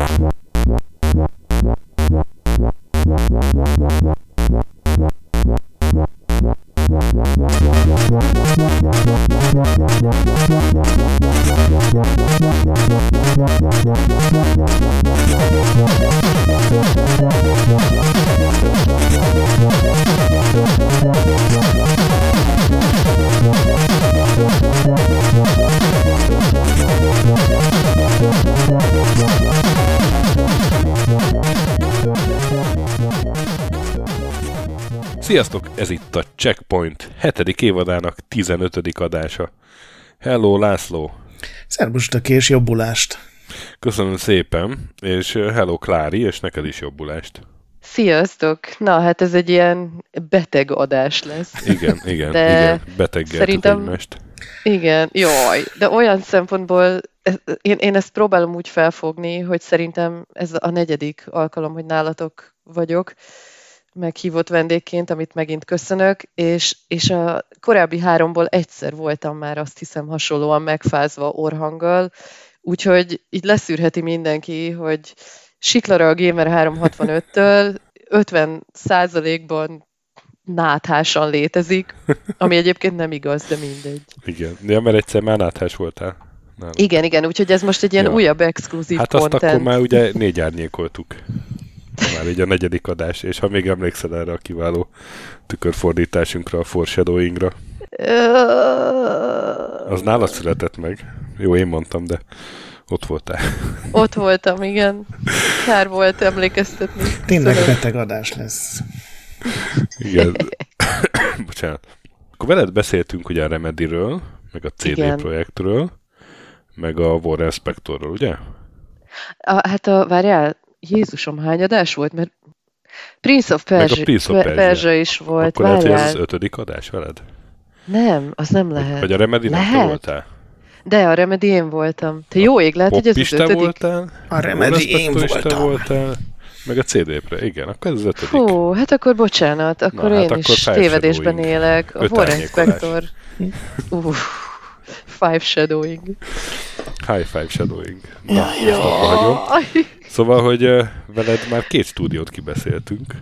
What? Sziasztok, ez itt a Checkpoint 7. évadának 15. adása. Hello, László! Szerbustak és jobbulást! Köszönöm szépen, és hello, Klári, és neked is jobbulást. Sziasztok! Na, hát ez egy ilyen beteg adás lesz. Igen, igen, de igen, beteggeltük szerintem... egymást. Igen, jaj, de olyan szempontból, én, én ezt próbálom úgy felfogni, hogy szerintem ez a negyedik alkalom, hogy nálatok vagyok, meghívott vendégként, amit megint köszönök, és, és a korábbi háromból egyszer voltam már azt hiszem hasonlóan megfázva orhanggal, úgyhogy így leszűrheti mindenki, hogy Siklara a Gamer 365-től 50 százalékban náthásan létezik, ami egyébként nem igaz, de mindegy. Igen, ja, mert egyszer már náthás voltál. Nem. Igen, igen, úgyhogy ez most egy ilyen ja. újabb exkluzív Hát azt content. akkor már ugye négy árnyékoltuk. Már így a negyedik adás, és ha még emlékszel erre a kiváló tükörfordításunkra, a foreshadowingra. Az nálad született meg. Jó, én mondtam, de ott voltál. Ott voltam, igen. Kár volt emlékeztetni. Tényleg Szöröm. beteg adás lesz. Igen. Bocsánat. Akkor veled beszéltünk ugye a Remedy-ről, meg a CD igen. projektről, meg a War Inspectorról, ugye? A, hát a, várjál, Jézusom, hány adás volt? Mert Prince of Persia, Prince of Persia. Persia is volt. Akkor lehet, hogy ez az ötödik adás veled? Nem, az nem lehet. Vagy a Remedy nem te voltál? De a Remedy én voltam. Te jó ég, lehet, hogy ez az ötödik. voltál? A Remedy én voltam. voltál. Meg a CD-pre, igen, akkor ez az ötödik. Hú, hát akkor bocsánat, akkor Na, én hát is akkor tévedésben élek. A War Inspector. Uh, five shadowing. High five shadowing. Na, ja, ja. Szóval, hogy veled már két stúdiót kibeszéltünk,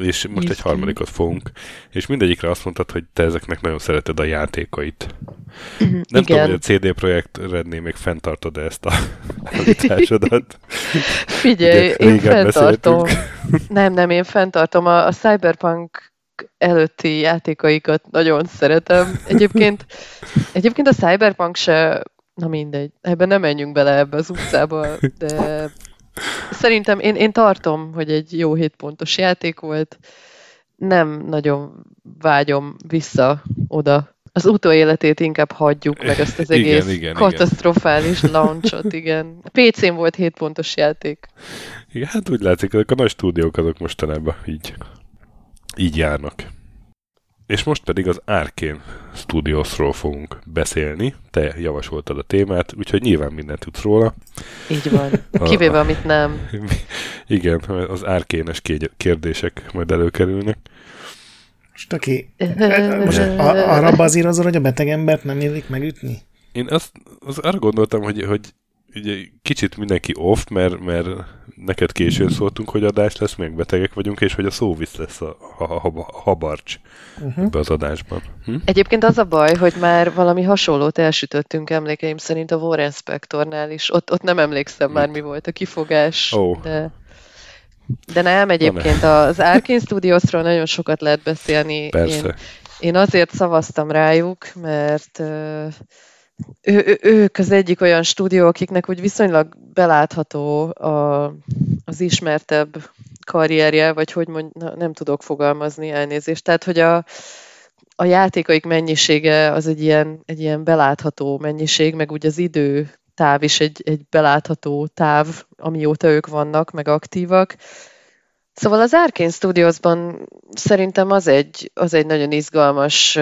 és most egy harmadikot fogunk, és mindegyikre azt mondtad, hogy te ezeknek nagyon szereted a játékait. Mm, Nem igen. tudom, hogy a CD projekt redné még fenntartod ezt a állításodat. Figyelj, én fenntartom. Nem, nem, én fenntartom. A, a Cyberpunk előtti játékaikat nagyon szeretem. Egyébként, egyébként a Cyberpunk se Na mindegy, ebben nem menjünk bele ebbe az utcába, de szerintem én, én tartom, hogy egy jó 7 pontos játék volt. Nem nagyon vágyom vissza oda. Az utóéletét inkább hagyjuk meg ezt az egész igen, igen, katasztrofális igen. launchot, igen. PC-n volt 7 pontos játék. Igen, hát úgy látszik, ezek a nagy stúdiók azok mostanában így, így járnak. És most pedig az Arkane Studiosról fogunk beszélni. Te javasoltad a témát, úgyhogy nyilván mindent tudsz róla. Így van. Kivéve, amit nem. Igen, az árkénes kérdések majd előkerülnek. Most aki, most arra bazírozol, hogy a beteg embert nem illik megütni? Én azt, azt arra gondoltam, hogy, hogy ugye kicsit mindenki off, mert, mert neked későn szóltunk, hogy adás lesz, még betegek vagyunk, és hogy a szóvisz lesz a, a, a, a habarcs uh-huh. ebbe az adásban. Hm? Egyébként az a baj, hogy már valami hasonlót elsütöttünk emlékeim szerint a War Inspectornál is. Ott, ott nem emlékszem már, mi volt a kifogás. Oh. De... De nem, egyébként az Arkane Studiosról nagyon sokat lehet beszélni. Persze. Én, én azért szavaztam rájuk, mert ő, ők az egyik olyan stúdió, akiknek úgy viszonylag belátható a, az ismertebb karrierje, vagy hogy mond, nem tudok fogalmazni elnézést. Tehát, hogy a, a játékaik mennyisége az egy ilyen, egy ilyen belátható mennyiség, meg úgy az idő táv is egy, egy belátható táv, amióta ők vannak, meg aktívak. Szóval az Arkane Studiosban szerintem az egy, az egy nagyon izgalmas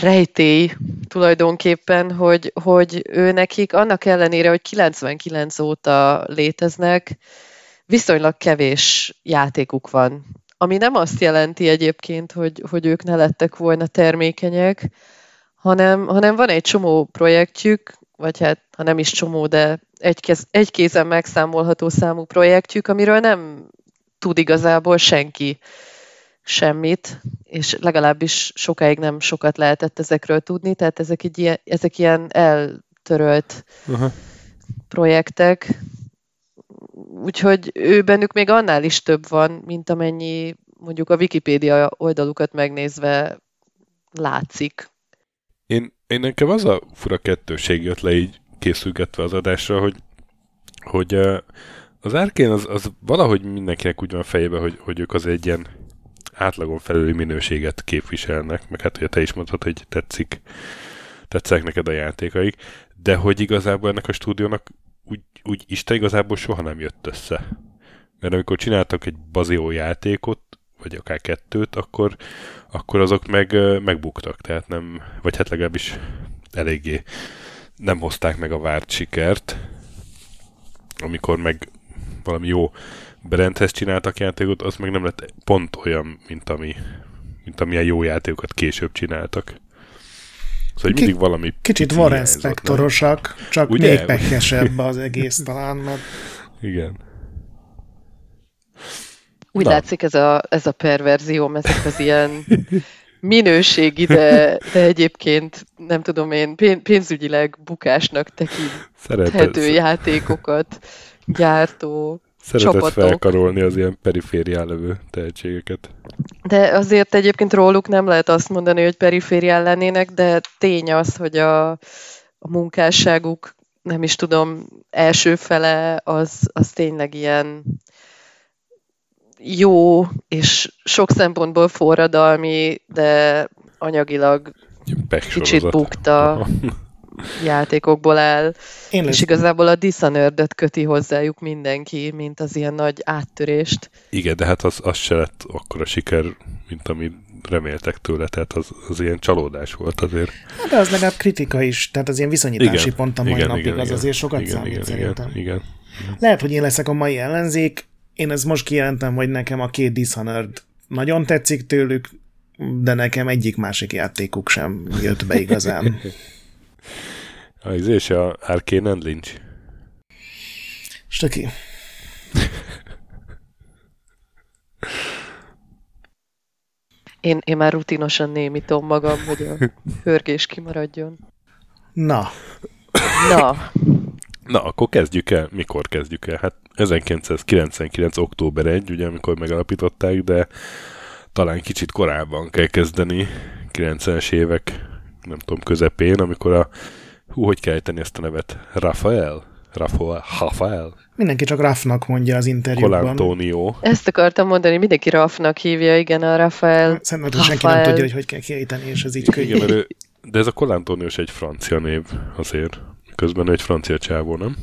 rejtély tulajdonképpen, hogy, hogy ő nekik annak ellenére, hogy 99 óta léteznek, viszonylag kevés játékuk van. Ami nem azt jelenti egyébként, hogy, hogy ők ne lettek volna termékenyek, hanem, hanem van egy csomó projektjük, vagy hát ha nem is csomó, de egy, kez, egy kézen megszámolható számú projektjük, amiről nem tud igazából senki semmit, és legalábbis sokáig nem sokat lehetett ezekről tudni, tehát ezek, így ilyen, ezek ilyen eltörölt uh-huh. projektek, úgyhogy ő bennük még annál is több van, mint amennyi mondjuk a Wikipédia oldalukat megnézve látszik. Én, én nekem az a fura kettőség jött le így készülgetve az adásra, hogy, hogy az Arkén az, az valahogy mindenkinek úgy van fejében, hogy, hogy ők az egy ilyen átlagon felüli minőséget képviselnek, meg hát, hogy te is mondtad, hogy tetszik, tetszenek neked a játékaik, de hogy igazából ennek a stúdiónak úgy, úgy Isten igazából soha nem jött össze. Mert amikor csináltak egy bazió játékot, vagy akár kettőt, akkor, akkor azok meg megbuktak, tehát nem, vagy hát legalábbis eléggé nem hozták meg a várt sikert, amikor meg valami jó Brenthez csináltak játékot, az meg nem lett pont olyan, mint, ami, mint amilyen jó játékokat később csináltak. Szóval Ki, mindig valami... Kicsit Warren Spectorosak, csak Ugye? még pekesebb az egész talán, mert... Igen. Úgy Na. látszik ez a, ez a perverzióm, ezek az ilyen minőségi, de, de egyébként nem tudom én, pénzügyileg bukásnak tekinthető játékokat gyártó Szeretett csapatok. felkarolni az ilyen periférián levő tehetségeket. De azért egyébként róluk nem lehet azt mondani, hogy periférián lennének, de tény az, hogy a, a munkásságuk, nem is tudom, első fele az, az tényleg ilyen jó és sok szempontból forradalmi, de anyagilag kicsit bukta játékokból áll, Én és igazából a dishonored köti hozzájuk mindenki, mint az ilyen nagy áttörést. Igen, de hát az, az se lett akkor a siker, mint ami reméltek tőle, tehát az, az ilyen csalódás volt azért. Hát de az legalább kritika is, tehát az ilyen viszonyítási igen, pont a mai igen, napig, igen, az igen, azért sokat igen, számít igen, szerintem. Igen, igen. Lehet, hogy én leszek a mai ellenzék, én ezt most kijelentem, hogy nekem a két Dishonored nagyon tetszik tőlük, de nekem egyik másik játékuk sem jött be igazán. a és a Arcane and Lynch. Stöki. Én, én már rutinosan némítom magam, hogy a hörgés kimaradjon. Na. Na. Na, akkor kezdjük el. Mikor kezdjük el? Hát 1999. október 1, ugye, amikor megalapították, de talán kicsit korábban kell kezdeni, 90-es évek, nem tudom, közepén, amikor a, hú, hogy kell ejteni ezt a nevet? Rafael? Rafael? Rafael? Mindenki csak Rafnak mondja az interjúban. Colantonio. Ezt akartam mondani, mindenki Rafnak hívja, igen, a Rafael. Szerintem senki nem tudja, hogy hogy kell kiejteni, és ez így könnyű. Igen, ő, de ez a Colantonio egy francia név azért. Közben egy francia csávó, nem?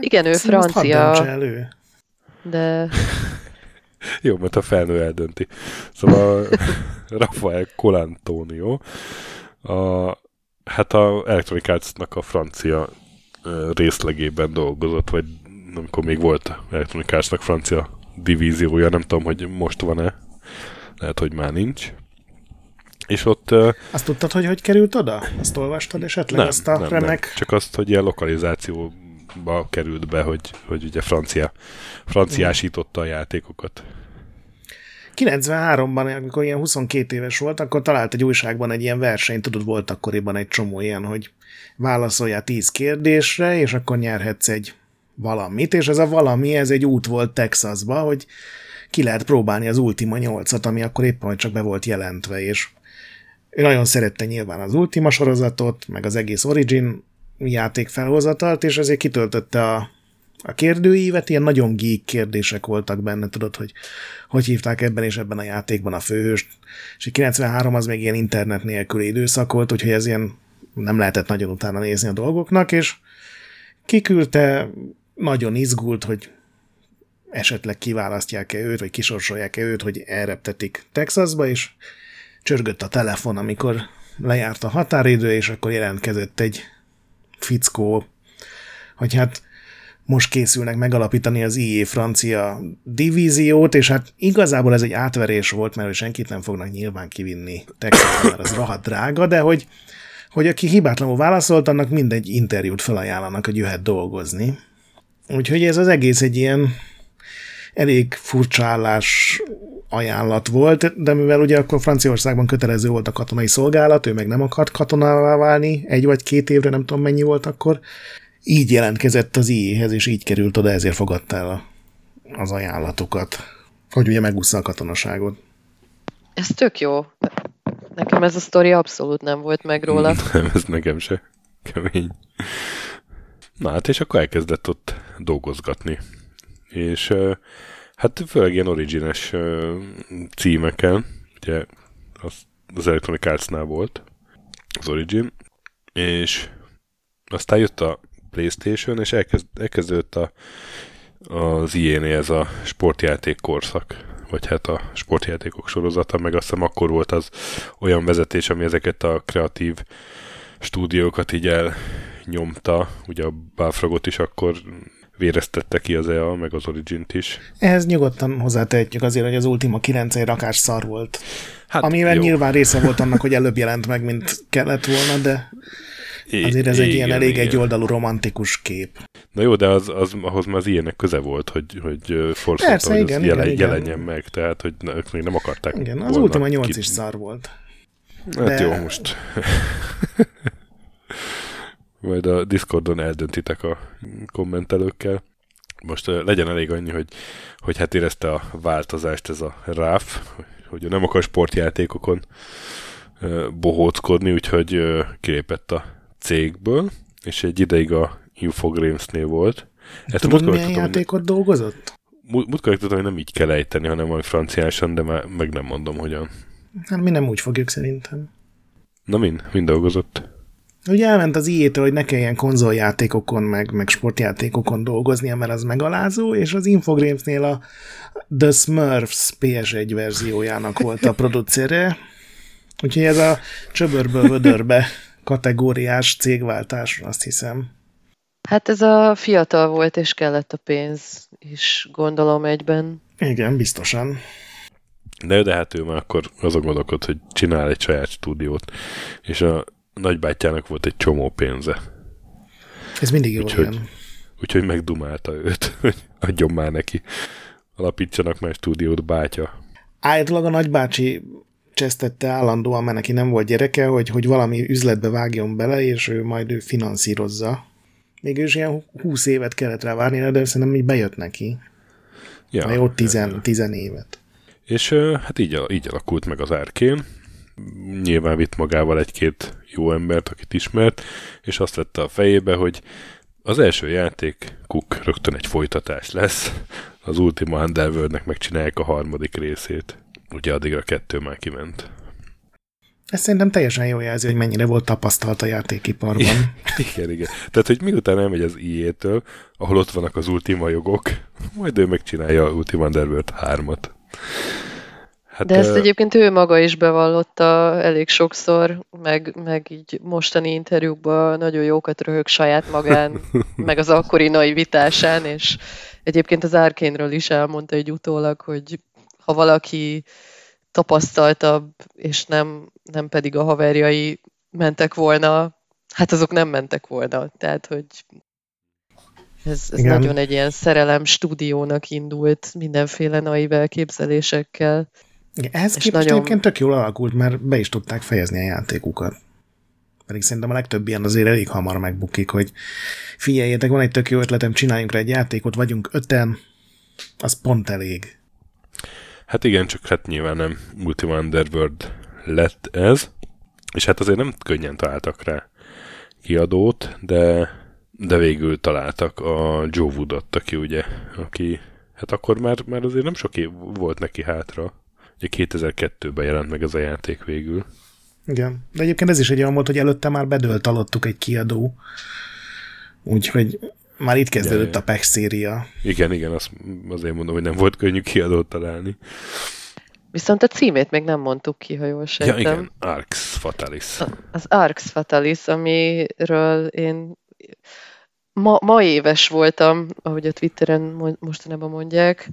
Igen, ő francia. elő. De... Jó, mert a felnő eldönti. Szóval Rafael Colantonio a, hát a Electronic Arts-nak a francia részlegében dolgozott, vagy amikor még volt Electronic Arts-nak francia divíziója, nem tudom, hogy most van-e, lehet, hogy már nincs. És ott... Azt tudtad, hogy hogy került oda? Azt olvastad esetleg nem, ezt a nem, remek... Nem. Csak azt, hogy ilyen lokalizációba került be, hogy, hogy ugye francia, franciásította a játékokat. 93-ban, amikor ilyen 22 éves volt, akkor talált egy újságban egy ilyen versenyt, tudod, volt akkoriban egy csomó ilyen, hogy válaszoljál 10 kérdésre, és akkor nyerhetsz egy valamit, és ez a valami, ez egy út volt Texasba, hogy ki lehet próbálni az Ultima 8-at, ami akkor éppen csak be volt jelentve, és ő nagyon szerette nyilván az Ultima sorozatot, meg az egész Origin játék felhozatalt, és ezért kitöltötte a, a kérdőívet, ilyen nagyon geek kérdések voltak benne, tudod, hogy hogy hívták ebben és ebben a játékban a főhőst, és 93 az még ilyen internet nélküli időszak volt, úgyhogy ez ilyen nem lehetett nagyon utána nézni a dolgoknak, és kiküldte, nagyon izgult, hogy esetleg kiválasztják-e őt, vagy kisorsolják-e őt, hogy elreptetik Texasba, és csörgött a telefon, amikor lejárt a határidő, és akkor jelentkezett egy fickó, hogy hát most készülnek megalapítani az IE francia divíziót, és hát igazából ez egy átverés volt, mert senkit nem fognak nyilván kivinni Texasba, mert az rahat drága, de hogy hogy aki hibátlanul válaszolt, annak mindegy interjút felajánlanak, hogy jöhet dolgozni. Úgyhogy ez az egész egy ilyen elég furcsa állás ajánlat volt, de mivel ugye akkor Franciaországban kötelező volt a katonai szolgálat, ő meg nem akart katonává válni, egy vagy két évre, nem tudom mennyi volt akkor, így jelentkezett az IE-hez, és így került oda, ezért fogadta el a, az ajánlatokat, hogy ugye megúszza a katonaságot. Ez tök jó. Nekem ez a sztori abszolút nem volt meg róla. Nem, ez nekem se. Kemény. Na hát, és akkor elkezdett ott dolgozgatni. És hát főleg ilyen origines címekkel, ugye az, az Electronic Arts-nál volt az Origin, és aztán jött a Playstation, és elkezd, elkezdődött a, az ilyen ez a sportjáték korszak, vagy hát a sportjátékok sorozata, meg azt hiszem akkor volt az olyan vezetés, ami ezeket a kreatív stúdiókat így elnyomta, ugye a Balfragot is akkor véreztette ki az EA, meg az Origin-t is. Ehhez nyugodtan hozzátehetjük azért, hogy az Ultima 9 egy rakás szar volt. Hát Amivel jó. nyilván része volt annak, hogy előbb jelent meg, mint kellett volna, de azért ez igen, egy ilyen elég igen. egy oldalú romantikus kép. Na jó, de az, az, ahhoz már az ilyenek köze volt, hogy, hogy forszolta, hogy igen, jelen, igen, jelenjen igen. meg, tehát hogy ők még nem akarták Igen, az Ultima 8 ki... is szar volt. Hát de... jó, most majd a Discordon eldöntitek a kommentelőkkel. Most uh, legyen elég annyi, hogy, hogy hát érezte a változást ez a RAF, hogy nem akar sportjátékokon bohóckodni, úgyhogy kilépett a cégből, és egy ideig a Infogrames-nél volt. Ezt Tudod, milyen tudom, játékot hogy... dolgozott? Múltkor hogy nem így kell ejteni, hanem majd franciásan, de már meg nem mondom, hogyan. Hát mi nem úgy fogjuk szerintem. Na min? Mind dolgozott? Ugye elment az ijétől, hogy ne kelljen konzoljátékokon, meg, meg sportjátékokon dolgoznia, mert az megalázó, és az Infogramesnél a The Smurfs PS1 verziójának volt a producere. Úgyhogy ez a csöbörből vödörbe kategóriás cégváltás, azt hiszem. Hát ez a fiatal volt, és kellett a pénz is, gondolom egyben. Igen, biztosan. De, de hát ő már akkor azon gondolkod, hogy csinál egy saját stúdiót, és a nagybátyjának volt egy csomó pénze. Ez mindig jó úgyhogy, ilyen. Úgyhogy megdumálta őt, hogy adjon már neki. Alapítsanak már stúdiót, bátya. Állítólag a nagybácsi csesztette állandóan, mert neki nem volt gyereke, hogy, hogy valami üzletbe vágjon bele, és ő majd ő finanszírozza. Még is ilyen 20 évet kellett rá várni, de szerintem így bejött neki. Ja, jó, tizen, tizen évet. És hát így, így alakult meg az árkén. Nyilván vitt magával egy-két jó embert, akit ismert, és azt vette a fejébe, hogy az első játék Cook rögtön egy folytatás lesz. Az Ultima Underworld-nek megcsinálják a harmadik részét. Ugye addigra kettő már kiment. Ez szerintem teljesen jó jelzi, hogy mennyire volt tapasztalt a játékiparban. Igen, igen. Tehát, hogy miután elmegy az IE-től, ahol ott vannak az Ultima jogok, majd ő megcsinálja a Ultima Underworld 3-at. Hát, De ezt uh, egyébként ő maga is bevallotta elég sokszor, meg, meg így mostani interjúkban nagyon jókat röhög saját magán, meg az akkori naivitásán, és egyébként az Árkénről is elmondta egy utólag, hogy ha valaki tapasztaltabb, és nem, nem pedig a haverjai mentek volna, hát azok nem mentek volna. Tehát, hogy ez, ez nagyon egy ilyen szerelem stúdiónak indult, mindenféle naiv elképzelésekkel. Igen, ehhez képest nagyon... egyébként tök jól alakult, mert be is tudták fejezni a játékukat. Pedig szerintem a legtöbb ilyen azért elég hamar megbukik, hogy figyeljetek, van egy tök jó ötletem, csináljunk rá egy játékot, vagyunk öten, az pont elég. Hát igen, csak hát nyilván nem Ultima Underworld lett ez, és hát azért nem könnyen találtak rá kiadót, de, de végül találtak a Joe Woodot, aki ugye, aki hát akkor már, már azért nem sok év volt neki hátra. Ugye 2002-ben jelent meg ez a játék végül. Igen, de egyébként ez is egy olyan volt, hogy előtte már bedölt alottuk egy kiadó, úgyhogy már itt kezdődött ja, a PEX széria. Igen, igen, azt azért mondom, hogy nem volt könnyű kiadót találni. Viszont a címét még nem mondtuk ki, ha jól sejtem. Ja, igen, Arx Fatalis. Az Arx Fatalis, amiről én ma, ma éves voltam, ahogy a Twitteren mostanában mondják,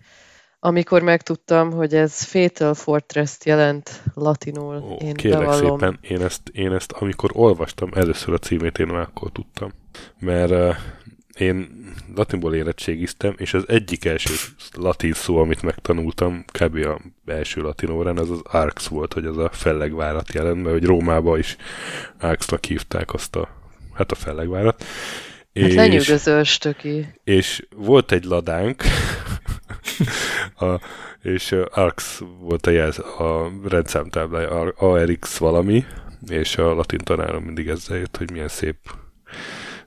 amikor megtudtam, hogy ez Fatal Fortress jelent latinul. Ó, én kérlek bevallom. szépen, én ezt, én ezt, amikor olvastam először a címét, én már akkor tudtam. Mert uh, én latinból érettségiztem, és az egyik első latin szó, amit megtanultam, kb. a első latin órán, az az arx volt, hogy az a fellegvárat jelent, mert hogy Rómába is arxnak hívták azt a, hát a fellegvárat. Hát és, lenyűgöző stöki. és volt egy ladánk, a, és Arx volt a, jelz, a rendszámtáblája, ARX valami, és a latin tanárom mindig ezzel jött, hogy milyen szép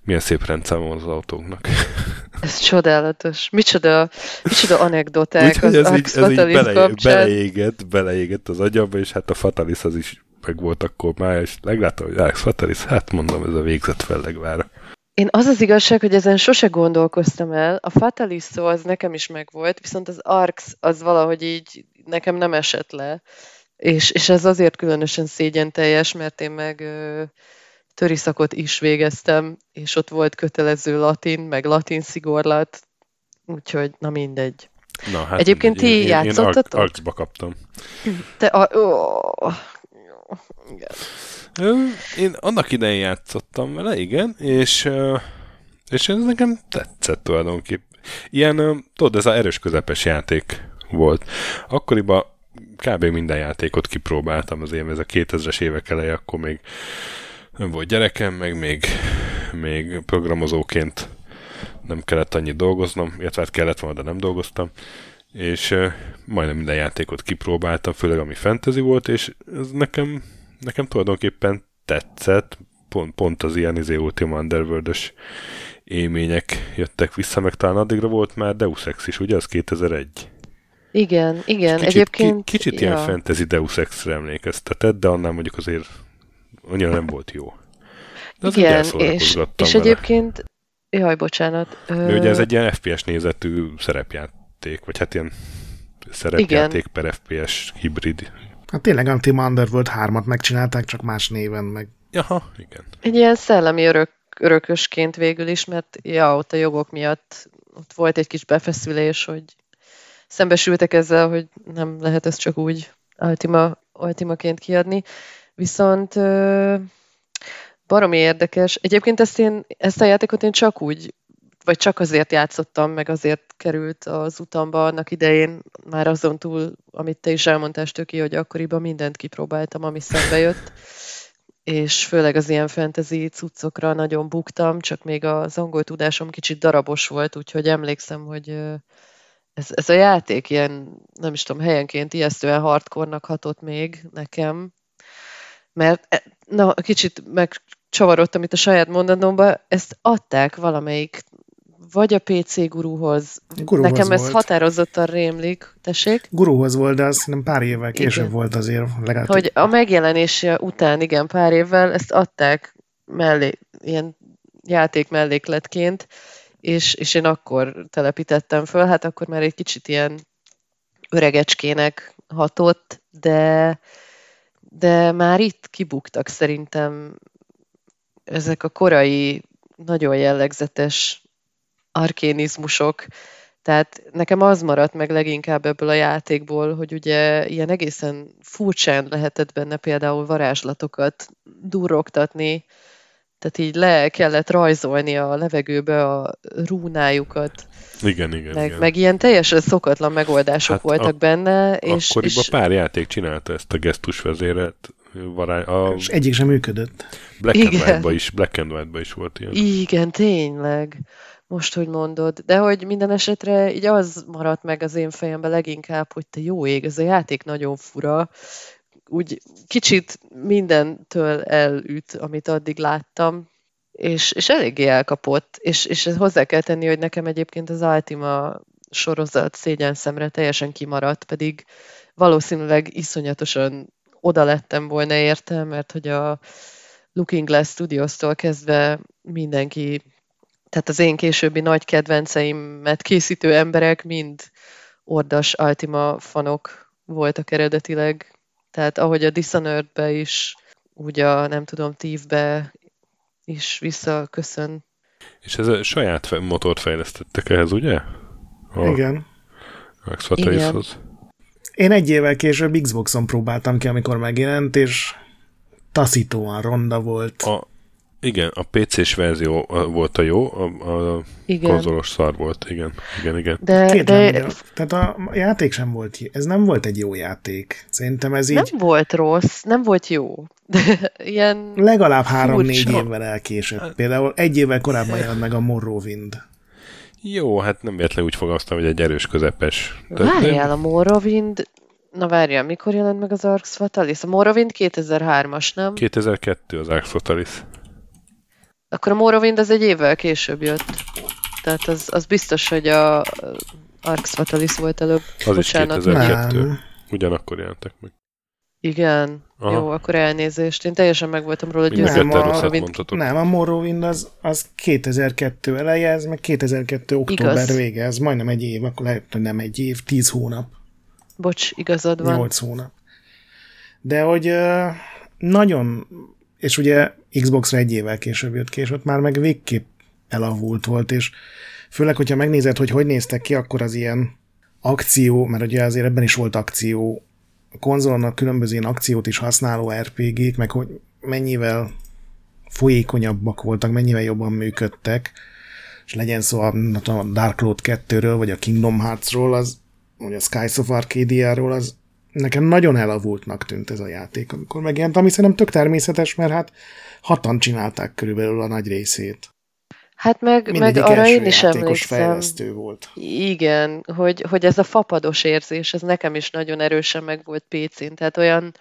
milyen szép rendszáma van az autóknak. Ez csodálatos. Micsoda, micsoda anekdoták Úgyhogy az ez így, ez így bele, beleégett, beleégett az agyamba, és hát a Fatalis az is meg volt akkor már, és megláttam, hogy Alex Fatalis, hát mondom, ez a végzett fellegvára. Én az az igazság, hogy ezen sose gondolkoztam el. A Fatalis szó az nekem is megvolt, viszont az Arx az valahogy így nekem nem esett le. És, és ez azért különösen szégyen teljes, mert én meg ö, töri szakot is végeztem, és ott volt kötelező latin, meg latin szigorlat, úgyhogy na mindegy. Na, hát Egyébként ti én, én, én játszottatok? Arx, Arxba kaptam. Te a... Ó, igen. Én annak idején játszottam vele, igen, és, és ez nekem tetszett tulajdonképp. Ilyen, tudod, ez az erős közepes játék volt. Akkoriban kb. minden játékot kipróbáltam, az én ez a 2000-es évek eleje, akkor még nem volt gyerekem, meg még, még programozóként nem kellett annyit dolgoznom, illetve hát kellett volna, de nem dolgoztam, és majdnem minden játékot kipróbáltam, főleg ami fantasy volt, és ez nekem, nekem tulajdonképpen tetszett, pont, pont az ilyen izé Ultima underworld élmények jöttek vissza, meg talán addigra volt már Deus Ex is, ugye? Az 2001. Igen, igen. kicsit, Egyébként... ki, kicsit ilyen fantasy Deus Ex-re emlékeztetett, de annál mondjuk azért annyira nem volt jó. De az igen, és, és vele. egyébként... Jaj, bocsánat. De ugye ez egy ilyen FPS nézetű szerepjáték, vagy hát ilyen szerepjáték igen. per FPS hibrid. Hát tényleg Ultima Underworld 3-at megcsinálták, csak más néven meg. Jaha, igen. Egy ilyen szellemi örök, örökösként végül is, mert ja, ott a jogok miatt ott volt egy kis befeszülés, hogy szembesültek ezzel, hogy nem lehet ezt csak úgy Ultima, Ultimaként kiadni. Viszont baromi érdekes. Egyébként ezt, én, ezt a játékot én csak úgy, vagy csak azért játszottam, meg azért került az utamba annak idején, már azon túl, amit te is elmondtál, Töki, hogy akkoriban mindent kipróbáltam, ami szembe jött, és főleg az ilyen fantasy cuccokra nagyon buktam, csak még az angol tudásom kicsit darabos volt, úgyhogy emlékszem, hogy ez, ez a játék ilyen, nem is tudom, helyenként ijesztően hardcore-nak hatott még nekem, mert e, na, kicsit megcsavarodtam itt a saját mondatomba, ezt adták valamelyik, vagy a PC guruhoz. Guruhoz Nekem ez volt. határozottan rémlik, tessék. Guruhoz volt, de azt nem pár évvel később Igen. volt azért. Legalább Hogy a megjelenése után, igen, pár évvel ezt adták mellé, ilyen játék mellékletként, és, és én akkor telepítettem föl, hát akkor már egy kicsit ilyen öregecskének hatott, de, de már itt kibuktak szerintem ezek a korai, nagyon jellegzetes arkénizmusok. Tehát nekem az maradt meg leginkább ebből a játékból, hogy ugye ilyen egészen furcsán lehetett benne például varázslatokat durrogtatni, tehát így le kellett rajzolni a levegőbe a rúnájukat. Igen, igen, meg, igen. meg ilyen teljesen szokatlan megoldások Hát voltak a- benne. És, Akkoriban és pár játék csinálta ezt a gesztusvezéret. Vará... A És egyik sem működött. Black and Igen. White-ba is, Black and White-ba is volt ilyen. Igen, tényleg. Most, hogy mondod. De hogy minden esetre így az maradt meg az én fejemben leginkább, hogy te jó ég, ez a játék nagyon fura. Úgy kicsit mindentől elüt, amit addig láttam, és, és eléggé elkapott. És, és hozzá kell tenni, hogy nekem egyébként az Ultima sorozat szégyen szemre teljesen kimaradt, pedig valószínűleg iszonyatosan oda lettem volna érte, mert hogy a Looking Glass Studios-tól kezdve mindenki, tehát az én későbbi nagy kedvenceimet készítő emberek mind ordas Ultima fanok voltak eredetileg. Tehát ahogy a Dishonored-be is, úgy a, nem tudom, Thief-be is visszaköszön. És ez a saját motort fejlesztettek ehhez, ugye? A, Igen. Max Fatalishoz. Én egy évvel később Xboxon próbáltam ki, amikor megjelent, és taszítóan ronda volt. A, igen, a PC-s verzió volt a jó, a, a igen. konzolos szar volt, igen, igen, igen. De, Két de... Tehát a játék sem volt, ez nem volt egy jó játék. Szerintem ez így... Nem volt rossz, nem volt jó. De ilyen Legalább három-négy évvel elkésett. Például egy évvel korábban jelent meg a Morrowind. Jó, hát nem véletlenül úgy fogasztam, hogy egy erős közepes. Várjál, a Morrowind Na várjál, mikor jelent meg az Arx Fatalis? A Morrowind 2003-as, nem? 2002 az Arx Fatalis. Akkor a Morrowind az egy évvel később jött. Tehát az, az biztos, hogy a Arx Fatalis volt előbb. Az Bocsánat. is 2002. Nem. Ugyanakkor jelentek meg. Igen. Aha. Jó, akkor elnézést. Én teljesen meg voltam róla győző. Nem, a, nem, a Morrowind az, az 2002 eleje, ez meg 2002 október Igaz. vége, ez majdnem egy év, akkor lehet, hogy nem egy év, 10 hónap. Bocs, igazad van. 8 hónap. De hogy nagyon, és ugye Xbox-ra egy évvel később jött ki, és ott már meg végképp elavult volt, és főleg, hogyha megnézed, hogy hogy néztek ki, akkor az ilyen akció, mert ugye azért ebben is volt akció, a konzolnak különböző ilyen akciót is használó RPG-k, meg hogy mennyivel folyékonyabbak voltak, mennyivel jobban működtek, és legyen szó a, a Dark Cloud 2-ről, vagy a Kingdom Hearts-ról, az vagy a Skies of Arcadia-ról, az nekem nagyon elavultnak tűnt ez a játék, amikor megjelent, ami szerintem tök természetes, mert hát hatan csinálták körülbelül a nagy részét. Hát meg, meg arra én is emlékszem. fejlesztő volt. Igen, hogy, hogy ez a fapados érzés, ez nekem is nagyon erősen meg volt PC-n, tehát olyan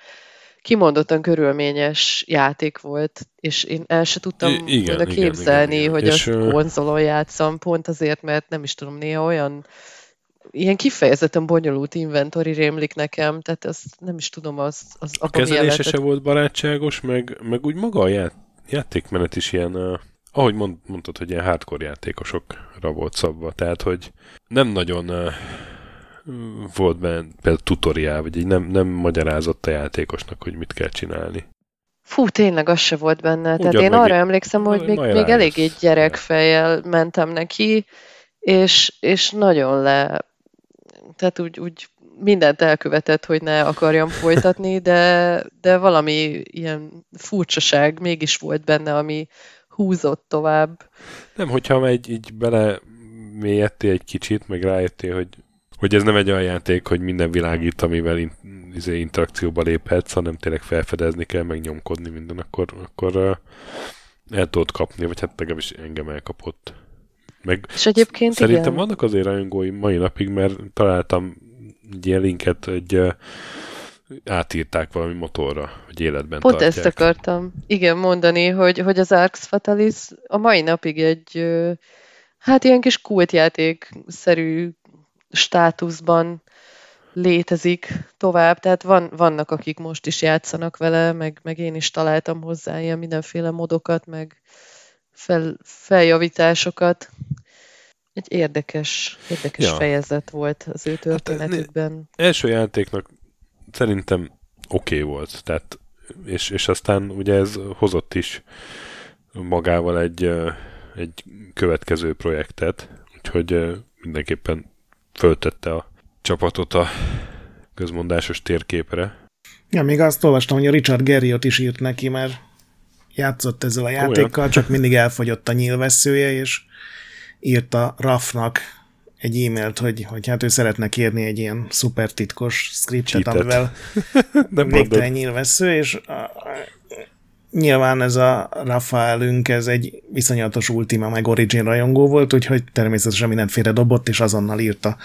kimondottan körülményes játék volt, és én el se tudtam I- igen, volna képzelni, igen, igen, hogy és azt konzolon játszom, pont azért, mert nem is tudom, néha olyan ilyen kifejezetten bonyolult inventory rémlik nekem, tehát ezt nem is tudom, az, az A kezelése se volt barátságos, meg, meg úgy maga a ját, játékmenet is ilyen, uh, ahogy mond, mondtad, hogy ilyen hardcore játékosokra volt szabva, tehát hogy nem nagyon uh, volt benne például tutoriál, vagy így nem, nem magyarázott a játékosnak, hogy mit kell csinálni. Fú, tényleg az se volt benne. Ugyan Tehát én arra emlékszem, hogy még, még eléggé gyerekfejjel mentem neki, és, és nagyon le tehát úgy, úgy mindent elkövetett, hogy ne akarjam folytatni, de, de valami ilyen furcsaság mégis volt benne, ami húzott tovább. Nem, hogyha egy így bele mélyedtél egy kicsit, meg rájöttél, hogy, hogy ez nem egy olyan játék, hogy minden világít, amivel in, izé, interakcióba léphetsz, hanem tényleg felfedezni kell, meg nyomkodni minden, akkor, akkor uh, el tudod kapni, vagy hát legalábbis engem elkapott. Meg és egyébként Szerintem igen. vannak azért rajongói mai napig, mert találtam egy ilyen linket, egy átírták valami motorra, hogy életben Pont tartják. ezt akartam igen mondani, hogy, hogy az Arx Fatalis a mai napig egy hát ilyen kis kultjáték-szerű státuszban létezik tovább, tehát van, vannak, akik most is játszanak vele, meg, meg én is találtam hozzá ilyen mindenféle modokat, meg fel, feljavításokat. Egy érdekes, érdekes ja. fejezet volt az ő hát, történetükben. Hát, első játéknak szerintem oké okay volt, tehát és, és aztán ugye ez hozott is magával egy, egy következő projektet, úgyhogy mindenképpen föltette a csapatot a közmondásos térképre. Ja, még azt olvastam, hogy a Richard Garriott is írt neki, mert játszott ezzel a játékkal, Olyan. csak mindig elfogyott a nyílveszője, és írta Rafnak egy e-mailt, hogy, hogy hát ő szeretne kérni egy ilyen szuper titkos scriptet, amivel végtelen nyílvesző, és a, nyilván ez a Rafaelünk, ez egy viszonyatos Ultima meg Origin rajongó volt, úgyhogy természetesen mindent félredobott, és azonnal írta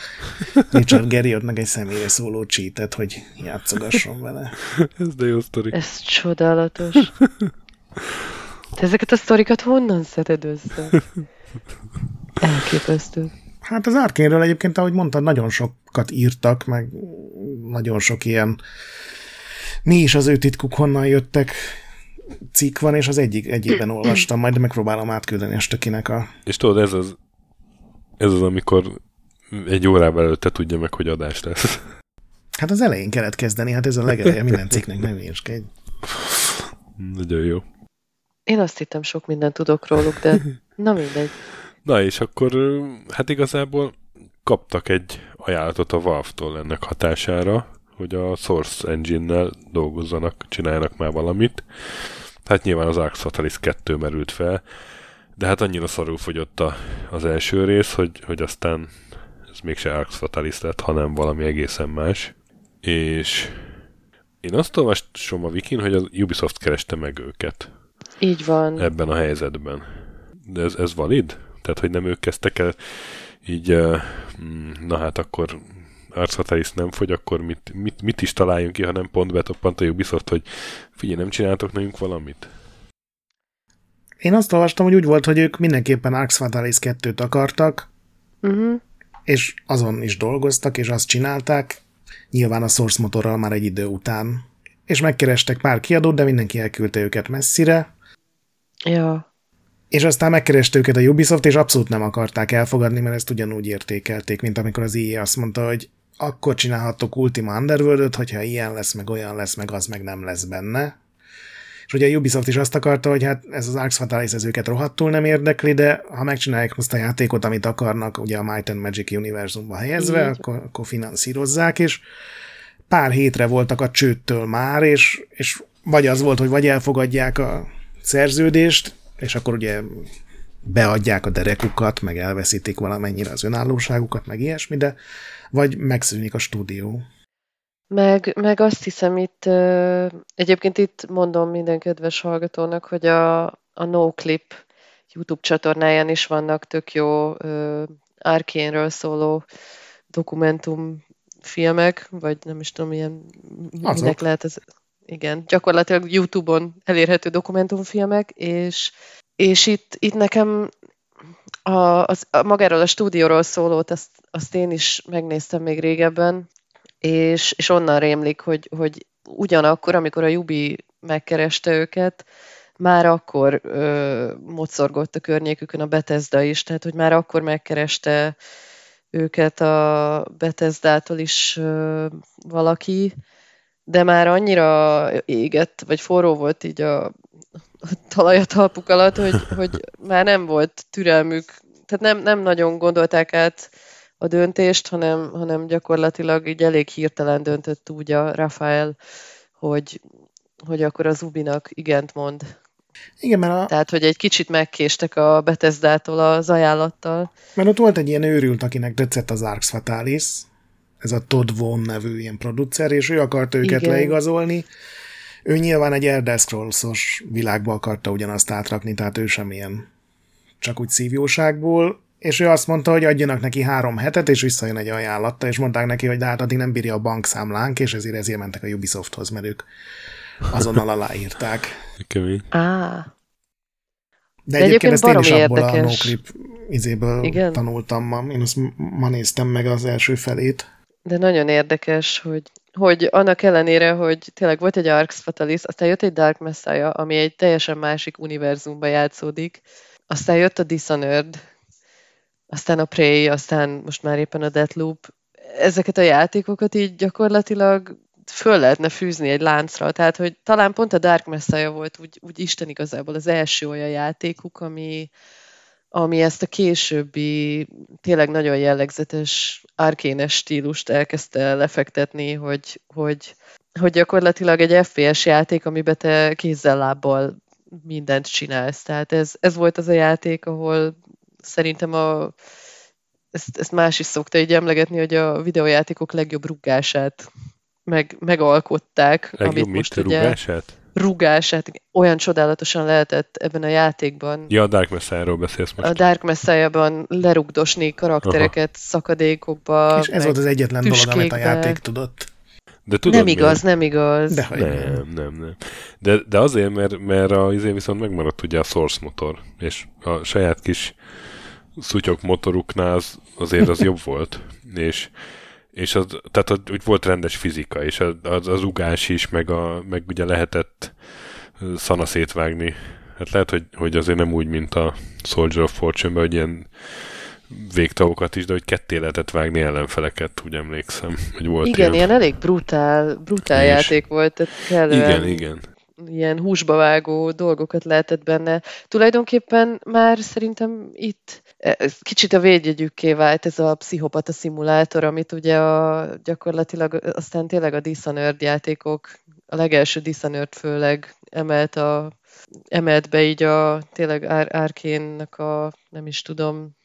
Richard Garriottnak egy személyre szóló cheatet, hogy játszogasson vele. ez de jó sztori. Ez csodálatos. Te ezeket a sztorikat honnan szeded össze? Elképesztő. Hát az Arkénről egyébként, ahogy mondtad, nagyon sokat írtak, meg nagyon sok ilyen mi is az ő titkuk, honnan jöttek cikk van, és az egyik, egyikben olvastam, majd megpróbálom átküldeni a stökinek a... És tudod, ez az, ez az, amikor egy órával előtte tudja meg, hogy adás lesz. Hát az elején kellett kezdeni, hát ez a legeleje minden cikknek, nem egy. Nagyon jó. Én azt hittem, sok mindent tudok róluk, de na mindegy. Na és akkor hát igazából kaptak egy ajánlatot a Valve-tól ennek hatására, hogy a Source Engine-nel dolgozzanak, csináljanak már valamit. Hát nyilván az Arx Fatalis 2 merült fel, de hát annyira szarul fogyott a, az első rész, hogy, hogy aztán ez mégse Arx Fatalis lett, hanem valami egészen más. És én azt olvasom a Wikin, hogy az Ubisoft kereste meg őket. Így van. Ebben a helyzetben. De ez, ez valid? Tehát, hogy nem ők kezdtek el így, uh, na hát akkor Arc nem fogy, akkor mit, mit, mit is találjunk ki, ha nem pont betoppant a Ubisoft, hogy figyelj, nem csináltok nekünk valamit? Én azt olvastam, hogy úgy volt, hogy ők mindenképpen Arx Fatalis 2-t akartak, uh-huh. és azon is dolgoztak, és azt csinálták, nyilván a Source motorral már egy idő után. És megkerestek pár kiadót, de mindenki elküldte őket messzire. Ja. És aztán megkereste őket a Ubisoft, és abszolút nem akarták elfogadni, mert ezt ugyanúgy értékelték, mint amikor az EA azt mondta, hogy akkor csinálhatok Ultima underworld hogyha ilyen lesz, meg olyan lesz, meg az meg nem lesz benne. És ugye a Ubisoft is azt akarta, hogy hát ez az Arx Fatalis ez őket rohadtul nem érdekli, de ha megcsinálják azt a játékot, amit akarnak, ugye a Might and Magic univerzumba helyezve, akkor, akkor finanszírozzák, és pár hétre voltak a csőttől már, és, és vagy az volt, hogy vagy elfogadják a szerződést, és akkor ugye beadják a derekukat, meg elveszítik valamennyire az önállóságukat, meg ilyesmi, de vagy megszűnik a stúdió. Meg, meg azt hiszem itt, egyébként itt mondom minden kedves hallgatónak, hogy a, a NoClip YouTube csatornáján is vannak tök jó Arkénről szóló dokumentumfilmek, vagy nem is tudom, milyen, Azok. minek lehet ez. Igen, gyakorlatilag YouTube-on elérhető dokumentumfilmek, és, és itt, itt nekem a, az, a magáról a stúdióról szólót, azt, azt én is megnéztem még régebben, és, és onnan rémlik, hogy, hogy ugyanakkor, amikor a Jubi megkereste őket, már akkor ö, mocorgott a környékükön a Bethesda is, tehát hogy már akkor megkereste őket a Bethesda-tól is ö, valaki, de már annyira égett, vagy forró volt így a, a talaj a talpuk alatt, hogy, hogy már nem volt türelmük, tehát nem, nem nagyon gondolták át a döntést, hanem, hanem gyakorlatilag így elég hirtelen döntött úgy a Rafael, hogy, hogy akkor az Ubinak igent mond. Igen, mert a... Tehát, hogy egy kicsit megkéstek a Bethesda-tól az ajánlattal. Mert ott volt egy ilyen őrült, akinek tetszett az Arx Fatalis, ez a Todd Vaughn nevű ilyen producer, és ő akarta őket Igen. leigazolni. Ő nyilván egy Elder Scrolls-os világba akarta ugyanazt átrakni, tehát ő sem ilyen csak úgy szívjóságból, és ő azt mondta, hogy adjanak neki három hetet, és visszajön egy ajánlatta, és mondták neki, hogy de hát addig nem bírja a bankszámlánk, és ezért ezért mentek a Ubisofthoz, mert ők azonnal aláírták. Kemény. Ah. De, de egyébként, ezt én is abból érdekes. a noclip izéből Igen? tanultam ma. Én azt ma néztem meg az első felét. De nagyon érdekes, hogy, hogy annak ellenére, hogy tényleg volt egy Arx Fatalis, aztán jött egy Dark Messiah, ami egy teljesen másik univerzumba játszódik, aztán jött a Dishonored, aztán a Prey, aztán most már éppen a Deathloop. Ezeket a játékokat így gyakorlatilag föl lehetne fűzni egy láncra, tehát hogy talán pont a Dark Messiah volt úgy, úgy Isten igazából az első olyan játékuk, ami, ami ezt a későbbi, tényleg nagyon jellegzetes arkénes stílust elkezdte lefektetni, hogy, hogy, hogy gyakorlatilag egy FPS játék, amiben te kézzel-lábbal mindent csinálsz. Tehát ez, ez volt az a játék, ahol szerintem a, ezt, ezt más is szokta így emlegetni, hogy a videójátékok legjobb rugását meg, megalkották. Legjobb amit most ugye, rugását? Rugását. Olyan csodálatosan lehetett ebben a játékban. Ja, a Dark Messiah-ról beszélsz most. A Dark Messiah-ban lerugdosni karaktereket Aha. szakadékokba. És ez volt az egyetlen tüskékbe. dolog, amit a játék tudott. De tudod, nem igaz, nem igaz. De nem, nem, nem. De, de azért, mert, mert a izé viszont megmaradt ugye a Source motor, és a saját kis szutyok motoruknál az, azért az jobb volt. És, és az, tehát az, úgy volt rendes fizika, és az, az, az ugás is, meg, a, meg ugye lehetett szana szétvágni. Hát lehet, hogy, hogy azért nem úgy, mint a Soldier of Fortune-ben, hogy ilyen végtagokat is, de hogy ketté lehetett vágni ellenfeleket, úgy emlékszem, hogy volt Igen, ilyen, ilyen elég brutál, brutál és... játék volt. Tehát Igen, igen. Ilyen húsba vágó dolgokat lehetett benne. Tulajdonképpen már szerintem itt ez kicsit a védjegyükké vált ez a pszichopata szimulátor, amit ugye a, gyakorlatilag aztán tényleg a Dishonored játékok, a legelső Dishonored főleg emelt, a, emelt be így a tényleg Árkénnek a, nem is tudom,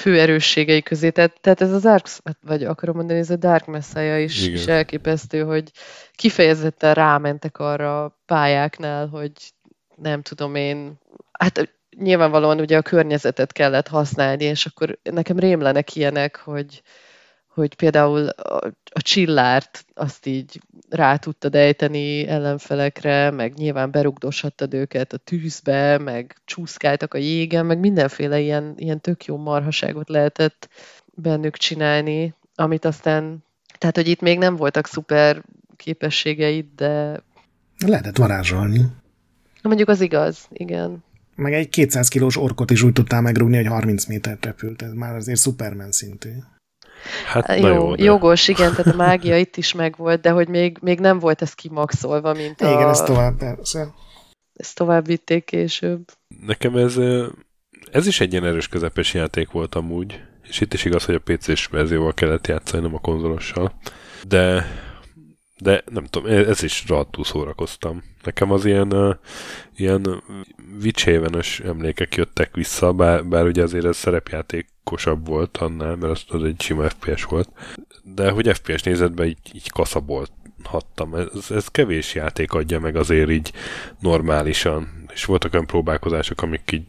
fő erősségei közé. Tehát, tehát ez az Dark, vagy akarom mondani, ez a Dark Messiah is, is elképesztő, hogy kifejezetten rámentek arra a pályáknál, hogy nem tudom én, hát nyilvánvalóan ugye a környezetet kellett használni, és akkor nekem rémlenek ilyenek, hogy, hogy például a, a csillárt azt így rá tudtad ejteni ellenfelekre, meg nyilván berugdoshattad őket a tűzbe, meg csúszkáltak a jégen, meg mindenféle ilyen, ilyen tök jó marhaságot lehetett bennük csinálni, amit aztán, tehát hogy itt még nem voltak szuper képességeid, de... Lehetett varázsolni. Mondjuk az igaz, igen. Meg egy 200 kilós orkot is úgy tudtál megrúgni, hogy 30 métert repült. Ez már azért Superman szintű. Hát, jó, jó de... jogos, igen, tehát a mágia itt is megvolt, de hogy még, még nem volt ez kimaxolva, mint igen, a... Igen, ez tovább, persze. Ezt tovább vitték később. Nekem ez, ez is egy ilyen erős közepes játék volt amúgy, és itt is igaz, hogy a PC-s verzióval kellett játszani, nem a konzolossal. De de nem tudom, ez is rohadtul szórakoztam. Nekem az ilyen, ilyen vicsévenes emlékek jöttek vissza, bár, bár ugye azért ez szerepjátékosabb volt annál, mert az, az egy sima FPS volt. De hogy FPS nézetben így, így kaszabolt hattam. Ez, ez kevés játék adja meg azért így normálisan, és voltak olyan próbálkozások, amik így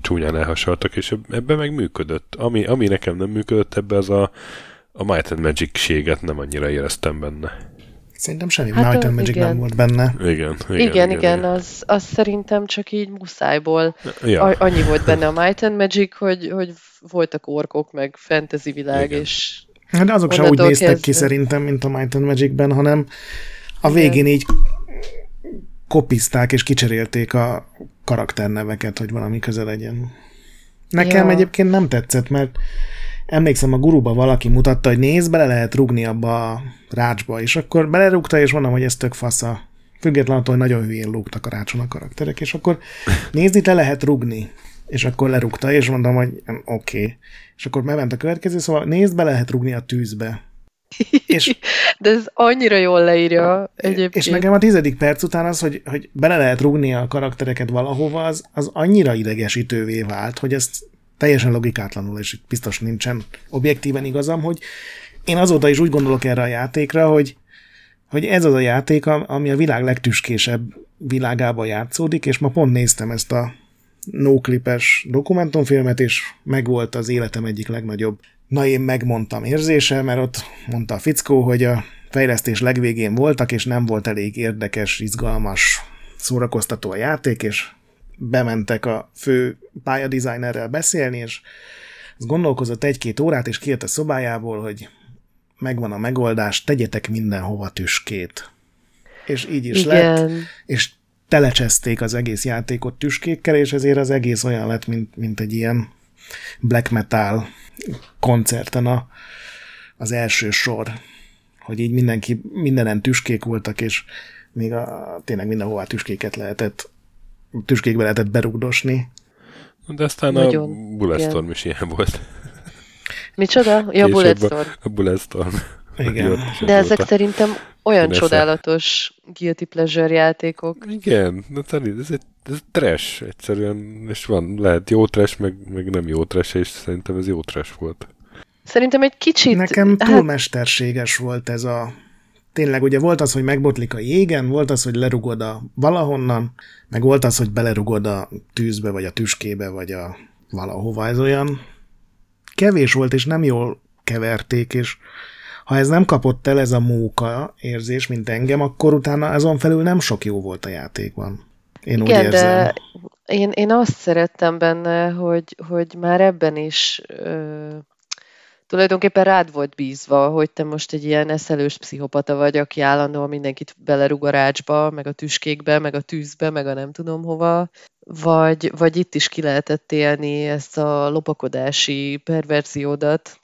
csúnyán elhasaltak, és ebben meg működött. Ami, ami nekem nem működött, ebbe az a, a Might and Magic-séget nem annyira éreztem benne. Szerintem semmi hát Might and Magic igen. nem volt benne. Igen, igen, igen, igen, igen az, az szerintem csak így muszájból. Ja. A, annyi volt benne a Might and Magic, hogy, hogy voltak orkok, meg fantasy világ, igen. és Hát azok sem úgy néztek kezdve. ki szerintem, mint a Might and Magicben, hanem a igen. végén így kopizták és kicserélték a karakterneveket, hogy valami köze legyen. Nekem ja. egyébként nem tetszett, mert emlékszem, a guruba valaki mutatta, hogy nézd, bele lehet rugni abba a rácsba, és akkor belerúgta, és mondom, hogy ez tök fasza. Függetlenül attól, hogy nagyon hülyén lógtak a rácson a karakterek, és akkor nézni te lehet rugni. És akkor lerúgta, és mondom, hogy oké. Okay. És akkor ment a következő, szóval nézd, be lehet rugni a tűzbe. És, De ez annyira jól leírja egyébként. És nekem a tizedik perc után az, hogy, hogy bele lehet rugni a karaktereket valahova, az, az annyira idegesítővé vált, hogy ezt teljesen logikátlanul, és biztos nincsen objektíven igazam, hogy én azóta is úgy gondolok erre a játékra, hogy, hogy ez az a játék, ami a világ legtüskésebb világába játszódik, és ma pont néztem ezt a nóklipes dokumentumfilmet, és megvolt az életem egyik legnagyobb. Na én megmondtam érzése, mert ott mondta a fickó, hogy a fejlesztés legvégén voltak, és nem volt elég érdekes, izgalmas, szórakoztató a játék, és bementek a fő pályadizájnerrel beszélni, és az gondolkozott egy-két órát, és kijött a szobájából, hogy megvan a megoldás, tegyetek mindenhova tüskét. És így is Igen. lett, és telecsezték az egész játékot tüskékkel, és ezért az egész olyan lett, mint, mint egy ilyen black metal koncerten a, az első sor, hogy így mindenki, mindenen tüskék voltak, és még a, tényleg mindenhová tüskéket lehetett tüskékbe lehetett berugdosni. De aztán Nagyon, a Bulletstorm is ilyen volt. Micsoda? Ja, Bulletstorm. A Bulletstorm. Igen. De ezek a... szerintem olyan Nesze. csodálatos guilty pleasure játékok. Igen, de ez egy ez trash egyszerűen, és van, lehet jó trash, meg, meg nem jó trash, és szerintem ez jó trash volt. Szerintem egy kicsit... Nekem túl hát... mesterséges volt ez a tényleg ugye volt az, hogy megbotlik a jégen, volt az, hogy lerugod a valahonnan, meg volt az, hogy belerugod a tűzbe, vagy a tüskébe, vagy a valahova. Ez olyan kevés volt, és nem jól keverték, és ha ez nem kapott el ez a móka érzés, mint engem, akkor utána azon felül nem sok jó volt a játékban. Én Igen, úgy érzem. de én, én azt szerettem benne, hogy, hogy már ebben is ö, tulajdonképpen rád volt bízva, hogy te most egy ilyen eszelős pszichopata vagy, aki állandóan mindenkit belerúg a rácsba, meg a tüskékbe, meg a tűzbe, meg a nem tudom hova, vagy, vagy itt is ki lehetett élni ezt a lopakodási perverziódat,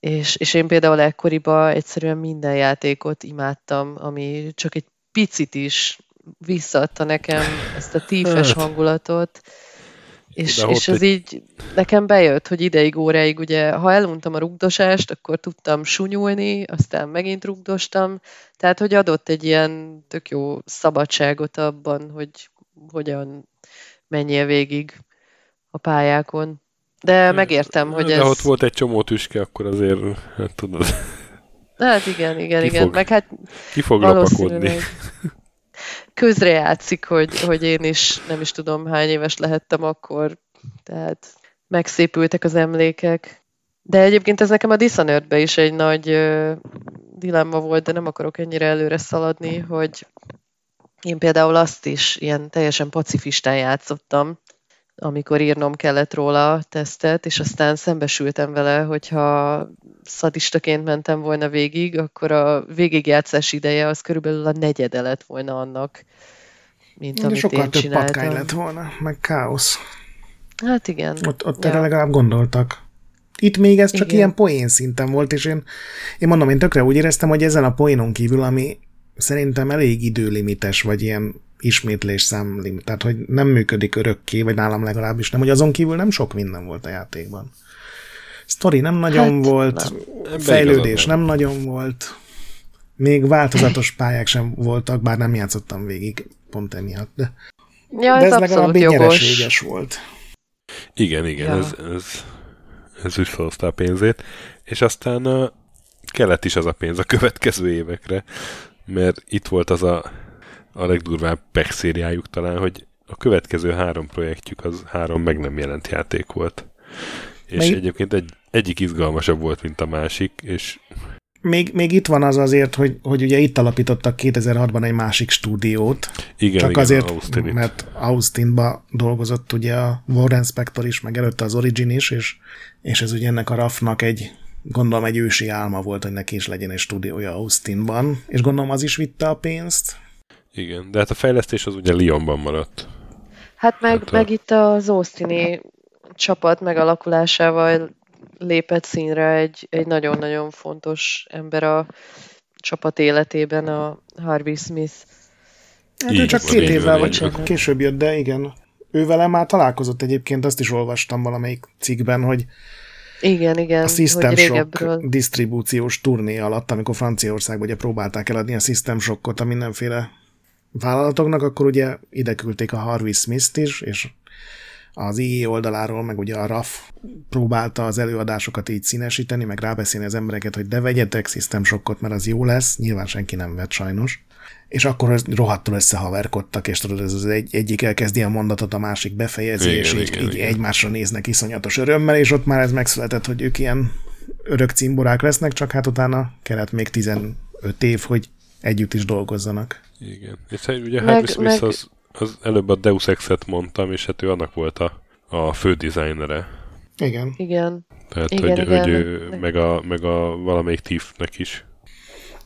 és, és én például ekkoriban egyszerűen minden játékot imádtam, ami csak egy picit is visszaadta nekem ezt a tífes hát. hangulatot, és, és ez így nekem bejött, hogy ideig, óráig, ugye, ha eluntam a rugdosást, akkor tudtam sunyulni, aztán megint rugdostam, tehát, hogy adott egy ilyen tök jó szabadságot abban, hogy hogyan menjél végig a pályákon. De megértem, hogy De ez... ott volt egy csomó tüske, akkor azért, hát tudod... Hát igen, igen, ki igen. Fog, Meg hát ki fog lapakodni? Közrejátszik, hogy, hogy én is nem is tudom hány éves lehettem akkor, tehát megszépültek az emlékek. De egyébként ez nekem a dishonored is egy nagy uh, dilemma volt, de nem akarok ennyire előre szaladni, hogy én például azt is ilyen teljesen pacifistán játszottam, amikor írnom kellett róla a tesztet, és aztán szembesültem vele, hogyha szadistaként mentem volna végig, akkor a végigjátszás ideje az körülbelül a negyede lett volna annak, mint amit sokkal én több csináltam. patkány lett volna, meg káosz. Hát igen. Ott, ott ja. erre legalább gondoltak. Itt még ez csak Igen. ilyen poén szinten volt, és én, én mondom, én tökre úgy éreztem, hogy ezen a poénon kívül, ami szerintem elég időlimites, vagy ilyen ismétlés számlim, tehát hogy nem működik örökké, vagy nálam legalábbis nem, hogy azon kívül nem sok minden volt a játékban. Story nem nagyon hát, volt, nem. fejlődés nem. nagyon volt, még változatos pályák sem voltak, bár nem játszottam végig pont emiatt, de, ja, ez, de ez legalább nyereséges volt. Igen, igen, ja. ez, ez, ez visszahozta a pénzét, és aztán uh, kellett is az a pénz a következő évekre, mert itt volt az a a legdurvább PEC szériájuk talán, hogy a következő három projektjük az három meg nem jelent játék volt. És Mely... egyébként egy, egyik izgalmasabb volt, mint a másik, és még, még itt van az azért, hogy, hogy ugye itt alapítottak 2006-ban egy másik stúdiót. Igen, csak igen, azért, Austin mert Austinba dolgozott ugye a Warren Spector is, meg előtte az Origin is, és, és ez ugye ennek a rafnak egy, gondolom egy ősi álma volt, hogy neki is legyen egy stúdiója Austinban, és gondolom az is vitte a pénzt. Igen, de hát a fejlesztés az ugye Lyonban maradt. Hát meg, hát a... meg itt az Austini csapat megalakulásával lépett színre egy, egy nagyon-nagyon fontos ember a csapat életében, a Harvey Smith. Hát ő csak két évvel vagy később jött, de igen. Ő vele már találkozott egyébként, azt is olvastam valamelyik cikkben, hogy igen, igen, a System Shock disztribúciós turné alatt, amikor Franciaországban ugye próbálták eladni a System Shockot a mindenféle vállalatoknak, akkor ugye ide küldték a Harvey Smith-t is, és az IE oldaláról, meg ugye a RAF próbálta az előadásokat így színesíteni, meg rábeszélni az embereket, hogy de vegyetek System Shockot, mert az jó lesz. Nyilván senki nem vett sajnos. És akkor rohadtul összehaverkodtak, és tudod, ez az egy, egyik elkezdi a mondatot, a másik befejezi, igen, és így, igen, így igen. egymásra néznek iszonyatos örömmel, és ott már ez megszületett, hogy ők ilyen örök cimborák lesznek, csak hát utána kellett még 15 év, hogy együtt is dolgozzanak. Igen. És ugye meg, Harvey Smith meg... az, az előbb a Deus Ex-et mondtam, és hát ő annak volt a, a fő dizájnere. Igen. Igen. Tehát, igen, hogy, igen, hogy ő, meg, a, meg a valamelyik Thiefnek is.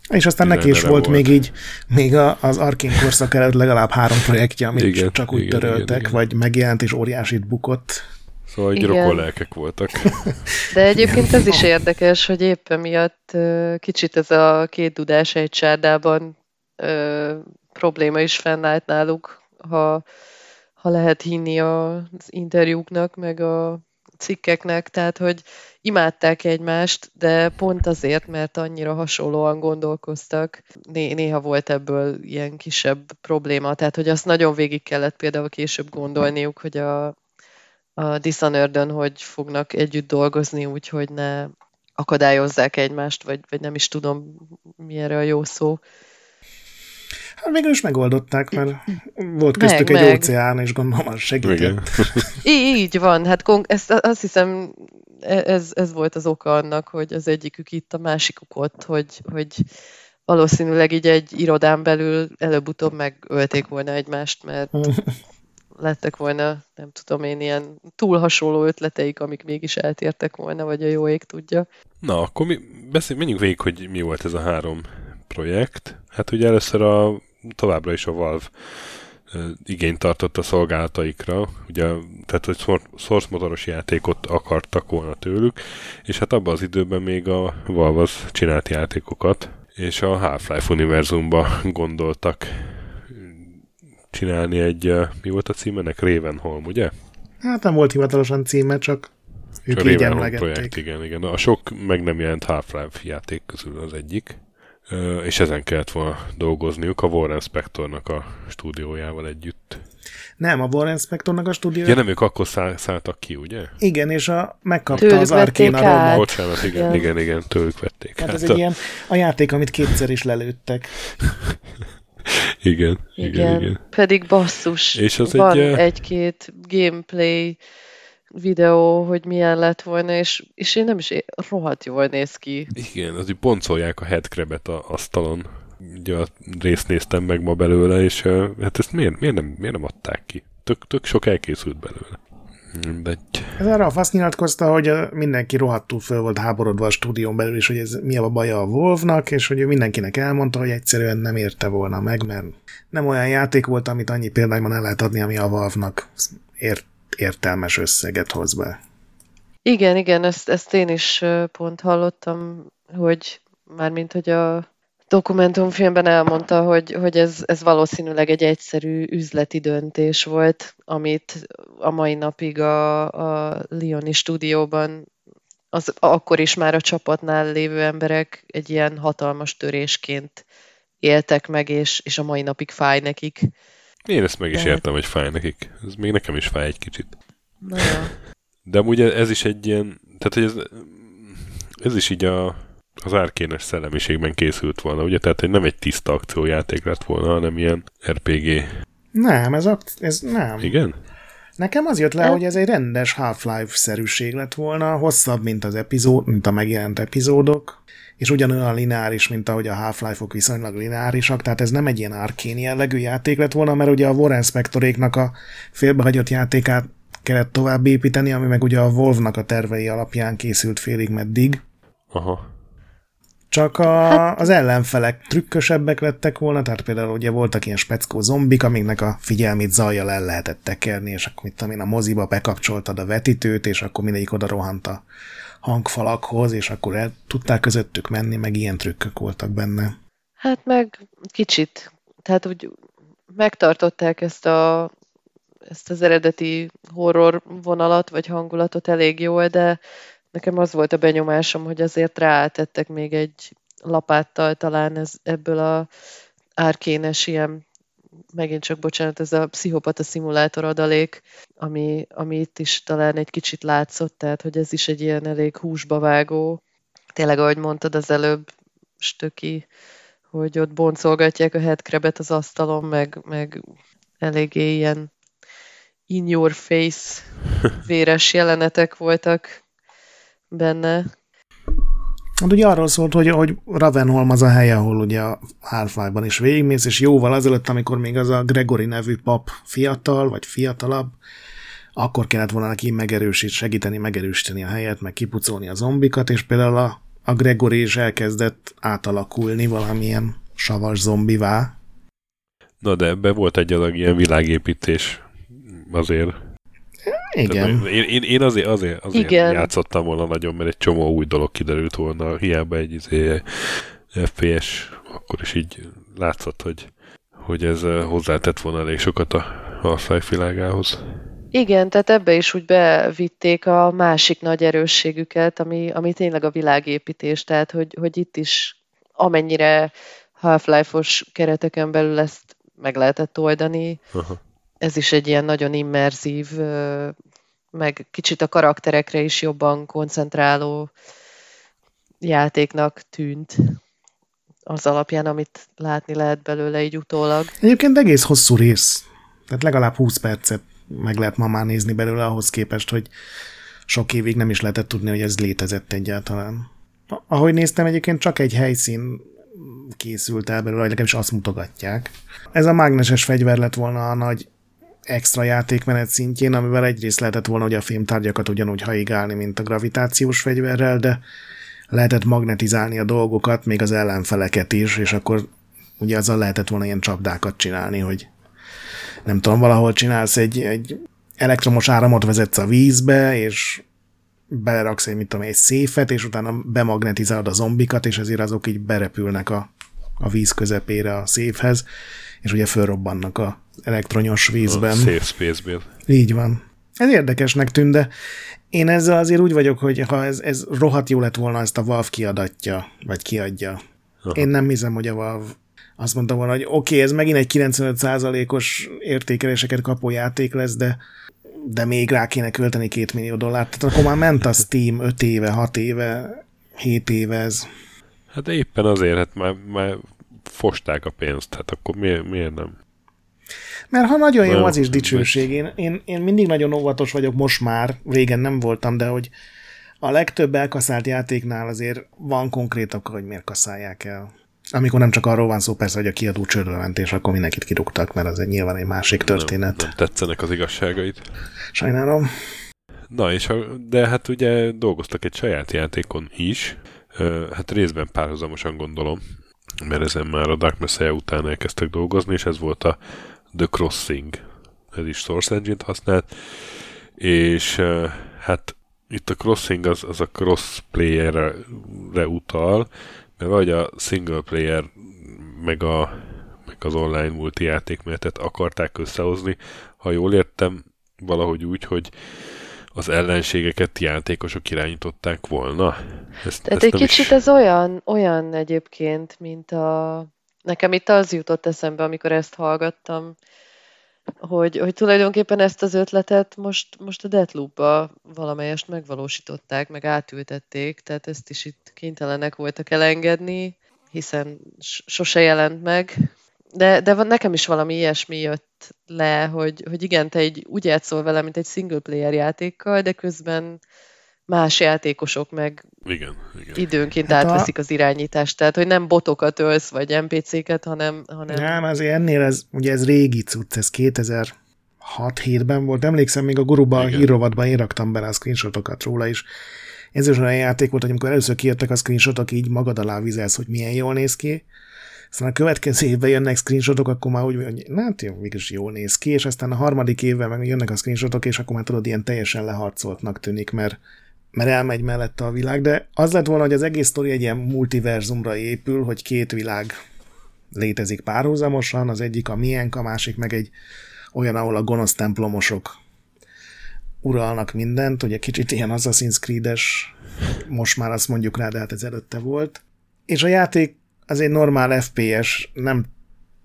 És aztán neki is volt, volt még így, még a, az Arkane korszak előtt legalább három projektje, amit igen, csak úgy igen, töröltek, igen, igen. vagy megjelent és óriásit bukott. Szóval egy lelkek voltak. De egyébként ez is érdekes, hogy éppen miatt kicsit ez a két dudás egy csárdában ö, probléma is fennállt náluk, ha, ha lehet hinni az interjúknak, meg a cikkeknek, tehát hogy imádták egymást, de pont azért, mert annyira hasonlóan gondolkoztak, né- néha volt ebből ilyen kisebb probléma, tehát hogy azt nagyon végig kellett például később gondolniuk, hogy a, a dishonored hogy fognak együtt dolgozni, úgyhogy ne akadályozzák egymást, vagy, vagy nem is tudom, mi erre a jó szó. Hát végül is megoldották, mert volt köztük meg, egy meg. óceán, és gondolom az segített. Így, így van, hát ezt, azt hiszem e, ez, ez volt az oka annak, hogy az egyikük itt, a másikuk ott, hogy, hogy valószínűleg így egy irodán belül előbb-utóbb megölték volna egymást, mert lettek volna, nem tudom én, ilyen túl hasonló ötleteik, amik mégis eltértek volna, vagy a jó ég tudja. Na, akkor mi, beszélj, menjünk végig, hogy mi volt ez a három projekt. Hát ugye először a továbbra is a Valve igényt tartott a szolgálataikra, ugye, tehát hogy source motoros játékot akartak volna tőlük, és hát abban az időben még a Valve az csinált játékokat, és a Half-Life univerzumba gondoltak csinálni egy, mi volt a címenek? Ravenholm, ugye? Hát nem volt hivatalosan címe, csak ők A így projekt, igen, igen. A sok meg nem jelent Half-Life játék közül az egyik. És ezen kellett volna dolgozniuk a Warren Spectornak a stúdiójával együtt. Nem, a Warren Spectornak a stúdió. Ja, nem ők akkor száll, szálltak ki, ugye? Igen, és a, megkapta Tőlük az át. Aromot. Bocsánat, igen, igen. igen, igen, tőlük vették. Tehát ez Hát egy ilyen a játék, amit kétszer is lelőttek. Igen, igen, Igen, igen. pedig basszus. És az van egy, egy-két gameplay videó, hogy milyen lett volna, és, és én nem is é- rohadt jól néz ki. Igen, az így boncolják a headcrabet a asztalon. Ugye a részt néztem meg ma belőle, és uh, hát ezt miért, miért, nem, miért nem adták ki? Tök, tök sok elkészült belőle. De Ez arra azt nyilatkozta, hogy mindenki rohadtul föl volt háborodva a stúdión belül is, hogy ez mi a baja a Wolfnak, és hogy ő mindenkinek elmondta, hogy egyszerűen nem érte volna meg, mert nem olyan játék volt, amit annyi példányban el lehet adni, ami a Valve-nak ért, értelmes összeget hoz be. Igen, igen, ezt, ezt én is pont hallottam, hogy mármint, hogy a dokumentumfilmben elmondta, hogy, hogy ez, ez valószínűleg egy egyszerű üzleti döntés volt, amit a mai napig a, a Lioni stúdióban az akkor is már a csapatnál lévő emberek egy ilyen hatalmas törésként éltek meg, és, és a mai napig fáj nekik. Én ezt meg is Tehát- értem, hogy fáj nekik. Ez még nekem is fáj egy kicsit. Na, ja. De amúgy ez is egy ilyen, tehát hogy ez, ez is így a, az árkénes szellemiségben készült volna, ugye? Tehát hogy nem egy tiszta akciójáték lett volna, hanem ilyen RPG. Nem, ez, a, ez nem. Igen? Nekem az jött le, Hát- hogy ez egy rendes Half-Life-szerűség lett volna, hosszabb, mint az epizód, mint a megjelent epizódok, és ugyanolyan lineáris, mint ahogy a Half-Life-ok viszonylag lineárisak, tehát ez nem egy ilyen arkén jellegű játék lett volna, mert ugye a Warren Spectoréknak a félbehagyott játékát kellett tovább építeni, ami meg ugye a Wolve-nak a tervei alapján készült félig meddig. Aha. Csak a, az ellenfelek trükkösebbek lettek volna, tehát például ugye voltak ilyen speckó zombik, amiknek a figyelmét zajjal el lehetett tekerni, és akkor mit tudom én, a moziba bekapcsoltad a vetítőt, és akkor mindegyik oda rohant a hangfalakhoz, és akkor el tudták közöttük menni, meg ilyen trükkök voltak benne. Hát meg kicsit. Tehát úgy megtartották ezt a ezt az eredeti horror vonalat, vagy hangulatot elég jól, de nekem az volt a benyomásom, hogy azért rátettek még egy lapáttal talán ez, ebből a árkénes ilyen, megint csak bocsánat, ez a pszichopata szimulátor adalék, ami, ami itt is talán egy kicsit látszott, tehát hogy ez is egy ilyen elég húsba vágó, tényleg ahogy mondtad az előbb, stöki, hogy ott boncolgatják a headcrabet az asztalon, meg, meg eléggé ilyen in your face véres jelenetek voltak benne. Hát ugye arról szólt, hogy, hogy Ravenholm az a hely, ahol ugye a Half-Life-ban is végigmész, és jóval azelőtt, amikor még az a Gregory nevű pap fiatal, vagy fiatalabb, akkor kellett volna neki megerősít, segíteni megerősíteni a helyet, meg kipucolni a zombikat, és például a, a Gregory is elkezdett átalakulni valamilyen savas zombivá. Na de ebbe volt egy adag ilyen világépítés azért. Igen. Tehát én, én, én azért, azért, azért Igen. játszottam volna nagyon, mert egy csomó új dolog kiderült volna, hiába egy izé, FPS, akkor is így látszott, hogy, hogy ez eh, hozzátett volna elég sokat a Half-Life világához. Igen, tehát ebbe is úgy bevitték a másik nagy erősségüket, ami, ami tényleg a világépítés, tehát hogy, hogy itt is amennyire Half-Life-os kereteken belül ezt meg lehetett oldani, Aha. Ez is egy ilyen nagyon immerzív, meg kicsit a karakterekre is jobban koncentráló játéknak tűnt az alapján, amit látni lehet belőle így utólag. Egyébként egész hosszú rész. Tehát legalább 20 percet meg lehet ma már nézni belőle ahhoz képest, hogy sok évig nem is lehetett tudni, hogy ez létezett egyáltalán. Ahogy néztem, egyébként csak egy helyszín készült el belőle, vagy legalábbis azt mutogatják. Ez a mágneses fegyver lett volna a nagy extra játékmenet szintjén, amivel egyrészt lehetett volna ugye a fémtárgyakat ugyanúgy haigálni, mint a gravitációs fegyverrel, de lehetett magnetizálni a dolgokat, még az ellenfeleket is, és akkor ugye azzal lehetett volna ilyen csapdákat csinálni, hogy nem tudom, valahol csinálsz egy, egy elektromos áramot vezetsz a vízbe, és beleraksz egy, mit tudom, egy széfet, és utána bemagnetizálod a zombikat, és ezért azok így berepülnek a, a víz közepére a széfhez, és ugye fölrobbannak a elektronyos vízben. A safe space-ben. Így van. Ez érdekesnek tűnt, de én ezzel azért úgy vagyok, hogy ha ez, ez rohadt jó lett volna, ezt a Valve kiadatja, vagy kiadja. Aha. Én nem hiszem, hogy a Valve azt mondta volna, hogy oké, okay, ez megint egy 95%-os értékeléseket kapó játék lesz, de de még rá kéne költeni két millió dollárt. Tehát akkor már ment a Steam 5 éve, 6 éve, 7 éve ez. Hát éppen azért, hát már, már fosták a pénzt, hát akkor miért, miért nem? Mert ha nagyon jó, az is dicsőség. Én, én, én mindig nagyon óvatos vagyok most már, régen nem voltam, de hogy a legtöbb elkaszált játéknál azért van konkrét oka, hogy miért kaszálják el. Amikor nem csak arról van szó, persze, hogy a kiadó csődbe ment, és akkor mindenkit kirúgtak, mert az egy nyilván egy másik történet. Nem, nem tetszenek az igazságait. Sajnálom. Na, és a, de hát ugye dolgoztak egy saját játékon is, hát részben párhuzamosan gondolom, mert ezen már a Dark Messiah után elkezdtek dolgozni, és ez volt a The Crossing. Ez is Source Engine-t használt, és hát itt a Crossing az, az a cross-player-re utal, mert vagy a single player meg, a, meg az online multijátékmenetet akarták összehozni, ha jól értem, valahogy úgy, hogy az ellenségeket játékosok irányították volna. Ezt, Tehát ezt egy kicsit is... ez olyan, olyan egyébként, mint a... Nekem itt az jutott eszembe, amikor ezt hallgattam, hogy, hogy tulajdonképpen ezt az ötletet most, most a Deathloop-ba valamelyest megvalósították, meg átültették, tehát ezt is itt kénytelenek voltak elengedni, hiszen sose jelent meg. De, de nekem is valami ilyesmi jött le, hogy, hogy igen, te egy, úgy játszol vele, mint egy single player játékkal, de közben más játékosok meg igen, igen. időnként hát átveszik a... az irányítást. Tehát, hogy nem botokat ölsz, vagy NPC-ket, hanem... hanem... Nem, azért ennél ez, ugye ez régi cucc, ez 2006 7-ben volt. Emlékszem, még a guruba, a hírrovatban én raktam bele a screenshotokat róla is. Ez is olyan játék volt, hogy amikor először kijöttek a screenshotok, így magad alá vizelsz, hogy milyen jól néz ki, aztán a következő évben jönnek screenshotok, akkor már úgy, hogy hát jó, mégis jól néz ki, és aztán a harmadik évben meg jönnek a screenshotok, és akkor már tudod, ilyen teljesen leharcoltnak tűnik, mert mert elmegy mellette a világ, de az lett volna, hogy az egész sztori egy ilyen multiverzumra épül, hogy két világ létezik párhuzamosan, az egyik a miénk, a másik meg egy olyan, ahol a gonosz templomosok uralnak mindent, ugye kicsit ilyen Assassin's Creed-es, most már azt mondjuk rá, de hát ez előtte volt. És a játék az egy normál FPS, nem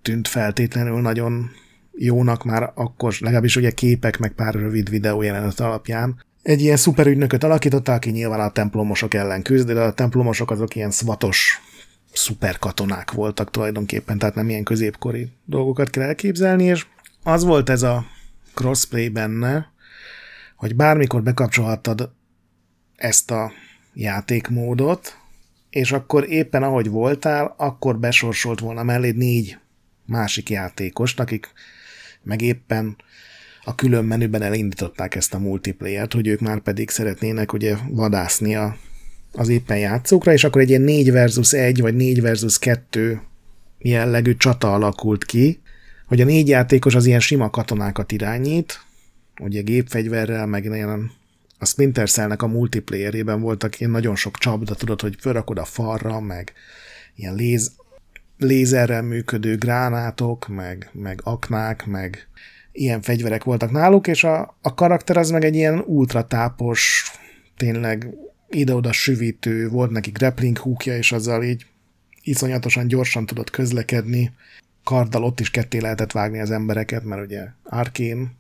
tűnt feltétlenül nagyon jónak már akkor, legalábbis ugye képek, meg pár rövid videó jelenet alapján egy ilyen szuperügynököt alakította, aki nyilván a templomosok ellen küzd, de a templomosok azok ilyen szvatos szuperkatonák voltak tulajdonképpen, tehát nem ilyen középkori dolgokat kell elképzelni, és az volt ez a crossplay benne, hogy bármikor bekapcsolhattad ezt a játékmódot, és akkor éppen ahogy voltál, akkor besorsolt volna mellé négy másik játékost, akik meg éppen a külön menüben elindították ezt a multiplayer-t, hogy ők már pedig szeretnének ugye vadászni a, az éppen játszókra, és akkor egy ilyen 4 versus 1, vagy 4 versus 2 jellegű csata alakult ki, hogy a négy játékos az ilyen sima katonákat irányít, ugye gépfegyverrel, meg ilyen a Splinter Cell-nek a multiplayerében voltak ilyen nagyon sok csapda, tudod, hogy felrakod a falra, meg ilyen léz, lézerrel működő gránátok, meg, meg aknák, meg ilyen fegyverek voltak náluk, és a, a karakter az meg egy ilyen ultratápos, tényleg ide-oda süvítő, volt neki grappling hookja, és azzal így iszonyatosan gyorsan tudott közlekedni. Karddal ott is ketté lehetett vágni az embereket, mert ugye arkén.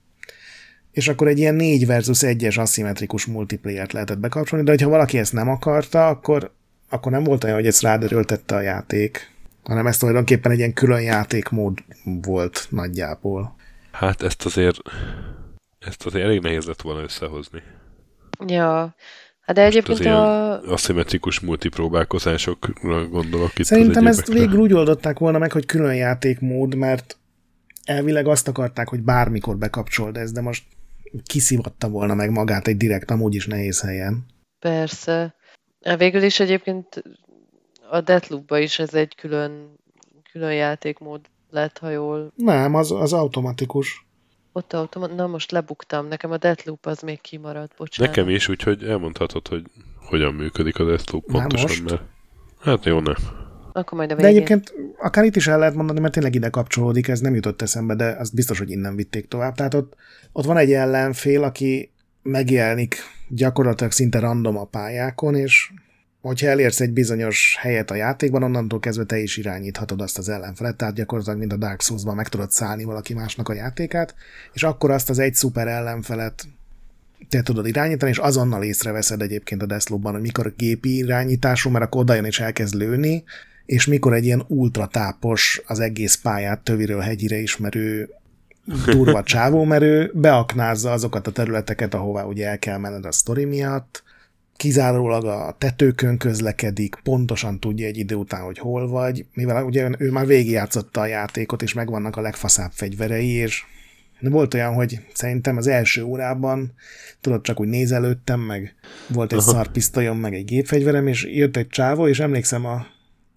És akkor egy ilyen 4 versus 1-es aszimmetrikus multiplayer-t lehetett bekapcsolni, de hogyha valaki ezt nem akarta, akkor, akkor nem volt olyan, hogy ezt ráderőltette a játék, hanem ez tulajdonképpen egy ilyen külön játékmód volt nagyjából. Hát ezt azért, ezt azért elég nehéz lett volna összehozni. Ja, Hát de egyébként a... aszimmetrikus multipróbálkozásokra gondolok itt Szerintem ezt végül úgy oldották volna meg, hogy külön játékmód, mert elvileg azt akarták, hogy bármikor bekapcsold ezt, de most kiszivatta volna meg magát egy direkt, amúgy is nehéz helyen. Persze. Végül is egyébként a deathloop is ez egy külön, külön játékmód lett, ha jól... Nem, az, az automatikus. Ott automat... Na most lebuktam, nekem a Deathloop az még kimaradt, bocsánat. Nekem is, úgyhogy elmondhatod, hogy hogyan működik a Deathloop pontosan, most? mert... Hát jó, ne. akkor majd a végén. De egyébként akár itt is el lehet mondani, mert tényleg ide kapcsolódik, ez nem jutott eszembe, de az biztos, hogy innen vitték tovább. Tehát ott, ott van egy ellenfél, aki megjelenik gyakorlatilag szinte random a pályákon, és hogyha elérsz egy bizonyos helyet a játékban, onnantól kezdve te is irányíthatod azt az ellenfelet, tehát gyakorlatilag, mint a Dark Souls-ban meg tudod szállni valaki másnak a játékát, és akkor azt az egy szuper ellenfelet te tudod irányítani, és azonnal észreveszed egyébként a Deathloop-ban, hogy mikor gépi irányítású, mert akkor odajön és elkezd lőni, és mikor egy ilyen ultratápos, az egész pályát töviről hegyire ismerő durva csávó, mert ő beaknázza azokat a területeket, ahová ugye el kell menned a sztori miatt, kizárólag a tetőkön közlekedik, pontosan tudja egy idő után, hogy hol vagy, mivel ugye ő már végigjátszotta a játékot, és megvannak a legfaszább fegyverei, és volt olyan, hogy szerintem az első órában, tudod, csak úgy nézelődtem, meg volt egy szarpisztolyom, meg egy gépfegyverem, és jött egy csávó, és emlékszem a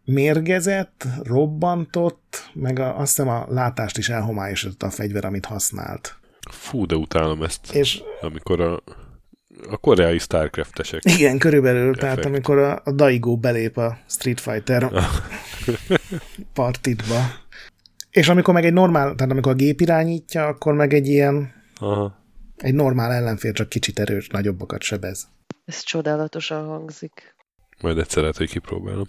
mérgezett, robbantott, meg a, azt hiszem a látást is elhomályosította a fegyver, amit használt. Fú, de utálom ezt. És amikor a, a koreai Starcraft-esek. Igen, körülbelül, Effekt. tehát amikor a, a Daigo belép a Street Fighter partitba. És amikor meg egy normál, tehát amikor a gép irányítja, akkor meg egy ilyen Aha. egy normál ellenfél csak kicsit erős, nagyobbakat sebez. Ez csodálatosan hangzik. Majd egyszer lehet, hogy kipróbálom.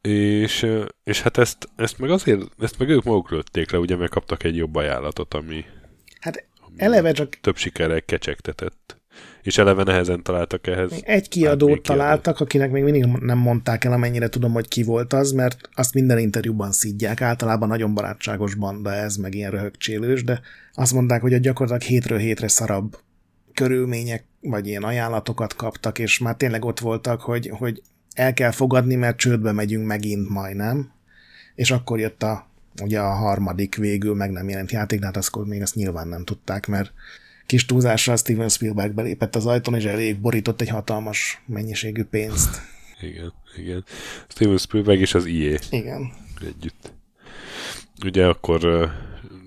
És, és hát ezt, ezt meg azért, ezt meg ők maguk lőtték le, ugye, mert kaptak egy jobb ajánlatot, ami eleve csak... több sikerrel kecsegtetett. És eleve nehezen találtak ehhez. Egy kiadót hát találtak, akinek még mindig nem mondták el, amennyire tudom, hogy ki volt az, mert azt minden interjúban szidják. Általában nagyon barátságos banda ez, meg ilyen röhögcsélős, de azt mondták, hogy a gyakorlatilag hétről hétre szarabb körülmények, vagy ilyen ajánlatokat kaptak, és már tényleg ott voltak, hogy, hogy el kell fogadni, mert csődbe megyünk megint majdnem, és akkor jött a, ugye a harmadik végül meg nem jelent játék, de hát akkor még ezt nyilván nem tudták, mert kis túlzásra Steven Spielberg belépett az ajtón, és elég borított egy hatalmas mennyiségű pénzt. Igen, igen. Steven Spielberg és az IE. Igen. Együtt. Ugye akkor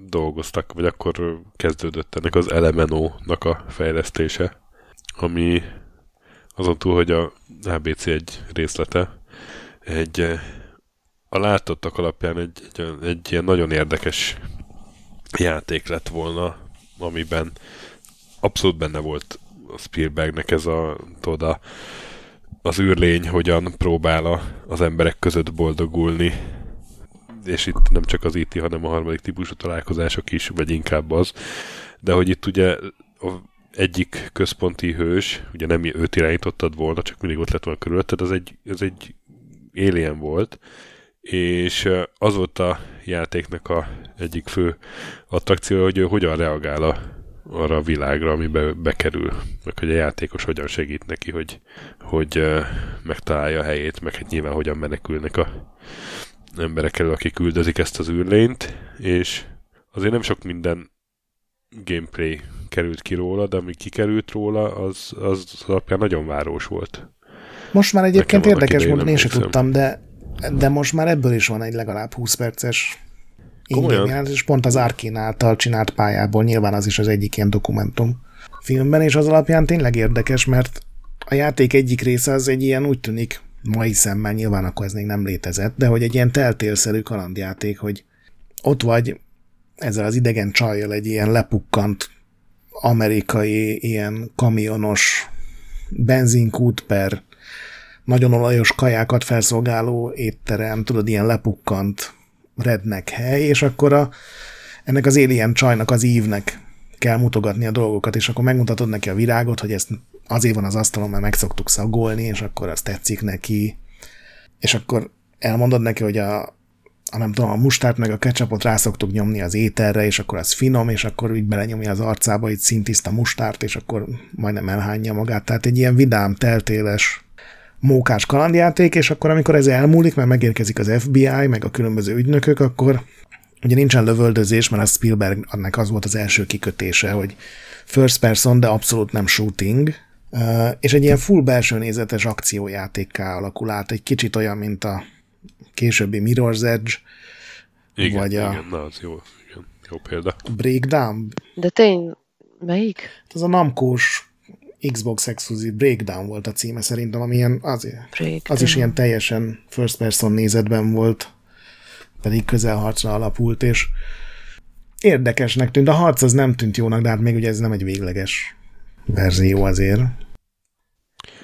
dolgoztak, vagy akkor kezdődött ennek az Elemeno-nak a fejlesztése, ami azon túl, hogy a ABC egy részlete, egy a látottak alapján egy, egy, egy ilyen nagyon érdekes játék lett volna, amiben abszolút benne volt a Spielbergnek ez a, toda az űrlény hogyan próbál az emberek között boldogulni, és itt nem csak az IT, e hanem a harmadik típusú találkozások is, vagy inkább az, de hogy itt ugye a egyik központi hős, ugye nem őt irányítottad volna, csak mindig ott lett volna körülötted, az egy, az egy alien volt, és az volt a játéknak a egyik fő attrakció, hogy ő hogyan reagál a, arra a világra, amibe bekerül, meg hogy a játékos hogyan segít neki, hogy, hogy megtalálja a helyét, meg hát nyilván hogyan menekülnek a emberek elő, akik küldözik ezt az űrlényt, és azért nem sok minden gameplay került ki róla, de ami kikerült róla, az, az alapján nagyon város volt. Most már egyébként érdekes volt, én sem tudtam, de, de most már ebből is van egy legalább 20 perces ingyen és pont az Arkén által csinált pályából, nyilván az is az egyik ilyen dokumentum filmben, és az alapján tényleg érdekes, mert a játék egyik része az egy ilyen úgy tűnik, mai szemmel nyilván akkor ez még nem létezett, de hogy egy ilyen teltélszerű kalandjáték, hogy ott vagy ezzel az idegen csajjal egy ilyen lepukkant amerikai ilyen kamionos benzinkút per nagyon olajos kajákat felszolgáló étterem, tudod, ilyen lepukkant rednek hely, és akkor a, ennek az alien csajnak, az ívnek kell mutogatni a dolgokat, és akkor megmutatod neki a virágot, hogy ezt azért van az asztalon, mert meg szoktuk szagolni, és akkor az tetszik neki, és akkor elmondod neki, hogy a, a nem tudom, a mustárt meg a ketchupot rá szoktuk nyomni az ételre, és akkor az finom, és akkor úgy belenyomja az arcába egy szintiszta mustárt, és akkor majdnem elhányja magát. Tehát egy ilyen vidám, teltéles, mókás kalandjáték, és akkor amikor ez elmúlik, mert megérkezik az FBI, meg a különböző ügynökök, akkor ugye nincsen lövöldözés, mert a Spielberg annak az volt az első kikötése, hogy first person, de abszolút nem shooting, és egy ilyen full belső nézetes akciójátékká alakul át, egy kicsit olyan, mint a későbbi Mirror's Edge, igen, vagy a... Igen, na, az jó, igen, jó példa. Breakdown. De tény, melyik? Ez a namkós Xbox Exclusive Breakdown volt a címe szerintem, ami ilyen, az, az is ilyen teljesen first person nézetben volt, pedig közelharcra alapult, és érdekesnek tűnt. A harc az nem tűnt jónak, de hát még ugye ez nem egy végleges verzió azért.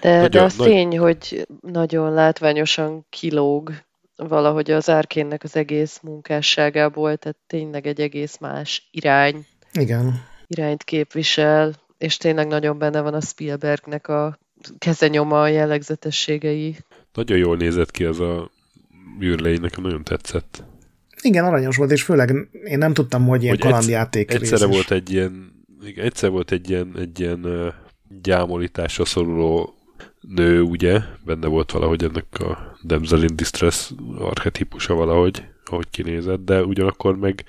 De, de az nagy- tény, hogy nagyon látványosan kilóg valahogy az árkénnek az egész munkásságából, tehát tényleg egy egész más irány, Igen. irányt képvisel, és tényleg nagyon benne van a Spielbergnek a kezenyoma, a jellegzetességei. Nagyon jól nézett ki ez a űrlény, nekem nagyon tetszett. Igen, aranyos volt, és főleg én nem tudtam, hogy ilyen Hogy egyszer- kalandjáték Egyszerre részes. volt egy ilyen, igen, egyszer volt egy ilyen, egy ilyen uh, gyámolításra szoruló nő, ugye? Benne volt valahogy ennek a damsel in distress archetípusa valahogy, ahogy kinézett, de ugyanakkor meg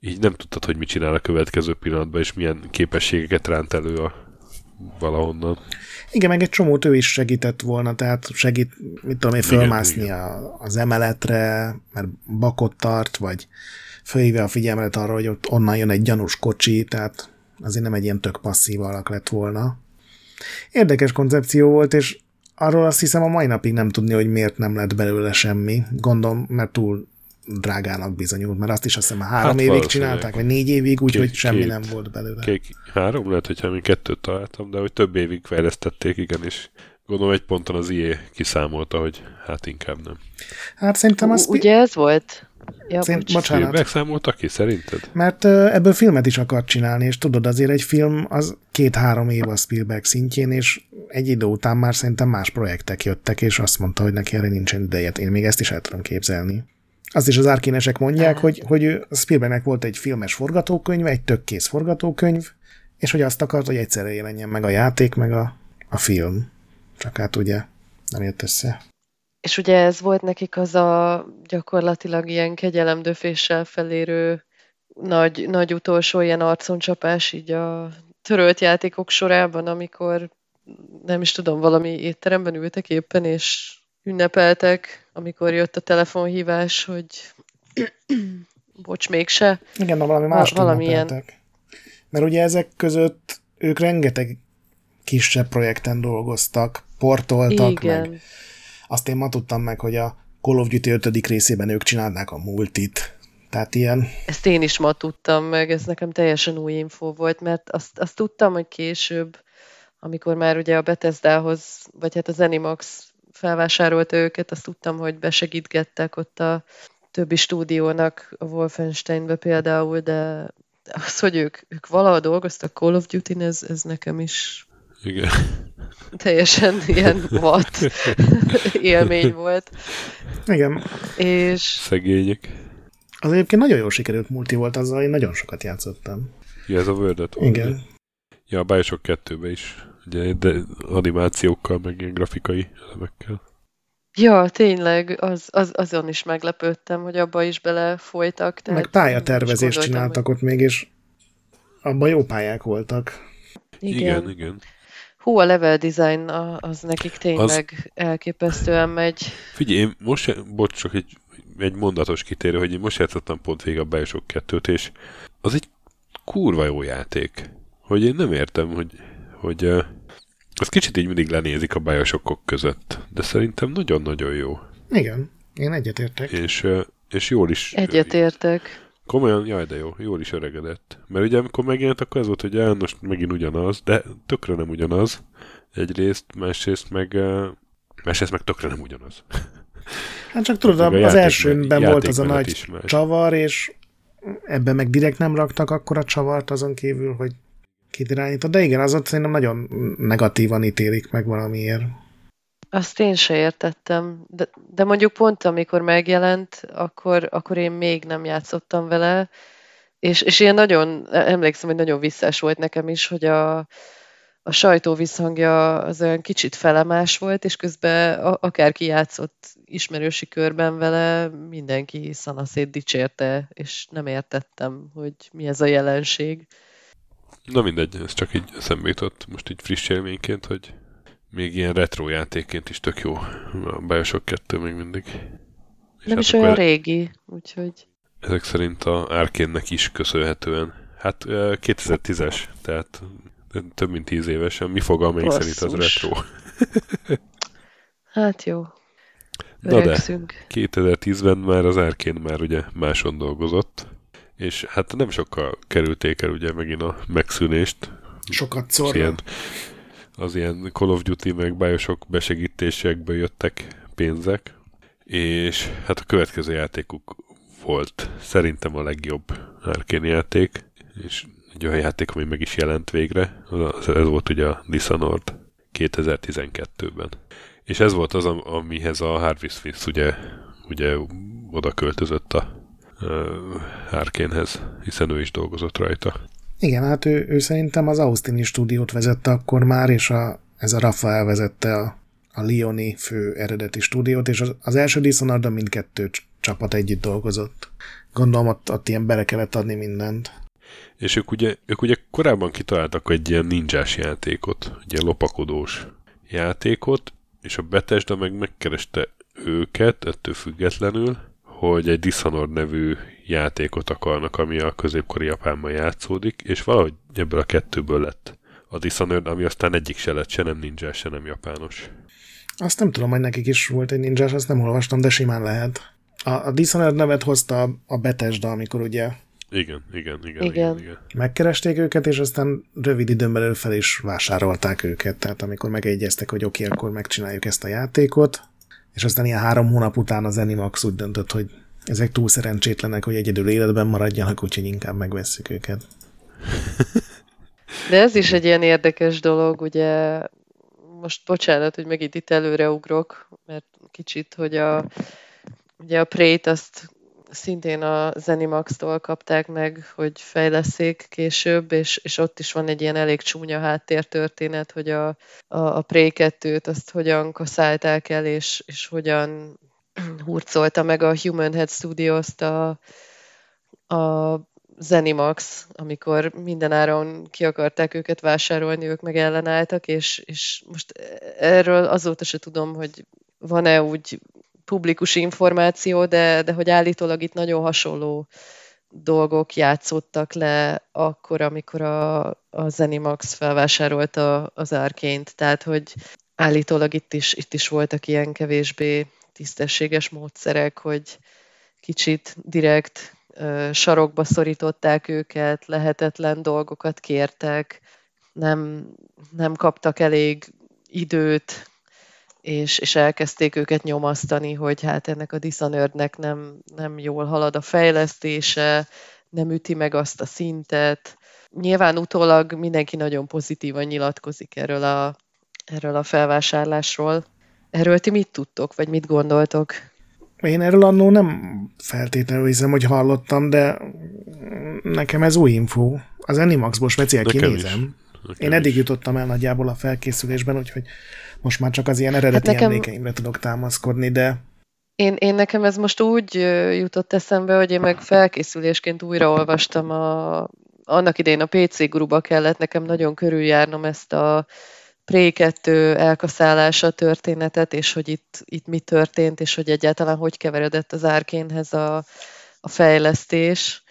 így nem tudtad, hogy mit csinál a következő pillanatban, és milyen képességeket ránt elő a valahonnan. Igen, meg egy csomót ő is segített volna, tehát segít, mit tudom én, Igen, fölmászni igen. a, az emeletre, mert bakot tart, vagy fölhívja a figyelmet arra, hogy ott onnan jön egy gyanús kocsi, tehát azért nem egy ilyen tök passzív alak lett volna. Érdekes koncepció volt, és arról azt hiszem a mai napig nem tudni, hogy miért nem lett belőle semmi. Gondolom, mert túl drágának bizonyult, mert azt is azt hiszem már három Hát évig csinálták, vagy négy évig, úgyhogy semmi két- nem volt belőle. Kék, három, lehet, hogyha még kettőt találtam, de hogy több évig fejlesztették, igen, és gondolom egy ponton az IE kiszámolta, hogy hát inkább nem. Hát szerintem az... Ugye ez volt? Ja, Szerint- bocs. bocsánat. Spielberg számolta ki, szerinted? Mert ebből filmet is akart csinálni, és tudod, azért egy film az két-három év a Spielberg szintjén, és egy idő után már szerintem más projektek jöttek, és azt mondta, hogy neki erre nincsen ideje. Én még ezt is el tudom képzelni. Azt is az árkénesek mondják, hogy, hogy Spielbergnek volt egy filmes forgatókönyve, egy tök kész forgatókönyv, és hogy azt akart, hogy egyszerre jelenjen meg a játék, meg a, a film. Csak hát ugye nem jött össze. És ugye ez volt nekik az a gyakorlatilag ilyen kegyelemdöféssel felérő nagy, nagy utolsó ilyen arconcsapás így a törölt játékok sorában, amikor nem is tudom, valami étteremben ültek éppen, és ünnepeltek, amikor jött a telefonhívás, hogy bocs, mégse. Igen, na valami más valamilyen. Mert ugye ezek között ők rengeteg kisebb projekten dolgoztak, portoltak, Igen. meg azt én ma tudtam meg, hogy a Call of Duty 5. részében ők csinálnák a multit. Tehát ilyen, Ezt én is ma tudtam meg, ez nekem teljesen új info volt, mert azt, azt tudtam, hogy később, amikor már ugye a Bethesdához, vagy hát az Animax felvásárolta őket, azt tudtam, hogy besegítgettek ott a többi stúdiónak, a Wolfensteinbe például, de az, hogy ők, ők valaha dolgoztak Call of Duty-n, ez, ez nekem is Igen. teljesen ilyen vad élmény volt. igen, És Szegények. az egyébként nagyon jól sikerült multi volt, azzal én nagyon sokat játszottam. Ja, ez a World Igen. Ja, a Bioshock 2 is. Ugye, de animációkkal, meg ilyen grafikai elemekkel. Ja, tényleg, az, az, azon is meglepődtem, hogy abba is belefolytak. Tehát Meg pályatervezést csináltak ott még, és abban jó pályák voltak. hogy- Igen, Igen. igen. Hú, a level design a- az nekik tényleg elképesztően megy. Figyelj, én most, bocs, csak egy, egy mondatos kitérő, hogy én most játszottam pont végig a Bioshock 2-t, és az egy kurva jó játék. Hogy én nem értem, hogy, hogy az kicsit így mindig lenézik a Bioshockok között, de szerintem nagyon-nagyon jó. Igen, én egyetértek. És, és jól is... Egyetértek. Komolyan, jaj, de jó, jól is öregedett. Mert ugye amikor megjelent, akkor ez volt, hogy el, most megint ugyanaz, de tökre nem ugyanaz. Egyrészt, másrészt meg, másrészt meg tökre nem ugyanaz. Hát csak tudod, a az elsőben volt az a nagy csavar, és ebben meg direkt nem raktak akkor a csavart azon kívül, hogy kit irányított. De igen, az ott szerintem nagyon negatívan ítélik meg valamiért. Azt én se értettem, de, de mondjuk pont amikor megjelent, akkor, akkor én még nem játszottam vele, és, és ilyen nagyon, emlékszem, hogy nagyon visszás volt nekem is, hogy a, a sajtó visszhangja az olyan kicsit felemás volt, és közben a, akárki játszott ismerősi körben vele, mindenki szanaszét dicsérte, és nem értettem, hogy mi ez a jelenség. Na mindegy, ez csak így eszembe jutott most így friss élményként, hogy még ilyen retro játékként is tök jó. A Bioshock 2 még mindig. És Nem hát is olyan régi, úgyhogy Ezek szerint a Arkénnek is köszönhetően. Hát ö, 2010-es, tehát több mint tíz évesen. Mi fogalmaink szerint az retro. hát jó. Na de, 2010-ben már az Arkén már ugye máson dolgozott, és hát nem sokkal kerülték el ugye megint a megszűnést. Sokat szorra. Ilyen, az ilyen Call of Duty meg Bioshock besegítésekből jöttek pénzek, és hát a következő játékuk volt szerintem a legjobb Arkane játék, és egy olyan játék, ami meg is jelent végre, ez volt ugye a Dishonored 2012-ben. És ez volt az, amihez a Harvey Smith ugye, ugye oda költözött a Arkanehez, hiszen ő is dolgozott rajta. Igen, hát ő, ő szerintem az Austini stúdiót vezette akkor már, és a, ez a Rafael vezette a, a Lioni fő eredeti stúdiót, és az, az első Dishonored mindkettő csapat együtt dolgozott. Gondolom ott, ott ilyen bele kellett adni mindent. És ők ugye, ők ugye korábban kitaláltak egy ilyen ninjás játékot, egy ilyen lopakodós játékot, és a Bethesda meg megkereste őket, ettől függetlenül, hogy egy Dishonored nevű játékot akarnak, ami a középkori Japánban játszódik, és valahogy ebből a kettőből lett a Dishonored, ami aztán egyik se lett, se nem ninja, se nem japános. Azt nem tudom, hogy nekik is volt egy ninja, azt nem olvastam, de simán lehet. A, a Dishonored nevet hozta a Bethesda, amikor ugye igen, igen, igen, igen. igen, igen. Megkeresték őket, és aztán rövid időn belül fel is vásárolták őket. Tehát amikor megegyeztek, hogy oké, okay, akkor megcsináljuk ezt a játékot, és aztán ilyen három hónap után az Animax úgy döntött, hogy ezek túl szerencsétlenek, hogy egyedül életben maradjanak, úgyhogy inkább megvesszük őket. De ez is egy ilyen érdekes dolog, ugye most bocsánat, hogy megint itt előreugrok, mert kicsit, hogy a, ugye a Prey-t azt szintén a Zenimax-tól kapták meg, hogy fejleszék később, és, és ott is van egy ilyen elég csúnya háttértörténet, hogy a, a, a Prey 2-t azt hogyan kaszálták el, és, és hogyan hurcolta meg a Human Head Studios-t a, a Zenimax, amikor mindenáron ki akarták őket vásárolni, ők meg ellenálltak, és, és most erről azóta se tudom, hogy van-e úgy publikus információ, de, de hogy állítólag itt nagyon hasonló dolgok játszottak le akkor, amikor a, a Zenimax felvásárolta az árként. Tehát, hogy állítólag itt is, itt is voltak ilyen kevésbé tisztességes módszerek, hogy kicsit direkt uh, sarokba szorították őket, lehetetlen dolgokat kértek, nem, nem kaptak elég időt és, és elkezdték őket nyomasztani, hogy hát ennek a Dishonorednek nem, nem jól halad a fejlesztése, nem üti meg azt a szintet. Nyilván utólag mindenki nagyon pozitívan nyilatkozik erről a, erről a felvásárlásról. Erről ti mit tudtok, vagy mit gondoltok? Én erről annó nem feltétlenül hiszem, hogy hallottam, de nekem ez új info. Az Animaxból speciál kinézem. Én eddig jutottam el nagyjából a felkészülésben, úgyhogy most már csak az ilyen eredeti hát nekem... emlékeimre tudok támaszkodni, de... Én, én nekem ez most úgy jutott eszembe, hogy én meg felkészülésként újraolvastam a, annak idején a PC gruba kellett nekem nagyon körüljárnom ezt a Pré 2 elkaszálása történetet, és hogy itt, itt mi történt, és hogy egyáltalán hogy keveredett az árkénhez a, a fejlesztés.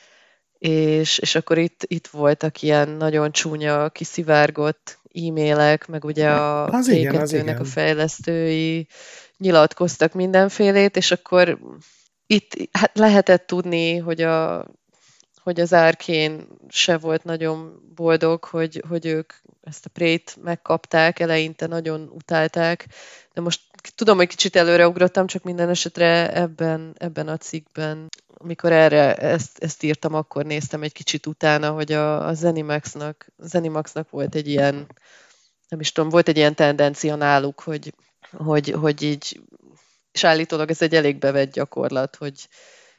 És, és akkor itt, itt voltak ilyen nagyon csúnya, kiszivárgott e-mailek, meg ugye a az igen, az igen. a fejlesztői nyilatkoztak mindenfélét, és akkor itt hát lehetett tudni, hogy, a, hogy az árkén se volt nagyon boldog, hogy, hogy ők ezt a prét megkapták, eleinte nagyon utálták, de most tudom, hogy kicsit előreugrottam, csak minden esetre ebben, ebben a cikkben, amikor erre ezt, ezt írtam, akkor néztem egy kicsit utána, hogy a, a Zenimax-nak, Zenimax-nak volt egy ilyen nem is tudom, volt egy ilyen tendencia náluk, hogy, hogy, hogy így, és állítólag ez egy elég bevett gyakorlat, hogy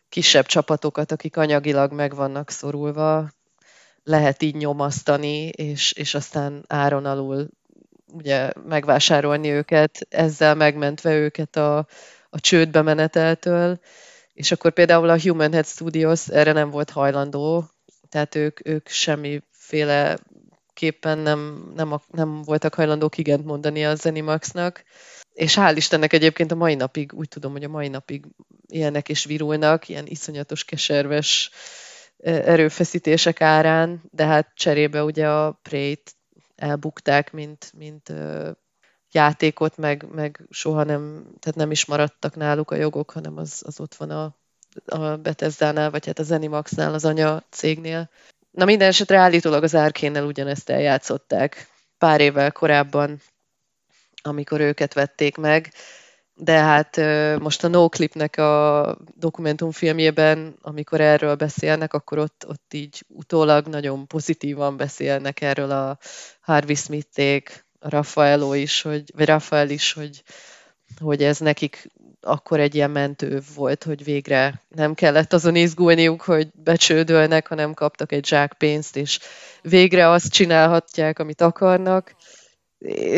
kisebb csapatokat, akik anyagilag meg vannak szorulva, lehet így nyomasztani, és, és aztán áron alul ugye megvásárolni őket, ezzel megmentve őket a, a csődbe meneteltől, és akkor például a Human Head Studios erre nem volt hajlandó, tehát ők, ők semmiféle képpen nem, nem, nem voltak hajlandók igent mondani a Zenimaxnak. És hál' Istennek egyébként a mai napig, úgy tudom, hogy a mai napig ilyenek is virulnak, ilyen iszonyatos keserves erőfeszítések árán, de hát cserébe ugye a Prey-t elbukták, mint, mint játékot, meg, meg soha nem, tehát nem is maradtak náluk a jogok, hanem az, az ott van a, a Bethesda-nál, vagy hát az Animax-nál, az anya cégnél. Na minden esetre állítólag az Arkénnel ugyanezt eljátszották pár évvel korábban, amikor őket vették meg, de hát most a Noclipnek a dokumentumfilmjében, amikor erről beszélnek, akkor ott, ott így utólag nagyon pozitívan beszélnek erről a Harvey Smith-ék, a Raffaello is, hogy, vagy Rafael is, hogy, hogy ez nekik akkor egy ilyen mentő volt, hogy végre nem kellett azon izgulniuk, hogy becsődölnek, hanem kaptak egy zsák pénzt, és végre azt csinálhatják, amit akarnak.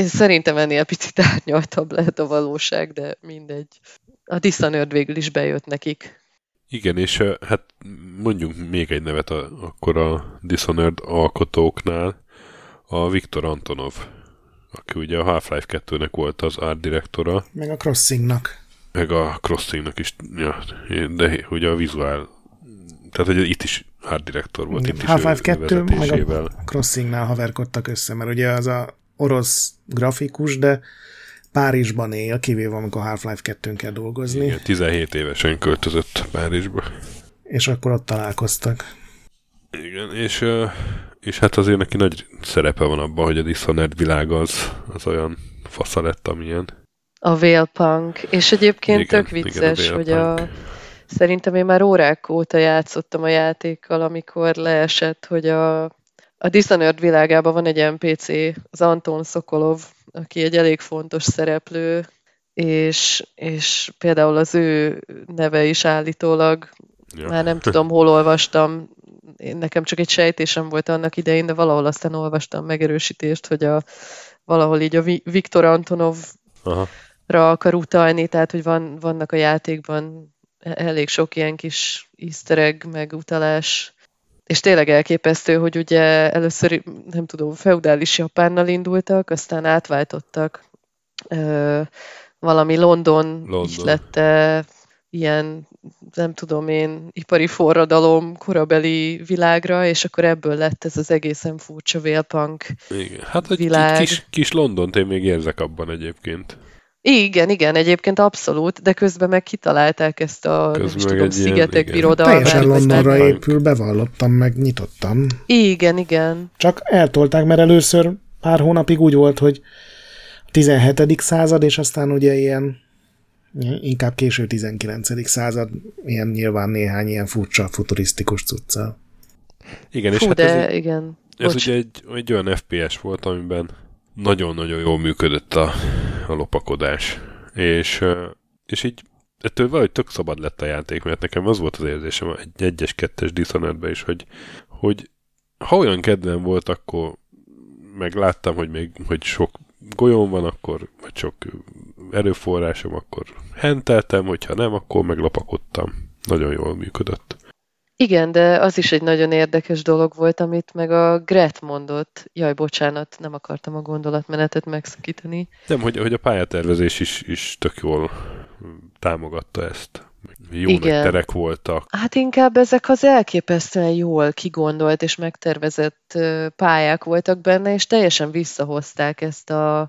Szerintem ennél picit árnyaltabb lehet a valóság, de mindegy. A Dishonored végül is bejött nekik. Igen, és hát mondjunk még egy nevet a, akkor a Dishonored alkotóknál, a Viktor Antonov, aki ugye a Half-Life 2-nek volt az art direktora. Meg a Crossingnak. Meg a Crossingnak is, ja, de ugye a vizuál, tehát hogy itt is art direktor volt. Igen, Half-Life 2, meg a Crossingnál haverkodtak össze, mert ugye az a orosz grafikus, de Párizsban él, kivéve amikor Half-Life 2 kell dolgozni. Igen, 17 évesen költözött Párizsba. És akkor ott találkoztak. Igen, és, és hát azért neki nagy szerepe van abban, hogy a Dishonored világ az, az olyan fasza lett, amilyen. A Vélpunk, és egyébként igen, tök vicces, igen, a hogy a Szerintem én már órák óta játszottam a játékkal, amikor leesett, hogy a a Dishonored világában van egy NPC, az Anton Sokolov, aki egy elég fontos szereplő, és, és például az ő neve is állítólag, ja. már nem tudom, hol olvastam, én nekem csak egy sejtésem volt annak idején, de valahol aztán olvastam megerősítést, hogy a, valahol így a Viktor Antonovra Aha. akar utalni, tehát hogy van, vannak a játékban elég sok ilyen kis easter egg, meg utalás és tényleg elképesztő, hogy ugye először, nem tudom, feudális Japánnal indultak, aztán átváltottak ö, valami London, London. is lett ilyen, nem tudom én, ipari forradalom korabeli világra, és akkor ebből lett ez az egészen furcsa vélpunk Igen, hát egy világ. Kis, kis Londont én még érzek abban egyébként. Igen, igen, egyébként abszolút, de közben meg kitalálták ezt a közben nem is tudom, szigetek ilyen, birodalmát. Teljesen Londonra épül, bevallottam, meg nyitottam. Igen, igen. Csak eltolták, mert először pár hónapig úgy volt, hogy a 17. század, és aztán ugye ilyen inkább késő 19. század, ilyen nyilván néhány ilyen furcsa futurisztikus cuccal. Igen, és hát de ez, igen. Ez Bocs. ugye egy, egy olyan FPS volt, amiben nagyon-nagyon jól működött a, a lopakodás. És, és így ettől valahogy tök szabad lett a játék, mert nekem az volt az érzésem egy egyes, kettes dishonored is, hogy, hogy ha olyan kedvem volt, akkor megláttam, hogy még hogy sok golyón van, akkor, vagy sok erőforrásom, akkor henteltem, hogyha nem, akkor meglopakodtam. Nagyon jól működött. Igen, de az is egy nagyon érdekes dolog volt, amit meg a Gret mondott. Jaj, bocsánat, nem akartam a gondolatmenetet megszakítani. Nem, hogy, hogy a pályatervezés is, is tök jól támogatta ezt. Jó Igen. nagy terek voltak. Hát inkább ezek az elképesztően jól kigondolt és megtervezett pályák voltak benne, és teljesen visszahozták ezt a,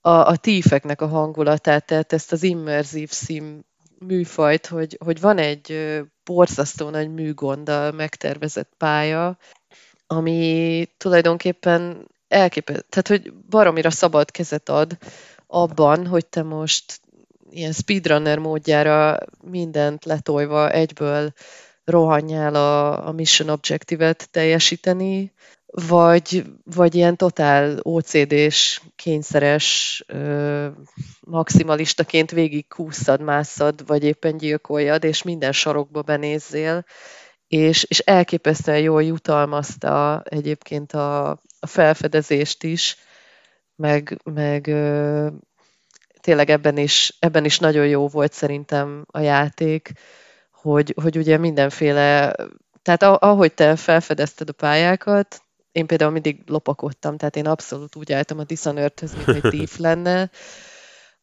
a, a tífeknek a hangulatát, tehát ezt az immerzív szím műfajt, hogy, hogy van egy borzasztó nagy műgonddal megtervezett pálya, ami tulajdonképpen elképesztő, tehát hogy baromira szabad kezet ad abban, hogy te most ilyen speedrunner módjára mindent letolva egyből rohanjál a, a mission objective-et teljesíteni, vagy, vagy ilyen totál OCD-s, kényszeres, ö, maximalistaként végig kúszad, mászad, vagy éppen gyilkoljad, és minden sarokba benézzél, és, és elképesztően jól jutalmazta egyébként a, a felfedezést is, meg, meg ö, tényleg ebben is, ebben is nagyon jó volt szerintem a játék, hogy, hogy ugye mindenféle, tehát ahogy te felfedezted a pályákat, én például mindig lopakodtam, tehát én abszolút úgy álltam a Dishonored-höz, mint egy tív lenne,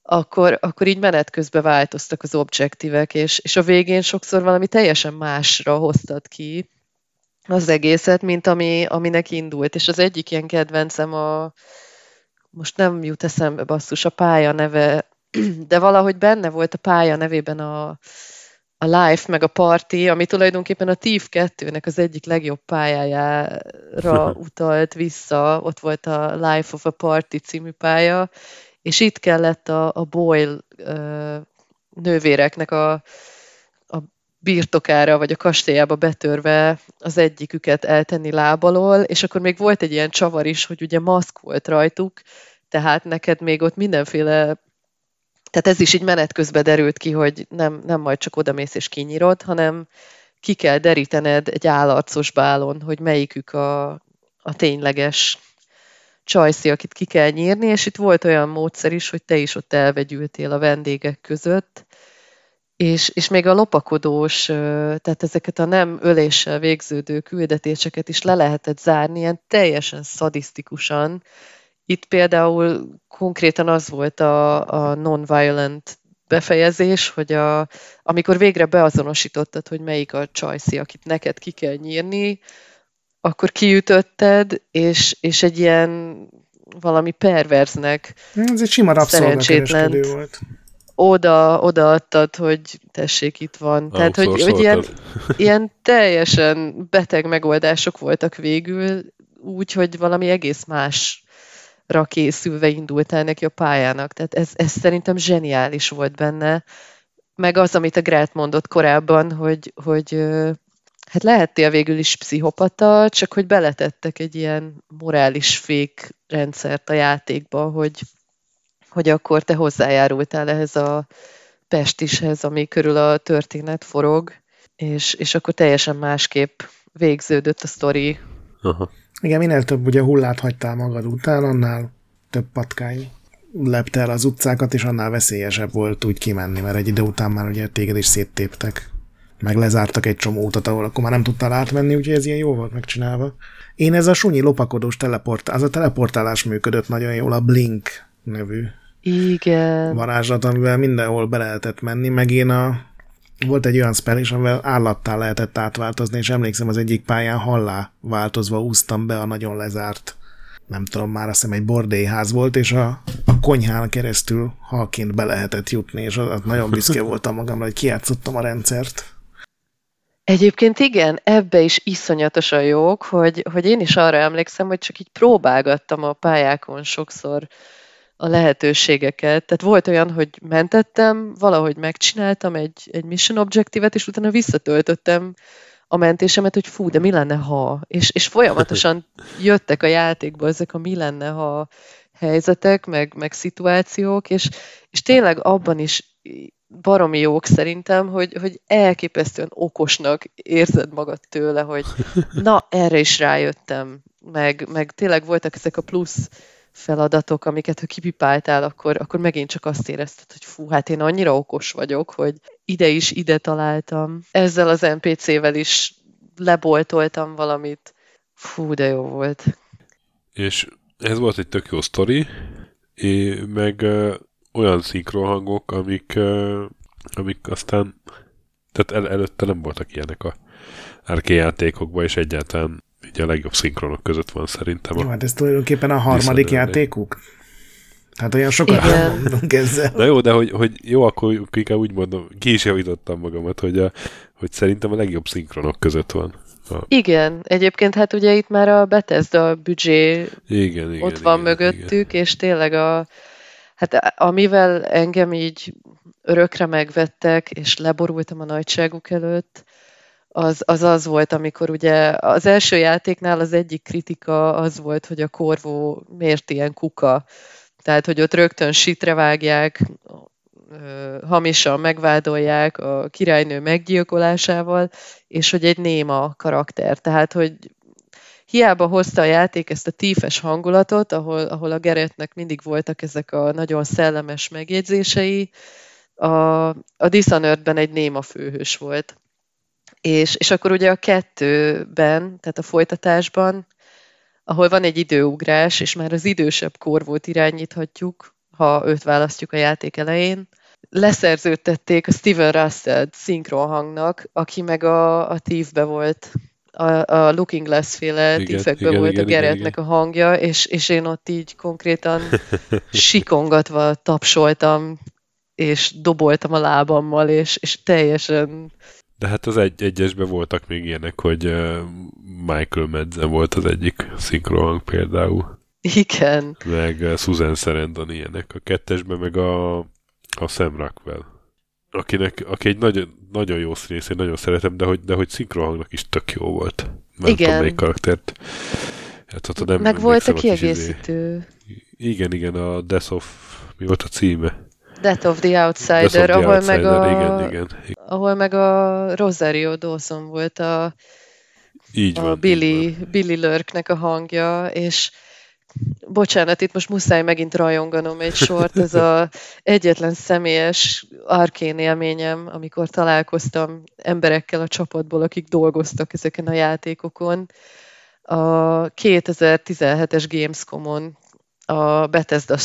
akkor, akkor így menet közben változtak az objektívek, és, és a végén sokszor valami teljesen másra hoztad ki, az egészet, mint ami, aminek indult. És az egyik ilyen kedvencem a, most nem jut eszembe basszus, a pálya neve, de valahogy benne volt a pálya nevében a, a Life meg a Party, ami tulajdonképpen a TIF 2-nek az egyik legjobb pályájára utalt vissza. Ott volt a Life of a Party című pálya, és itt kellett a, a Boyle uh, nővéreknek a birtokára, vagy a kastélyába betörve az egyiküket eltenni lábalól, és akkor még volt egy ilyen csavar is, hogy ugye maszk volt rajtuk, tehát neked még ott mindenféle tehát ez is így menet közben derült ki, hogy nem, nem majd csak odamész és kinyírod, hanem ki kell derítened egy állarcos bálon, hogy melyikük a, a tényleges csajszi, akit ki kell nyírni, és itt volt olyan módszer is, hogy te is ott elvegyültél a vendégek között, és, és még a lopakodós, tehát ezeket a nem öléssel végződő küldetéseket is le lehetett zárni, ilyen teljesen szadisztikusan. Itt például konkrétan az volt a, a non-violent befejezés, hogy a, amikor végre beazonosítottad, hogy melyik a csajszi, akit neked ki kell nyírni, akkor kiütötted, és, és egy ilyen valami perverznek Ez egy sima rabszolgakereskedő volt. Oda, odaadtad, hogy tessék, itt van. Ah, Tehát, hogy, hogy ilyen, ilyen teljesen beteg megoldások voltak végül, úgy, hogy valami egész másra készülve indult el neki a pályának. Tehát ez, ez szerintem zseniális volt benne. Meg az, amit a Grát mondott korábban, hogy, hogy hát lehettél végül is pszichopata, csak hogy beletettek egy ilyen morális fék rendszert a játékba, hogy, hogy akkor te hozzájárultál ehhez a pestishez, ami körül a történet forog, és, és akkor teljesen másképp végződött a sztori. Aha. Igen, minél több ugye hullát hagytál magad után, annál több patkány lepte el az utcákat, és annál veszélyesebb volt úgy kimenni, mert egy idő után már ugye téged is széttéptek meg lezártak egy csomó utat, ahol akkor már nem tudtál átmenni, úgyhogy ez ilyen jó volt megcsinálva. Én ez a sunyi lopakodós teleport, az a teleportálás működött nagyon jól, a Blink nevű Igen. varázslat, amivel mindenhol be lehetett menni, meg én a volt egy olyan spell is, amivel állattá lehetett átváltozni, és emlékszem az egyik pályán hallá változva úsztam be a nagyon lezárt nem tudom, már azt hiszem egy bordélyház volt, és a, a konyhán keresztül halként be lehetett jutni, és az, nagyon büszke voltam magamra, hogy kiátszottam a rendszert. Egyébként igen, ebbe is iszonyatosan jók, hogy, hogy én is arra emlékszem, hogy csak így próbálgattam a pályákon sokszor a lehetőségeket. Tehát volt olyan, hogy mentettem, valahogy megcsináltam egy, egy mission objective-et, és utána visszatöltöttem a mentésemet, hogy fú, de mi lenne, ha? És, és folyamatosan jöttek a játékba ezek a mi lenne, ha helyzetek, meg, meg szituációk, és, és tényleg abban is baromi jók szerintem, hogy, hogy elképesztően okosnak érzed magad tőle, hogy na, erre is rájöttem, meg, meg tényleg voltak ezek a plusz feladatok, amiket ha kipipáltál, akkor, akkor megint csak azt érezted, hogy fú, hát én annyira okos vagyok, hogy ide is ide találtam. Ezzel az NPC-vel is leboltoltam valamit. Fú, de jó volt. És ez volt egy tök jó sztori, meg olyan szinkronhangok, amik, uh, amik aztán tehát el, előtte nem voltak ilyenek a arcade játékokban, és egyáltalán így a legjobb szinkronok között van szerintem. Jó, hát ez tulajdonképpen a harmadik játékuk? Tehát olyan sokat nem mondunk ezzel. Na jó, de hogy, hogy jó, akkor inkább úgy mondom, ki is javítottam magamat, hogy, a, hogy szerintem a legjobb szinkronok között van. A... Igen, egyébként hát ugye itt már a Bethesda büdzsé igen, igen, ott van igen, mögöttük, igen. és tényleg a, Hát amivel engem így örökre megvettek, és leborultam a nagyságuk előtt, az, az az volt, amikor ugye az első játéknál az egyik kritika az volt, hogy a korvó miért ilyen kuka. Tehát, hogy ott rögtön sitre vágják, hamisan megvádolják a királynő meggyilkolásával, és hogy egy néma karakter. Tehát, hogy hiába hozta a játék ezt a tífes hangulatot, ahol, ahol a Geretnek mindig voltak ezek a nagyon szellemes megjegyzései, a, a Dishonored-ben egy néma főhős volt. És, és akkor ugye a kettőben, tehát a folytatásban, ahol van egy időugrás, és már az idősebb korvót irányíthatjuk, ha őt választjuk a játék elején, leszerződtették a Steven Russell szinkronhangnak, aki meg a, a Thief-be volt. A, a Looking Glass féle tífekben volt igen, a Geretnek a hangja, és, és én ott így konkrétan sikongatva tapsoltam, és doboltam a lábammal, és, és teljesen... De hát az egy, egyesben voltak még ilyenek, hogy Michael Madsen volt az egyik szinkrohang például. Igen. Meg Susan Sarandon ilyenek. A kettesben meg a, a Sam Rockwell. Akinek, aki egy nagyon, nagyon jó színész, én nagyon szeretem, de hogy, de hogy szinkrohangnak is tök jó volt. Nem Igen. tudom, melyik karaktert. Hát, nem meg volt a kiegészítő. Izé. Igen, igen, a Death of... Mi volt a címe? Death of the Outsider, of the ahol, outsider meg a, igen, igen. ahol meg a Rosario Dawson volt a, így a van, Billy, így van. Billy Lurknek a hangja, és bocsánat, itt most muszáj megint rajonganom egy sort, ez a egyetlen személyes arkén élményem, amikor találkoztam emberekkel a csapatból, akik dolgoztak ezeken a játékokon. A 2017-es Gamescom-on a Bethesda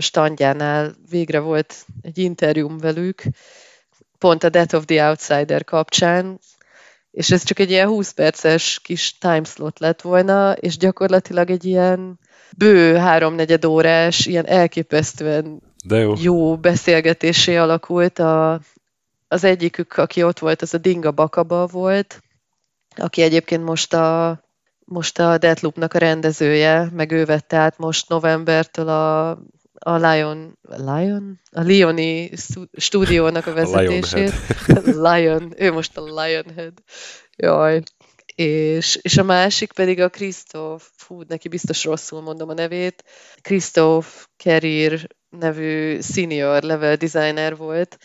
standjánál végre volt egy interjúm velük, pont a Death of the Outsider kapcsán, és ez csak egy ilyen 20 perces kis timeslot lett volna, és gyakorlatilag egy ilyen bő háromnegyed órás, ilyen elképesztően De jó. jó beszélgetésé alakult. A, az egyikük, aki ott volt, az a Dinga Bakaba volt, aki egyébként most a, most a Deathloop-nak a rendezője, meg ő vette át most novembertől a, a Lion, Lion? A Lioni stúdiónak a vezetését. A Lion, ő most a Lionhead. Jaj, és, és a másik pedig a Christoph, fú, neki biztos rosszul mondom a nevét, Christoph Kerir nevű senior level designer volt,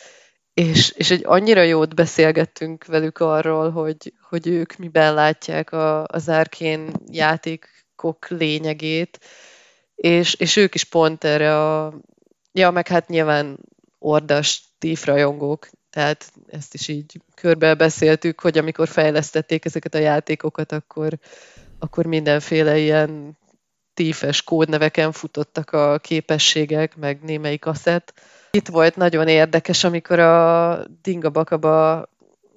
és, és egy annyira jót beszélgettünk velük arról, hogy, hogy ők miben látják a, az árkén játékok lényegét, és, és ők is pont erre a, ja, meg hát nyilván ordas tífrajongók, tehát ezt is így körbe beszéltük, hogy amikor fejlesztették ezeket a játékokat, akkor, akkor mindenféle ilyen tífes kódneveken futottak a képességek, meg némelyik kasszett. Itt volt nagyon érdekes, amikor a Dinga Bakaba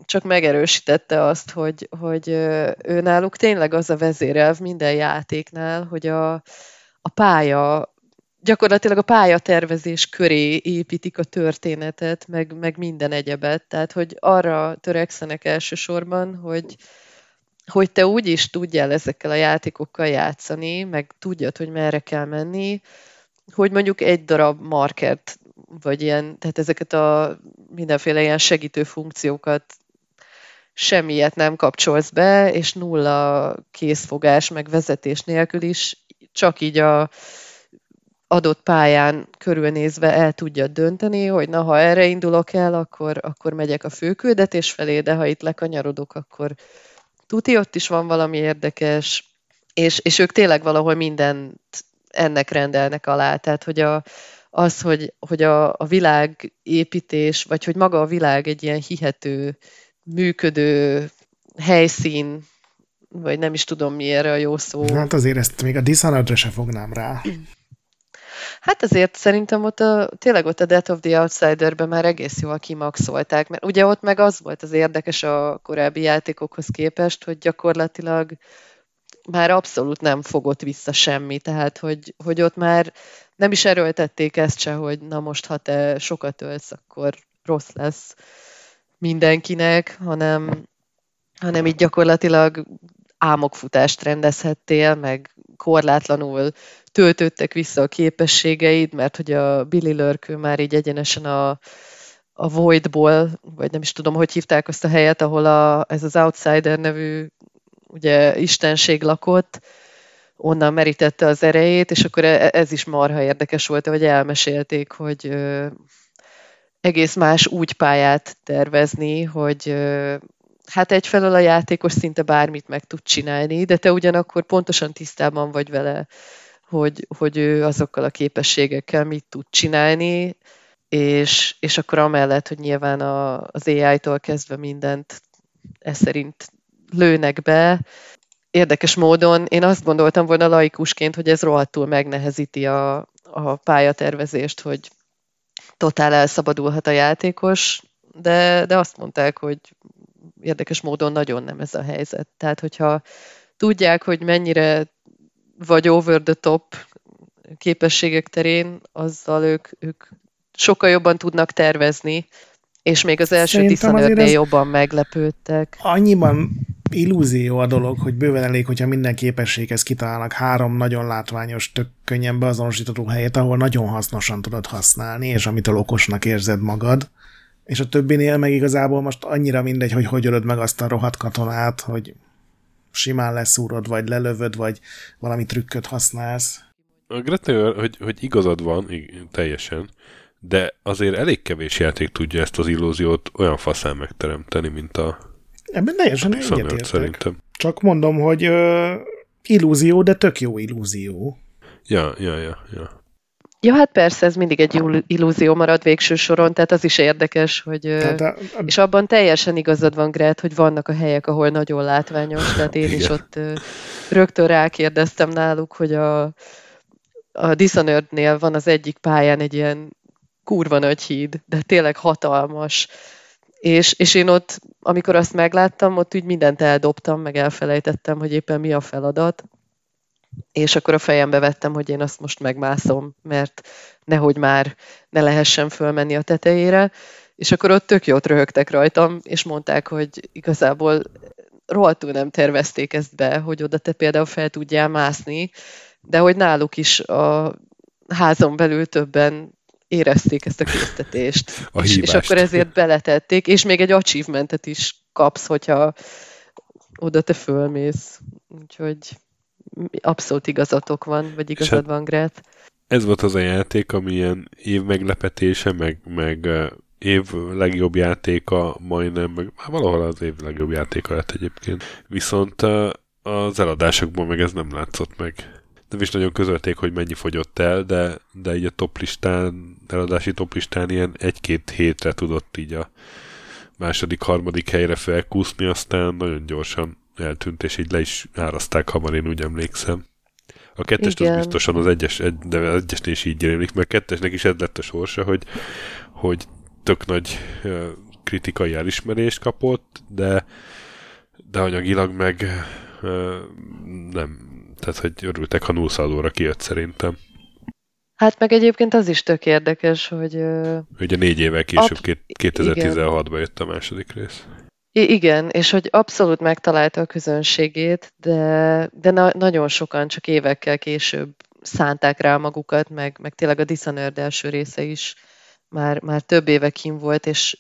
csak megerősítette azt, hogy, hogy ő náluk tényleg az a vezérelv minden játéknál, hogy a, a pálya gyakorlatilag a pályatervezés köré építik a történetet, meg, meg minden egyebet. Tehát, hogy arra törekszenek elsősorban, hogy, hogy te úgy is tudjál ezekkel a játékokkal játszani, meg tudjad, hogy merre kell menni, hogy mondjuk egy darab markert, vagy ilyen, tehát ezeket a mindenféle ilyen segítő funkciókat semmiet nem kapcsolsz be, és nulla készfogás, meg vezetés nélkül is csak így a, adott pályán körülnézve el tudja dönteni, hogy na, ha erre indulok el, akkor, akkor megyek a főküldetés felé, de ha itt lekanyarodok, akkor tuti, ott is van valami érdekes, és, és ők tényleg valahol mindent ennek rendelnek alá. Tehát, hogy a, az, hogy, hogy a, a világ építés, vagy hogy maga a világ egy ilyen hihető, működő helyszín, vagy nem is tudom mi erre a jó szó. Hát azért ezt még a Dishonored-re se fognám rá. Hát azért szerintem ott a, tényleg ott a Death of the Outsider-ben már egész jól kimaxolták, mert ugye ott meg az volt az érdekes a korábbi játékokhoz képest, hogy gyakorlatilag már abszolút nem fogott vissza semmi, tehát hogy, hogy ott már nem is erőltették ezt se, hogy na most, ha te sokat ölsz, akkor rossz lesz mindenkinek, hanem, hanem így gyakorlatilag álmokfutást rendezhettél, meg korlátlanul töltöttek vissza a képességeid, mert hogy a Billy Lurk már így egyenesen a, a Voidból, vagy nem is tudom, hogy hívták azt a helyet, ahol a, ez az Outsider nevű ugye istenség lakott, onnan merítette az erejét, és akkor e, ez is marha érdekes volt, hogy elmesélték, hogy egész más úgy pályát tervezni, hogy hát egyfelől a játékos szinte bármit meg tud csinálni, de te ugyanakkor pontosan tisztában vagy vele, hogy, hogy ő azokkal a képességekkel mit tud csinálni, és, és akkor amellett, hogy nyilván a, az AI-tól kezdve mindent ez szerint lőnek be, érdekes módon én azt gondoltam volna laikusként, hogy ez rohadtul megnehezíti a, a pályatervezést, hogy totál elszabadulhat a játékos, de, de azt mondták, hogy érdekes módon nagyon nem ez a helyzet. Tehát, hogyha tudják, hogy mennyire vagy over the top képességek terén, azzal ők, ők sokkal jobban tudnak tervezni, és még az első Dishonored-nél jobban meglepődtek. Annyiban illúzió a dolog, hogy bőven elég, hogyha minden képességhez kitalálnak három nagyon látványos, tök könnyen beazonosítható helyet, ahol nagyon hasznosan tudod használni, és amitől okosnak érzed magad. És a többinél meg igazából most annyira mindegy, hogy hogy ölöd meg azt a rohadt katonát, hogy simán leszúrod, vagy lelövöd, vagy valami trükköt használsz. A Greta, hogy, hogy igazad van, teljesen, de azért elég kevés játék tudja ezt az illúziót olyan faszán megteremteni, mint a Ebben teljesen egyetértek. Szerintem. Csak mondom, hogy ö, illúzió, de tök jó illúzió. Ja, ja, ja, ja. Ja, hát persze, ez mindig egy illúzió marad végső soron, tehát az is érdekes, hogy... Tehát a, a... És abban teljesen igazad van, Gret, hogy vannak a helyek, ahol nagyon látványos, tehát én Igen. is ott rögtön rákérdeztem náluk, hogy a, a Dishonored-nél van az egyik pályán egy ilyen kurva nagy híd, de tényleg hatalmas, és, és én ott, amikor azt megláttam, ott úgy mindent eldobtam, meg elfelejtettem, hogy éppen mi a feladat, és akkor a fejembe vettem, hogy én azt most megmászom, mert nehogy már ne lehessen fölmenni a tetejére, és akkor ott tök jót röhögtek rajtam, és mondták, hogy igazából rohadtul nem tervezték ezt be, hogy oda te például fel tudjál mászni, de hogy náluk is a házon belül többen érezték ezt a késztetést. A és, és akkor ezért beletették, és még egy achievementet is kapsz, hogyha oda te fölmész. Úgyhogy abszolút igazatok van, vagy igazad hát van, Gret. Ez volt az a játék, ami ilyen év meglepetése, meg, meg év legjobb játéka majdnem, meg hát valahol az év legjobb játéka lett egyébként. Viszont az eladásokban meg ez nem látszott meg nem is nagyon közölték, hogy mennyi fogyott el, de, de így a toplistán, eladási toplistán ilyen egy-két hétre tudott így a második, harmadik helyre felkúszni, aztán nagyon gyorsan eltűnt, és így le is áraszták hamar, én úgy emlékszem. A kettes az biztosan az egyes, egy, de az egyesnél is így rémlik, mert kettesnek is ez lett a sorsa, hogy, hogy tök nagy kritikai elismerést kapott, de, de anyagilag meg nem, tehát, hogy örültek, ha nullszaldóra kijött szerintem. Hát meg egyébként az is tök érdekes, hogy... Ugye négy évvel később, ab... 2016-ban jött a második rész. I- igen, és hogy abszolút megtalálta a közönségét, de, de na- nagyon sokan csak évekkel később szánták rá magukat, meg, meg tényleg a Dishonored első része is már, már több éve kim volt, és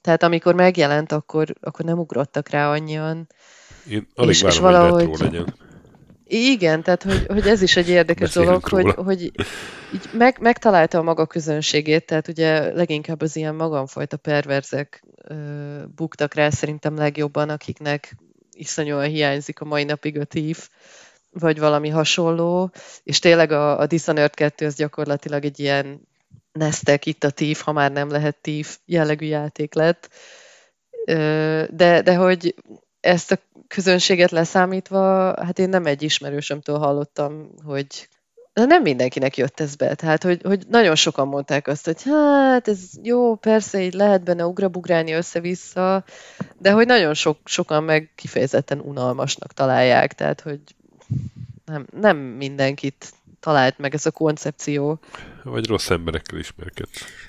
tehát amikor megjelent, akkor, akkor nem ugrottak rá annyian. Én alig és, várom, és valahogy... hogy legyen. Igen, tehát hogy, hogy ez is egy érdekes dolog, hogy, hogy így meg, megtalálta a maga közönségét, tehát ugye leginkább az ilyen magamfajta perverzek ö, buktak rá szerintem legjobban, akiknek iszonyúan hiányzik a mai napig a tív, vagy valami hasonló, és tényleg a, a Dishonored 2 az gyakorlatilag egy ilyen nesztek itt a tív, ha már nem lehet tív jellegű játék lett, de, de hogy ezt a közönséget leszámítva, hát én nem egy ismerősömtől hallottam, hogy Na nem mindenkinek jött ez be, tehát hogy, hogy nagyon sokan mondták azt, hogy hát ez jó, persze, így lehet benne ugrabugrálni össze-vissza, de hogy nagyon sok, sokan meg kifejezetten unalmasnak találják, tehát hogy nem, nem mindenkit talált meg ez a koncepció. Vagy rossz emberekkel ismerked.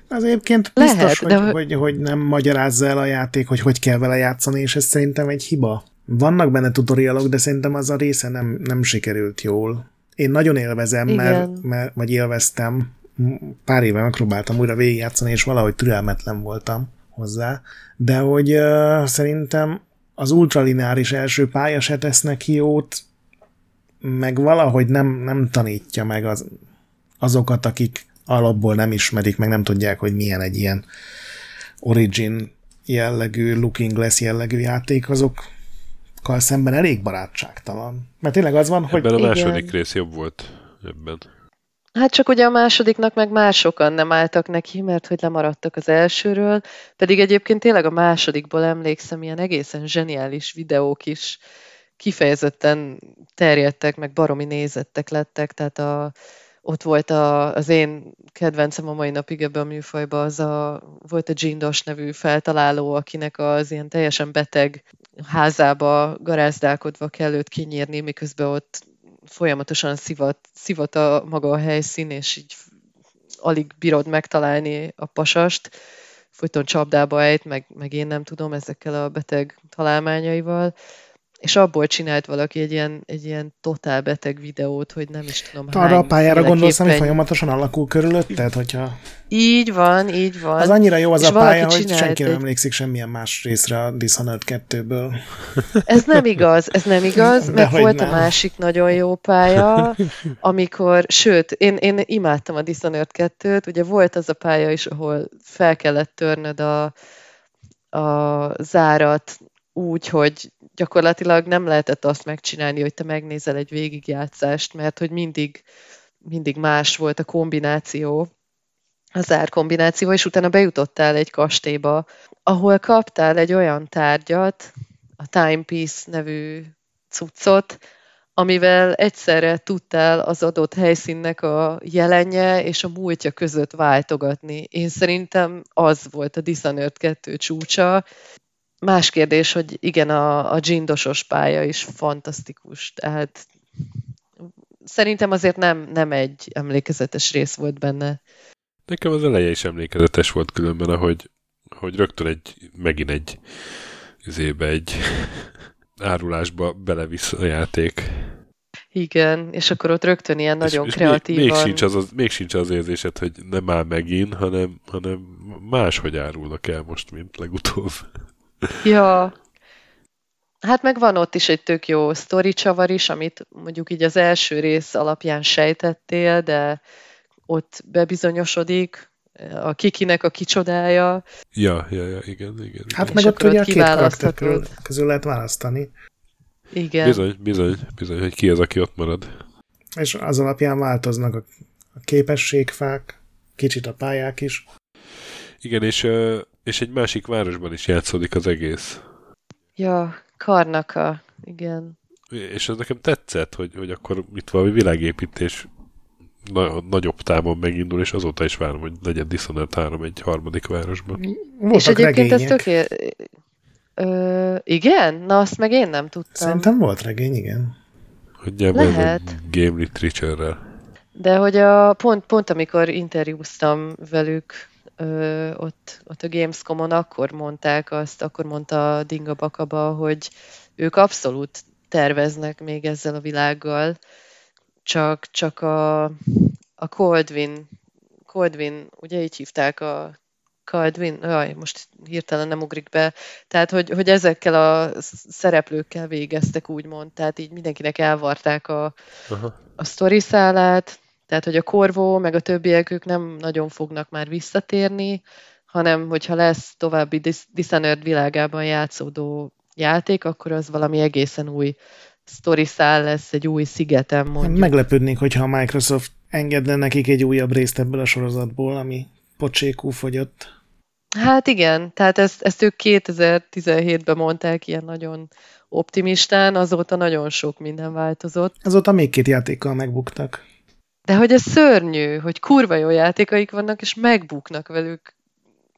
Az egyébként biztos, Lehet, hogy, de... hogy, hogy nem magyarázza el a játék, hogy hogy kell vele játszani, és ez szerintem egy hiba. Vannak benne tutorialok, de szerintem az a része nem, nem sikerült jól. Én nagyon élvezem, mert, mert, vagy élveztem, pár éve megpróbáltam újra végigjátszani, és valahogy türelmetlen voltam hozzá, de hogy uh, szerintem az ultralináris első pálya se tesz neki jót, meg valahogy nem, nem tanítja meg az, azokat, akik alapból nem ismerik, meg nem tudják, hogy milyen egy ilyen origin jellegű, looking glass jellegű játék, azokkal szemben elég barátságtalan. Mert tényleg az van, ebben hogy... Ebben a második igen. rész jobb volt ebben. Hát csak ugye a másodiknak meg már sokan nem álltak neki, mert hogy lemaradtak az elsőről, pedig egyébként tényleg a másodikból emlékszem, ilyen egészen zseniális videók is kifejezetten terjedtek, meg baromi nézettek lettek, tehát a, ott volt a, az én kedvencem a mai napig ebben a műfajban, az a, volt a Jindos nevű feltaláló, akinek az ilyen teljesen beteg házába garázdálkodva kell őt kinyírni, miközben ott folyamatosan szivat, szivat a maga a helyszín, és így alig bírod megtalálni a pasast, folyton csapdába ejt, meg, meg én nem tudom, ezekkel a beteg találmányaival és abból csinált valaki egy ilyen, egy ilyen totál beteg videót, hogy nem is tudom Arra a pályára gondolsz, ami folyamatosan alakul körülötted, hogyha... Így van, így van. Az annyira jó az és a pálya, hogy senki nem egy... emlékszik semmilyen más részre a Dishonored 2-ből. Ez nem igaz, ez nem igaz, De mert volt nem. a másik nagyon jó pálya, amikor, sőt, én, én imádtam a Dishonored 2-t, ugye volt az a pálya is, ahol fel kellett törnöd a, a zárat úgy, hogy gyakorlatilag nem lehetett azt megcsinálni, hogy te megnézel egy végigjátszást, mert hogy mindig, mindig más volt a kombináció, az árkombináció, és utána bejutottál egy kastélyba, ahol kaptál egy olyan tárgyat, a Timepiece nevű cuccot, amivel egyszerre tudtál az adott helyszínnek a jelenje és a múltja között váltogatni. Én szerintem az volt a Dishonored 2 csúcsa, Más kérdés, hogy igen, a, a gindosos pálya is fantasztikus, tehát szerintem azért nem, nem egy emlékezetes rész volt benne. Nekem az eleje is emlékezetes volt különben, ahogy hogy rögtön egy, megint egy üzébe, egy árulásba belevisz a játék. Igen, és akkor ott rögtön ilyen nagyon és kreatívan... Még, még, sincs az, még sincs az érzésed, hogy nem áll megint, hanem, hanem máshogy árulnak el most, mint legutóbb. Ja. Hát meg van ott is egy tök jó sztori csavar is, amit mondjuk így az első rész alapján sejtettél, de ott bebizonyosodik, a kikinek a kicsodája. Ja, ja, ja, igen, igen. Hát és meg ott ugye a két karakter közül lehet választani. Igen. Bizony, bizony, bizony, hogy ki az, aki ott marad. És az alapján változnak a képességfák, kicsit a pályák is. Igen, és és egy másik városban is játszódik az egész. Ja, Karnaka, igen. És ez nekem tetszett, hogy, hogy akkor itt valami világépítés na, nagyobb távon megindul, és azóta is várom, hogy legyen Dishonored 3 egy harmadik városban. Voltak és egyébként regények. ez tökél... Ö, igen? Na azt meg én nem tudtam. Szerintem volt regény, igen. Hogy Lehet. Game Literature-rel. De hogy a, pont, pont amikor interjúztam velük ö, ott, ott a Gamescom-on akkor mondták azt, akkor mondta Dinga Bakaba, hogy ők abszolút terveznek még ezzel a világgal, csak, csak a, a Coldwin, Coldwin, ugye így hívták a Coldwin, jaj, most hirtelen nem ugrik be, tehát hogy, hogy ezekkel a szereplőkkel végeztek úgymond, tehát így mindenkinek elvarták a, Aha. a sztori szálát, tehát, hogy a korvó, meg a többiek, ők nem nagyon fognak már visszatérni, hanem hogyha lesz további Dishonored világában játszódó játék, akkor az valami egészen új sztori szál lesz, egy új szigetem mondjuk. Meglepődnék, hogyha a Microsoft engedne nekik egy újabb részt ebből a sorozatból, ami pocsékú fogyott. Hát igen, tehát ezt, ezt ők 2017-ben mondták ilyen nagyon optimistán, azóta nagyon sok minden változott. Azóta még két játékkal megbuktak. De hogy ez szörnyű, hogy kurva jó játékaik vannak, és megbuknak velük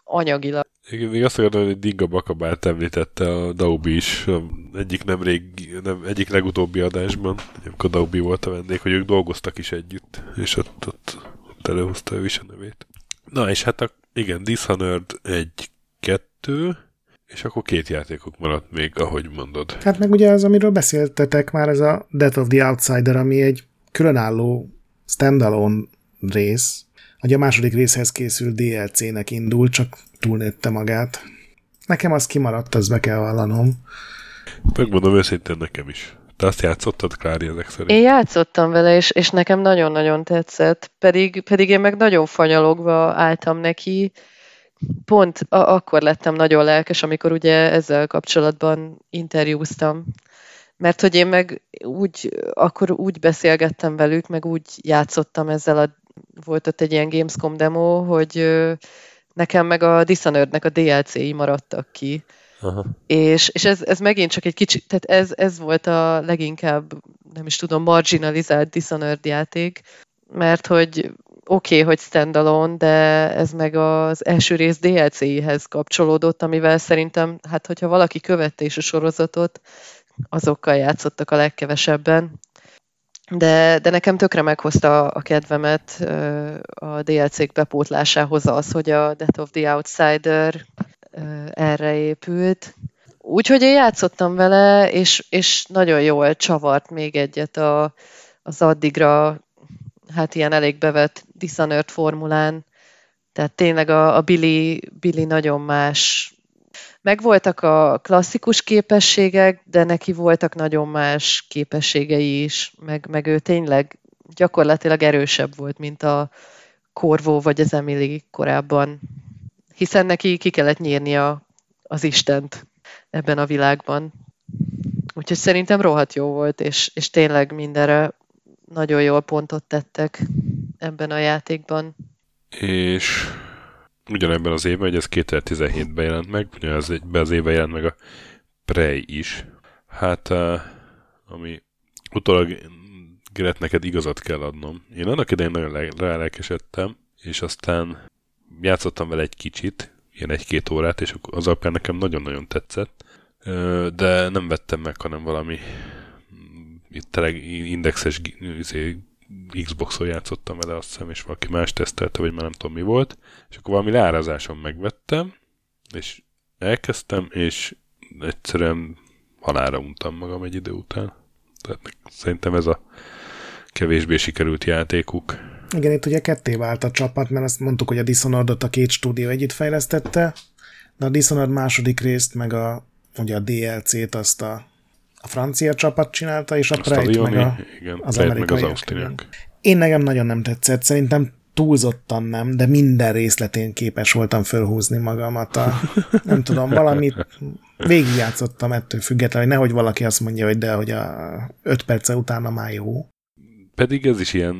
anyagilag. Igen, még azt akartam, hogy Dinga Bakabát említette a Daubi is, egyik nem rég, nem, egyik legutóbbi adásban, amikor Daubi volt a vendég, hogy ők dolgoztak is együtt, és ott, ott, ott előhozta ő is a nevét. Na, és hát a, igen, Dishonored egy, kettő, és akkor két játékok maradt még, ahogy mondod. Hát meg ugye az, amiről beszéltetek már, ez a Death of the Outsider, ami egy különálló standalone rész, hogy a második részhez készült DLC-nek indul, csak túlnőtte magát. Nekem az kimaradt, az be kell vallanom. Megmondom őszintén nekem is. Te azt játszottad, Klári, ezek szerint? Én játszottam vele, és, és nekem nagyon-nagyon tetszett, pedig, pedig én meg nagyon fanyalogva álltam neki. Pont a- akkor lettem nagyon lelkes, amikor ugye ezzel kapcsolatban interjúztam mert hogy én meg úgy, akkor úgy beszélgettem velük, meg úgy játszottam ezzel a, volt ott egy ilyen Gamescom demo, hogy nekem meg a Dishonored-nek a DLC-i maradtak ki. Aha. És, és ez, ez megint csak egy kicsit, tehát ez, ez volt a leginkább, nem is tudom, marginalizált Dishonored játék, mert hogy oké, okay, hogy standalone, de ez meg az első rész DLC-hez kapcsolódott, amivel szerintem, hát hogyha valaki követte is a sorozatot, azokkal játszottak a legkevesebben. De, de nekem tökre meghozta a kedvemet a DLC-k bepótlásához az, hogy a Death of the Outsider erre épült. Úgyhogy én játszottam vele, és, és nagyon jól csavart még egyet a, az addigra hát ilyen elég bevett Dishonored formulán. Tehát tényleg a, a Billy, Billy nagyon más. Megvoltak a klasszikus képességek, de neki voltak nagyon más képességei is, meg, meg ő tényleg gyakorlatilag erősebb volt, mint a Corvo vagy az Emily korábban. Hiszen neki ki kellett nyírnia az Istent ebben a világban. Úgyhogy szerintem rohadt jó volt, és, és tényleg mindenre nagyon jól pontot tettek ebben a játékban. És ugyanebben az évben, hogy ez 2017-ben jelent meg, ugyanaz egyben az évben jelent meg a Prey is. Hát, ami utólag Gret, neked igazat kell adnom. Én annak idején nagyon rálelkesedtem, és aztán játszottam vele egy kicsit, ilyen egy-két órát, és az alapján nekem nagyon-nagyon tetszett, de nem vettem meg, hanem valami itt tényleg indexes izé, Xbox-on játszottam vele, azt hiszem, és valaki más tesztelte, vagy már nem tudom mi volt, és akkor valami leárazáson megvettem, és elkezdtem, és egyszerűen halára untam magam egy idő után. Tehát szerintem ez a kevésbé sikerült játékuk. Igen, itt ugye ketté vált a csapat, mert azt mondtuk, hogy a Dishonored-ot a két stúdió együtt fejlesztette, de a Dishonored második részt, meg a, ugye a DLC-t azt a a francia csapat csinálta, és a Pride meg a, igen, az amerikai. Meg az Én nekem nagyon nem tetszett, szerintem túlzottan nem, de minden részletén képes voltam fölhúzni magamat. A, nem tudom, valamit végigjátszottam ettől függetlenül, hogy nehogy valaki azt mondja, hogy de, hogy a öt perce utána már jó. Pedig ez is ilyen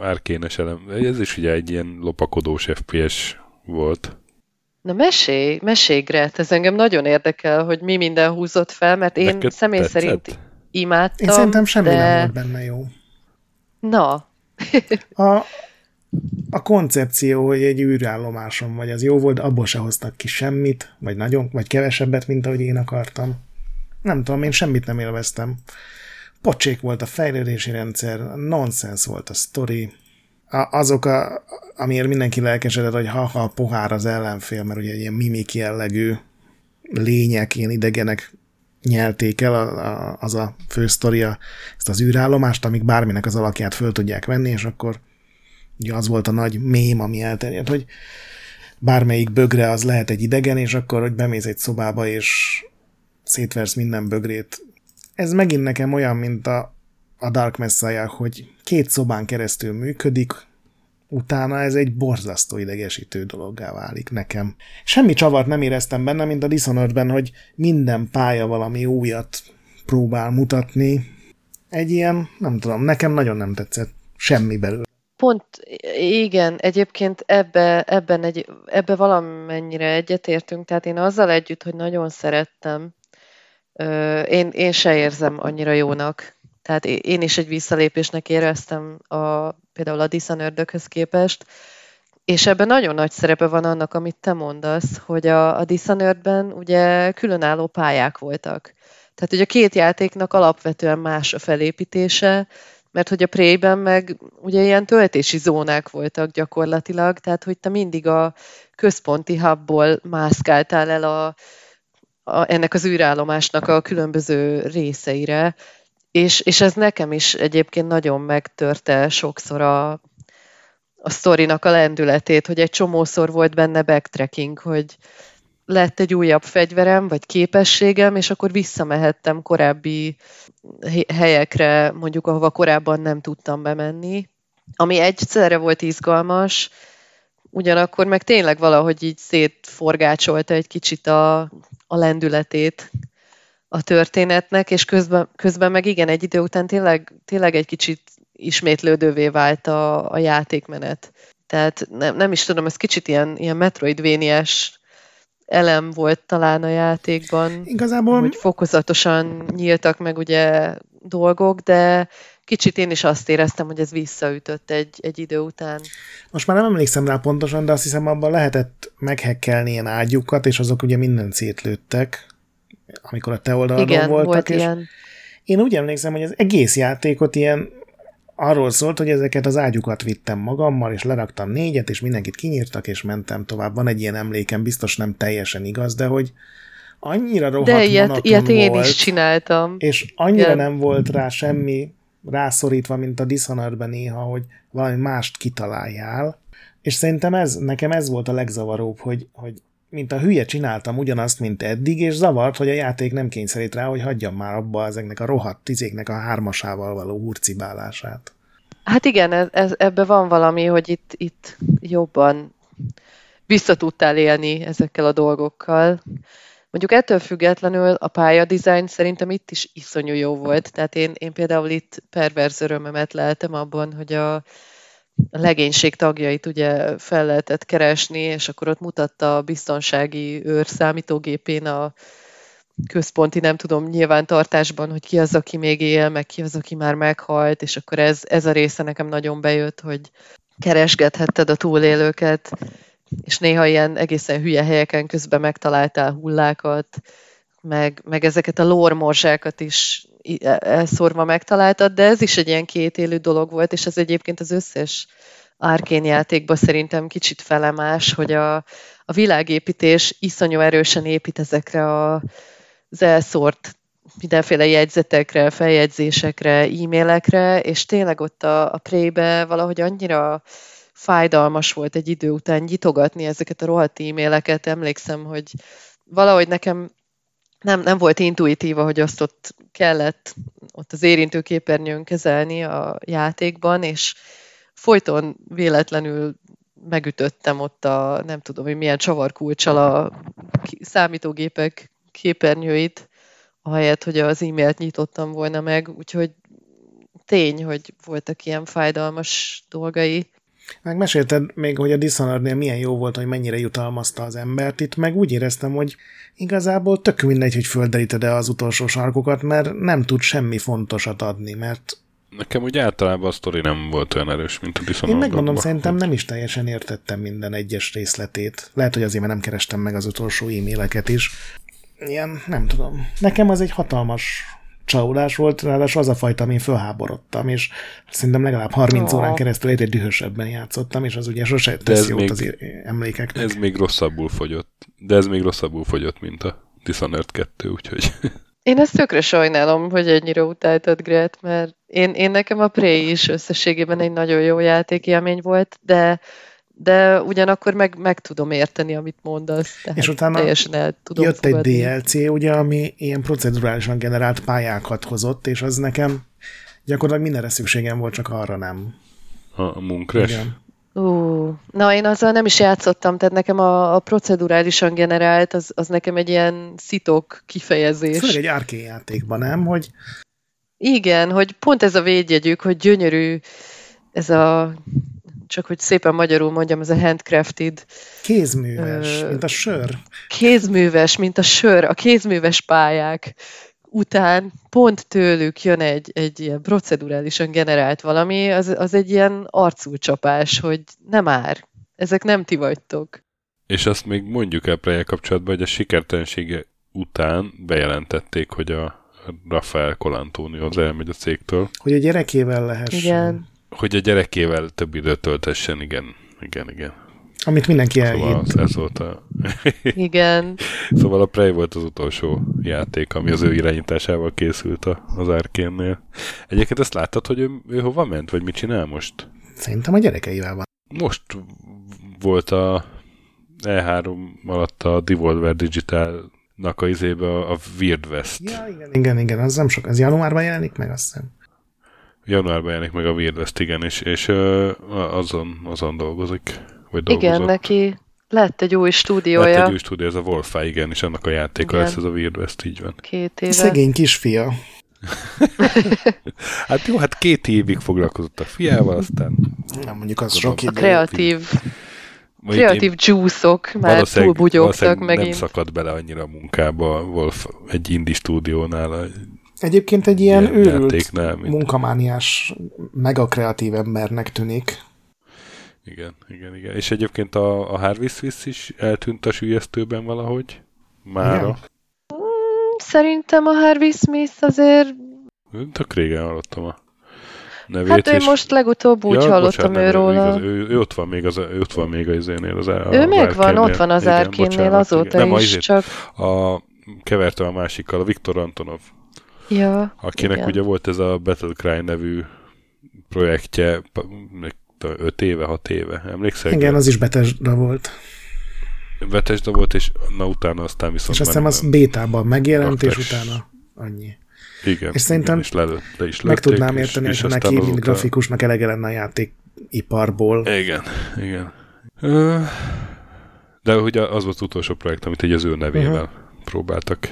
árkénes elem. Ez is ugye egy ilyen lopakodós FPS volt. Na mesélj, mesélj Gret, ez engem nagyon érdekel, hogy mi minden húzott fel, mert én Neked személy tetszett? szerint imádtam, Én szerintem semmi de... nem volt benne jó. Na. a, a koncepció, hogy egy űrállomáson vagy, az jó volt, abból se hoztak ki semmit, vagy nagyon, vagy kevesebbet, mint ahogy én akartam. Nem tudom, én semmit nem élveztem. Pocsék volt a fejlődési rendszer, nonsens volt a story, azok, a, amiért mindenki lelkesedett, hogy ha-ha a pohár az ellenfél, mert ugye ilyen mimik jellegű lények, ilyen idegenek nyelték el a, a, az a fősztoria, ezt az űrállomást, amik bárminek az alakját föl tudják venni, és akkor ugye az volt a nagy mém, ami elterjedt, hogy bármelyik bögre az lehet egy idegen, és akkor, hogy bemész egy szobába, és szétversz minden bögrét. Ez megint nekem olyan, mint a, a Dark Messiah, hogy két szobán keresztül működik, utána ez egy borzasztó idegesítő dologgá válik nekem. Semmi csavart nem éreztem benne, mint a Dishonored-ben, hogy minden pálya valami újat próbál mutatni. Egy ilyen, nem tudom, nekem nagyon nem tetszett semmi belőle. Pont, igen, egyébként ebbe, ebben egy, ebbe valamennyire egyetértünk, tehát én azzal együtt, hogy nagyon szerettem, én, én se érzem annyira jónak tehát én is egy visszalépésnek éreztem a, például a Dishonored-höz képest, és ebben nagyon nagy szerepe van annak, amit te mondasz, hogy a, a Dishonored-ben ugye különálló pályák voltak. Tehát ugye a két játéknak alapvetően más a felépítése, mert hogy a Prey-ben meg ugye ilyen töltési zónák voltak gyakorlatilag, tehát hogy te mindig a központi hubból mászkáltál el a, a, ennek az űrállomásnak a különböző részeire, és, és ez nekem is egyébként nagyon megtörte sokszor a, a sztorinak a lendületét, hogy egy csomószor volt benne backtracking, hogy lett egy újabb fegyverem, vagy képességem, és akkor visszamehettem korábbi helyekre, mondjuk ahova korábban nem tudtam bemenni, ami egyszerre volt izgalmas, ugyanakkor meg tényleg valahogy így szétforgácsolta egy kicsit a, a lendületét a történetnek, és közben, közben meg igen, egy idő után tényleg, tényleg egy kicsit ismétlődővé vált a, a játékmenet. Tehát nem, nem is tudom, ez kicsit ilyen, ilyen metroidvéniás elem volt talán a játékban. Igazából... Hogy fokozatosan nyíltak meg ugye dolgok, de kicsit én is azt éreztem, hogy ez visszaütött egy, egy idő után. Most már nem emlékszem rá pontosan, de azt hiszem abban lehetett meghekkelni ilyen ágyukat, és azok ugye minden szétlőttek, amikor a te oldalon Igen, voltak. volt és ilyen. Én úgy emlékszem, hogy az egész játékot ilyen arról szólt, hogy ezeket az ágyukat vittem magammal, és leraktam négyet, és mindenkit kinyírtak, és mentem tovább. Van egy ilyen emlékem, biztos nem teljesen igaz, de hogy annyira rohadt De ilyet, ilyet én volt, is csináltam. és annyira Igen. nem volt rá semmi rászorítva, mint a Dishonored-ben néha, hogy valami mást kitaláljál. És szerintem ez, nekem ez volt a legzavaróbb, hogy, hogy mint a hülye csináltam ugyanazt, mint eddig, és zavart, hogy a játék nem kényszerít rá, hogy hagyjam már abba ezeknek a rohadt tizéknek a hármasával való hurcibálását. Hát igen, ez, ez, ebbe van valami, hogy itt, itt jobban vissza élni ezekkel a dolgokkal. Mondjuk ettől függetlenül a pályadizájn szerintem itt is iszonyú jó volt. Tehát én, én például itt perverz örömömet leltem abban, hogy a, a legénység tagjait ugye fel lehetett keresni, és akkor ott mutatta a biztonsági őr számítógépén a központi, nem tudom, nyilvántartásban, hogy ki az, aki még él, meg ki az, aki már meghalt, és akkor ez, ez a része nekem nagyon bejött, hogy keresgethetted a túlélőket, és néha ilyen egészen hülye helyeken közben megtaláltál hullákat, meg, meg ezeket a lórmorzsákat is elszórva megtaláltad, de ez is egy ilyen kétélű dolog volt, és ez egyébként az összes Arkén játékban szerintem kicsit felemás, hogy a, a világépítés iszonyú erősen épít ezekre a, az elszórt mindenféle jegyzetekre, feljegyzésekre, e-mailekre, és tényleg ott a, a Prey-be valahogy annyira fájdalmas volt egy idő után nyitogatni ezeket a rohadt e-maileket. Emlékszem, hogy valahogy nekem nem, nem volt intuitíva, hogy azt ott kellett ott az érintő képernyőn kezelni a játékban, és folyton véletlenül megütöttem ott a, nem tudom, hogy milyen csavarkulcsal a számítógépek képernyőit, ahelyett, hogy az e-mailt nyitottam volna meg, úgyhogy tény, hogy voltak ilyen fájdalmas dolgai. Meg mesélted még, hogy a Dishonored-nél milyen jó volt, hogy mennyire jutalmazta az embert. Itt meg úgy éreztem, hogy igazából tök mindegy, hogy földeríted-e az utolsó sarkokat, mert nem tud semmi fontosat adni, mert Nekem úgy általában a sztori nem volt olyan erős, mint a én Dishonored. megmondom, szerintem nem is teljesen értettem minden egyes részletét. Lehet, hogy azért, mert nem kerestem meg az utolsó e-maileket is. Ilyen, nem tudom. Nekem az egy hatalmas csalódás volt, ráadásul az a fajta, amin fölháborodtam, és szerintem legalább 30 Ó. órán keresztül egyre dühösebben játszottam, és az ugye sose tesz jót még- az emlékeknek. Ez még rosszabbul fogyott. De ez még rosszabbul fogyott, mint a Dishonored 2, úgyhogy... Én ezt tökre sajnálom, hogy ennyire utáltad Gret, mert én, én nekem a Prey is összességében egy nagyon jó játékélmény volt, de de ugyanakkor meg, meg tudom érteni, amit mondasz. Tehát És utána teljesen el tudom Jött fogadni. egy DLC, ugye, ami ilyen procedurálisan generált pályákat hozott, és az nekem gyakorlatilag mindenre szükségem volt, csak arra nem. A, Munkres. Igen. Ú, na én azzal nem is játszottam, tehát nekem a, a procedurálisan generált, az, az nekem egy ilyen szitok kifejezés. Főleg egy arcade játékban, nem? Hogy Igen, hogy pont ez a védjegyük, hogy gyönyörű ez a, csak hogy szépen magyarul mondjam, ez a handcrafted, kézműves, Ö, mint a sör. kézműves, mint a sör, a kézműves pályák után pont tőlük jön egy, egy ilyen procedurálisan generált valami, az, az egy ilyen arculcsapás, hogy nem ár, ezek nem ti vagytok. És azt még mondjuk el Preje kapcsolatban, hogy a sikertelensége után bejelentették, hogy a Rafael Colantonio az elmegy a cégtől, Hogy a gyerekével lehessen. Igen. Hogy a gyerekével több időt töltessen, igen, igen, igen. Amit mindenki Szóval elhitt. az, ez volt a... Igen, Szóval a Prey volt az utolsó játék, ami az ő irányításával készült a, az Arkénnél. Egyébként ezt láttad, hogy ő, ő hova ment, vagy mit csinál most? Szerintem a gyerekeivel van. Most volt a E3 alatt a Devolver Digitalnak a izébe a Weird West. Ja, igen, igen, igen, az nem sok. Az januárban jelenik meg, azt hiszem. Januárban jelenik meg a Weird West, igen, és, és azon, azon dolgozik. Vagy igen, dolgozott. neki lett egy új stúdiója Lett egy új stúdió, ez a Wolfie, igen, és annak a játéka Igen. lesz ez a Weird West, így van. két éve. Szegény kisfia. Hát jó, hát két évig foglalkozott a fiával, aztán Nem mondjuk az sok A idő. kreatív, kreatív juice-ok már túlbugyogtak valószínűleg megint. nem szakadt bele annyira a munkába Wolf egy indie stúdiónál a Egyébként egy ilyen, ilyen őrült munkamániás, megakreatív embernek tűnik. Igen, igen, igen. És egyébként a, a Harvey Swiss is eltűnt a sülyeztőben valahogy? Mára? Igen. Szerintem a Harvey Smith azért... Tök régen hallottam a nevét. Hát ő és... most legutóbb úgy ja, hallottam bocsánat, őróla. Igaz, ő, ő, ott van még az, ő ott van még az énél. Az, ő még van, ott van az árkénnél azóta igen. is, Nem, csak... A, kevertem a másikkal, a Viktor Antonov. Ja, Akinek igen. ugye volt ez a Battlecry nevű projektje, 5 éve, 6 éve, emlékszel? Igen, az is Betesda volt. Betesda volt, és na utána aztán viszont... És aztán az bétában megjelent, és utána annyi. Igen. És szerintem igen, és le, le is meg tudnám érteni, és, hogy neki, mint grafikusnak elege lenne a játékiparból. Igen, igen. De ugye az volt az utolsó projekt, amit egy az ő nevével uh-huh. próbáltak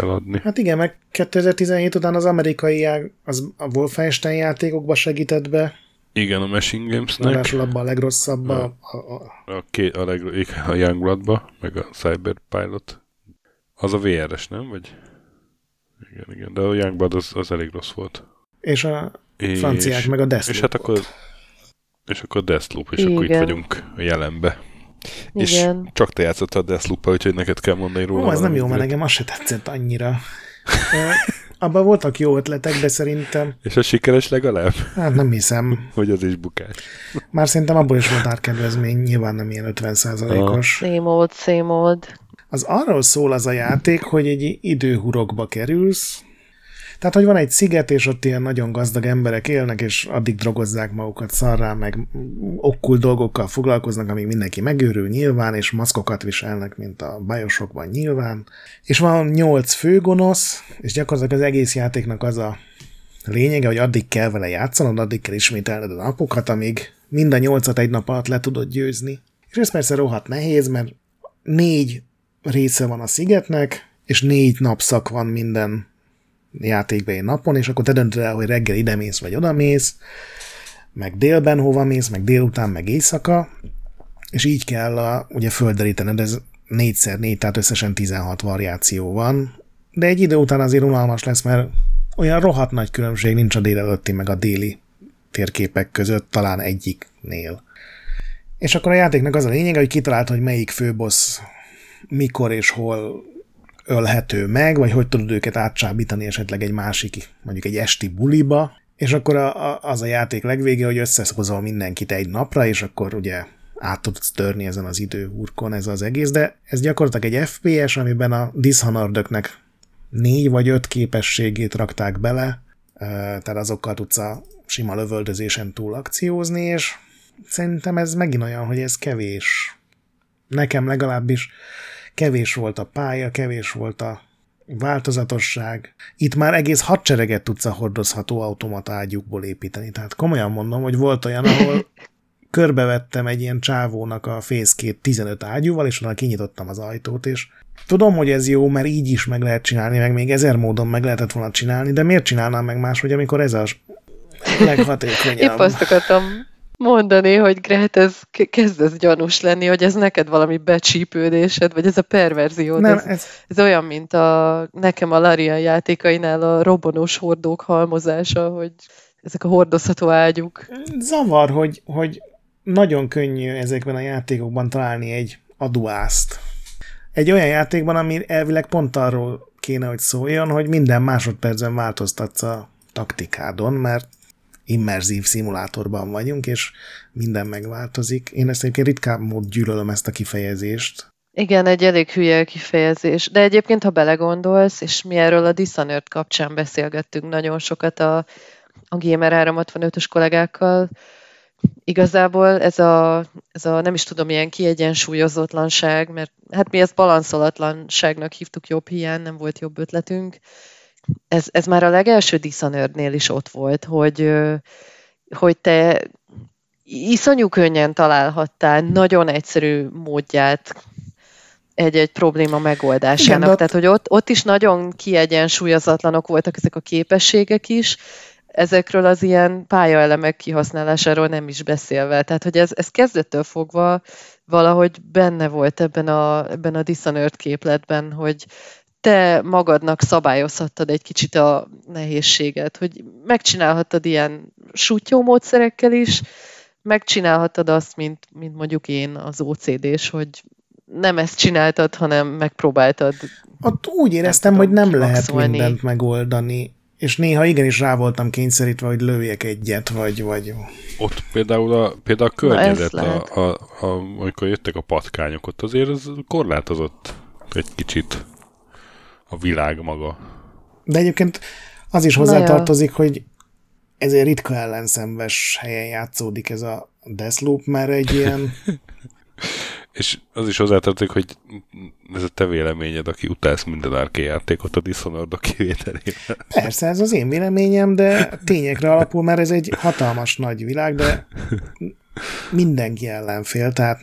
eladni. Hát igen, meg 2017 után az amerikai az a Wolfenstein játékokba segített be, igen, a Machine Games-nek. Ráadásul abban a legrosszabb a... A, a, a, ké, a, leg, a Youngblood-ba, meg a Cyberpilot. Az a VR-es, nem? Vagy... Igen, igen, de a Youngblood az, az elég rossz volt. És a és, franciák meg a Deathloop. És hát akkor, és akkor a Deathloop, és igen. akkor itt vagyunk a jelenbe. Igen. És csak te játszottad deathloop úgyhogy neked kell mondani róla. Ó, ez nem jó, mert nekem az se tetszett annyira. Abban voltak jó ötletek, de szerintem... És a sikeres legalább? Hát nem hiszem. hogy az is bukás. Már szerintem abból is volt árkedvezmény, nyilván nem ilyen 50%-os. Same old, same old. Az arról szól az a játék, hogy egy időhurokba kerülsz, tehát, hogy van egy sziget, és ott ilyen nagyon gazdag emberek élnek, és addig drogozzák magukat szarrá, meg okkul dolgokkal foglalkoznak, amíg mindenki megőrül nyilván, és maszkokat viselnek, mint a bajosokban nyilván. És van nyolc főgonosz, és gyakorlatilag az egész játéknak az a lényege, hogy addig kell vele játszanod, addig kell ismételned a napokat, amíg mind a nyolcat egy nap alatt le tudod győzni. És ez persze rohadt nehéz, mert négy része van a szigetnek, és négy napszak van minden játékba egy napon, és akkor te döntöd el, hogy reggel ide mész, vagy oda mész, meg délben hova mész, meg délután, meg éjszaka, és így kell a, ugye földerítened, ez 4x4, tehát összesen 16 variáció van, de egy idő után azért unalmas lesz, mert olyan rohadt nagy különbség nincs a délelőtti meg a déli térképek között, talán egyiknél. És akkor a játéknak az a lényege, hogy kitalált, hogy melyik főbossz mikor és hol ölhető meg, vagy hogy tudod őket átcsábítani esetleg egy másik, mondjuk egy esti buliba, és akkor a, a, az a játék legvége, hogy összehozol mindenkit egy napra, és akkor ugye át tudsz törni ezen az időhurkon ez az egész, de ez gyakorlatilag egy FPS, amiben a dishonored négy vagy öt képességét rakták bele, tehát azokkal tudsz a sima lövöldözésen túl akciózni, és szerintem ez megint olyan, hogy ez kevés. Nekem legalábbis kevés volt a pálya, kevés volt a változatosság. Itt már egész hadsereget tudsz a hordozható automata ágyukból építeni. Tehát komolyan mondom, hogy volt olyan, ahol körbevettem egy ilyen csávónak a fészkét 15 ágyúval, és onnan kinyitottam az ajtót, és tudom, hogy ez jó, mert így is meg lehet csinálni, meg még ezer módon meg lehetett volna csinálni, de miért csinálnám meg máshogy, amikor ez a leghatékonyabb? Épp azt akartam mondani, hogy Gret, ez kezd ez gyanús lenni, hogy ez neked valami becsípődésed, vagy ez a perverzió. Nem, ez, ez... ez olyan, mint a nekem a Larian játékainál a robbanós hordók halmozása, hogy ezek a hordozható ágyuk. Zavar, hogy, hogy nagyon könnyű ezekben a játékokban találni egy aduászt. Egy olyan játékban, ami elvileg pont arról kéne, hogy szóljon, hogy minden másodpercen változtatsz a taktikádon, mert immerzív szimulátorban vagyunk, és minden megváltozik. Én ezt egyébként ritkán mód gyűlölöm ezt a kifejezést. Igen, egy elég hülye kifejezés. De egyébként, ha belegondolsz, és mi erről a Dishonored kapcsán beszélgettünk nagyon sokat a, a Gamer 365-ös kollégákkal, igazából ez a, ez a, nem is tudom, ilyen kiegyensúlyozatlanság, mert hát mi ezt balanszolatlanságnak hívtuk jobb hiány, nem volt jobb ötletünk, ez, ez már a legelső dishonored is ott volt, hogy, hogy te iszonyú könnyen találhattál nagyon egyszerű módját egy-egy probléma megoldásának. Igen, Tehát, hogy ott, ott is nagyon kiegyensúlyozatlanok voltak ezek a képességek is, ezekről az ilyen pályaelemek kihasználásáról nem is beszélve. Tehát, hogy ez, ez kezdettől fogva valahogy benne volt ebben a, ebben a Dishonored képletben, hogy te magadnak szabályozhattad egy kicsit a nehézséget, hogy megcsinálhattad ilyen sutyó módszerekkel is, megcsinálhattad azt, mint, mint mondjuk én az OCD-s, hogy nem ezt csináltad, hanem megpróbáltad. Ott úgy éreztem, nem hogy nem lehet mindent megoldani, és néha igenis rá voltam kényszerítve, hogy lőjek egyet, vagy... vagy... Ott például a, például a környezet, a, a, a, amikor jöttek a patkányok, ott azért az korlátozott egy kicsit a világ maga. De egyébként az is hozzátartozik, hogy ezért ritka ellenszenves helyen játszódik ez a Deathloop, mert egy ilyen... És az is hozzátartozik, hogy ez a te véleményed, aki utálsz minden árké játékot a Dishonored kivételével. Persze, ez az én véleményem, de tényekre alapul, mert ez egy hatalmas nagy világ, de mindenki ellenfél, tehát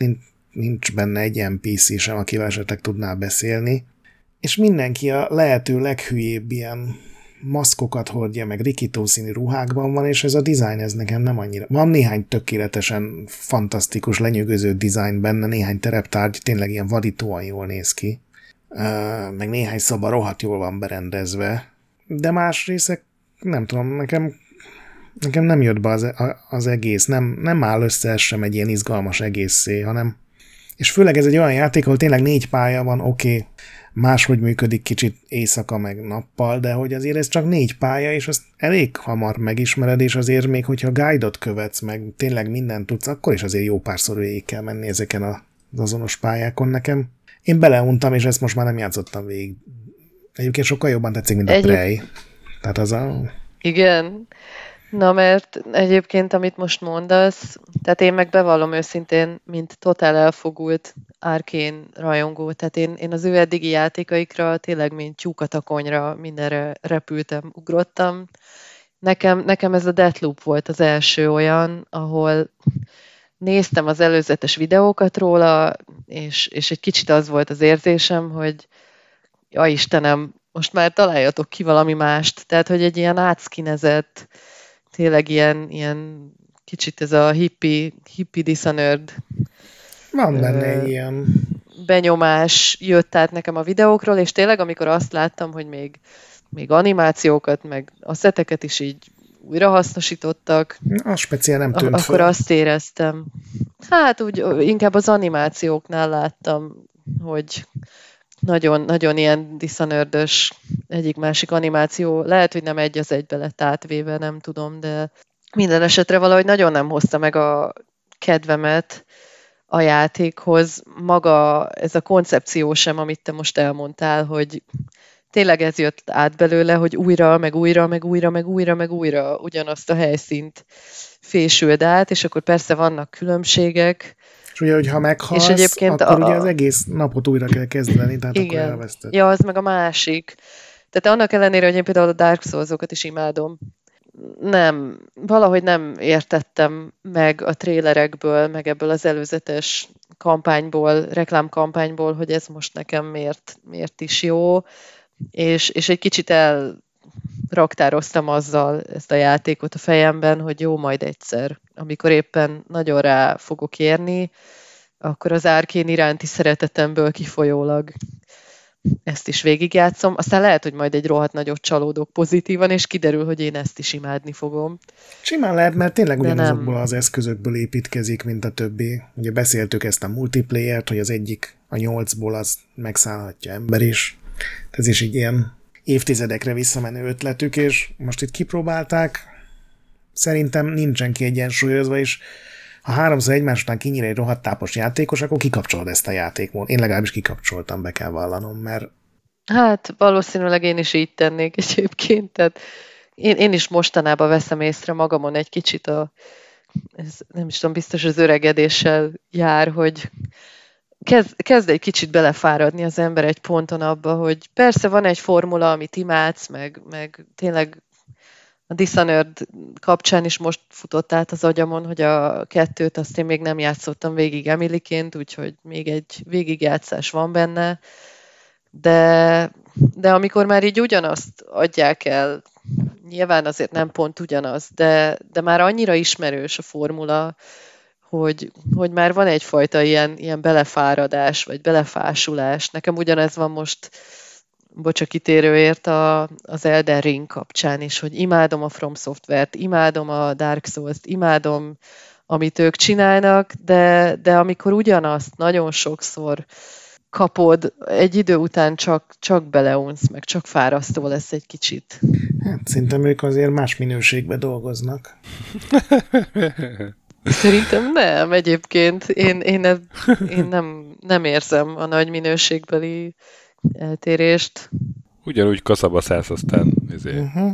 nincs benne egy NPC sem, akivel esetleg tudnál beszélni. És mindenki a lehető leghülyébb ilyen maszkokat hordja, meg rikító színű ruhákban van, és ez a dizájn ez nekem nem annyira. Van néhány tökéletesen fantasztikus, lenyűgöző dizájn benne, néhány tereptárgy tényleg ilyen vadítóan jól néz ki, meg néhány szoba rohadt jól van berendezve, de más részek nem tudom, nekem nekem nem jött be az, az egész, nem, nem áll össze sem egy ilyen izgalmas egészé, hanem és főleg ez egy olyan játék, ahol tényleg négy pálya van, oké, okay, máshogy működik kicsit éjszaka meg nappal, de hogy azért ez csak négy pálya, és azt elég hamar megismered, és azért még, hogyha guide-ot követsz, meg tényleg mindent tudsz, akkor is azért jó párszor végig kell menni ezeken az azonos pályákon nekem. Én beleuntam, és ezt most már nem játszottam végig. Egyébként sokkal jobban tetszik, mint a Egy... Prey. Tehát az a... Igen. Na, mert egyébként, amit most mondasz, tehát én meg bevallom őszintén, mint totál elfogult árkén rajongó, tehát én, én az ő eddigi játékaikra tényleg, mint tyúkatakonyra mindenre repültem, ugrottam. Nekem, nekem ez a Deathloop volt az első olyan, ahol néztem az előzetes videókat róla, és, és egy kicsit az volt az érzésem, hogy ja Istenem, most már találjatok ki valami mást. Tehát, hogy egy ilyen átszkinezett, tényleg ilyen, ilyen kicsit ez a hippi, hippi dishonored van benne egy ilyen benyomás jött át nekem a videókról, és tényleg amikor azt láttam, hogy még, még animációkat, meg a szeteket is így újra hasznosítottak. A speciál nem tűnt Akkor föl. azt éreztem. Hát úgy inkább az animációknál láttam, hogy nagyon, nagyon ilyen diszanördös egyik-másik animáció. Lehet, hogy nem egy az egybe lett átvéve, nem tudom, de minden esetre valahogy nagyon nem hozta meg a kedvemet a játékhoz. Maga ez a koncepció sem, amit te most elmondtál, hogy tényleg ez jött át belőle, hogy újra, meg újra, meg újra, meg újra, meg újra ugyanazt a helyszínt fésült át, és akkor persze vannak különbségek, és ugye, hogyha meghalsz, és egyébként akkor a... ugye az egész napot újra kell kezdeni, tehát Igen. akkor elveszted. Ja, az meg a másik. Tehát annak ellenére, hogy én például a Dark Souls-okat is imádom, nem, valahogy nem értettem meg a trélerekből, meg ebből az előzetes kampányból, reklámkampányból, hogy ez most nekem miért, miért is jó, és, és egy kicsit elraktároztam azzal ezt a játékot a fejemben, hogy jó, majd egyszer, amikor éppen nagyon rá fogok érni, akkor az árkén iránti szeretetemből kifolyólag ezt is végigjátszom, aztán lehet, hogy majd egy rohadt nagyot csalódok pozitívan, és kiderül, hogy én ezt is imádni fogom. Simán lehet, mert tényleg ugyanazokból az eszközökből építkezik, mint a többi. Ugye beszéltük ezt a multiplayer-t, hogy az egyik a nyolcból az megszállhatja ember is. Ez is így ilyen évtizedekre visszamenő ötletük, és most itt kipróbálták, szerintem nincsen kiegyensúlyozva, és ha háromszor egymás után kinyír egy rohadt tápos játékos, akkor kikapcsolod ezt a játékmódot. Én legalábbis kikapcsoltam, be kell vallanom, mert... Hát valószínűleg én is így tennék egyébként, tehát én, én is mostanában veszem észre magamon egy kicsit a, ez nem is tudom, biztos az öregedéssel jár, hogy kezd, kezd egy kicsit belefáradni az ember egy ponton abba, hogy persze van egy formula, amit imádsz, meg, meg tényleg a Dishonored kapcsán is most futott át az agyamon, hogy a kettőt azt én még nem játszottam végig Emilyként, úgyhogy még egy végigjátszás van benne, de, de amikor már így ugyanazt adják el, nyilván azért nem pont ugyanaz, de, de már annyira ismerős a formula, hogy, hogy már van egyfajta ilyen, ilyen belefáradás, vagy belefásulás. Nekem ugyanez van most bocsa kitérőért a, az Elden Ring kapcsán is, hogy imádom a From Software-t, imádom a Dark Souls-t, imádom, amit ők csinálnak, de, de amikor ugyanazt nagyon sokszor kapod, egy idő után csak, csak beleunsz, meg csak fárasztó lesz egy kicsit. Hát szerintem ők azért más minőségben dolgoznak. Szerintem nem egyébként. Én, én, ne, én nem, nem érzem a nagy minőségbeli eltérést. Ugyanúgy kaszaba szállsz, aztán ezért. Uh-huh.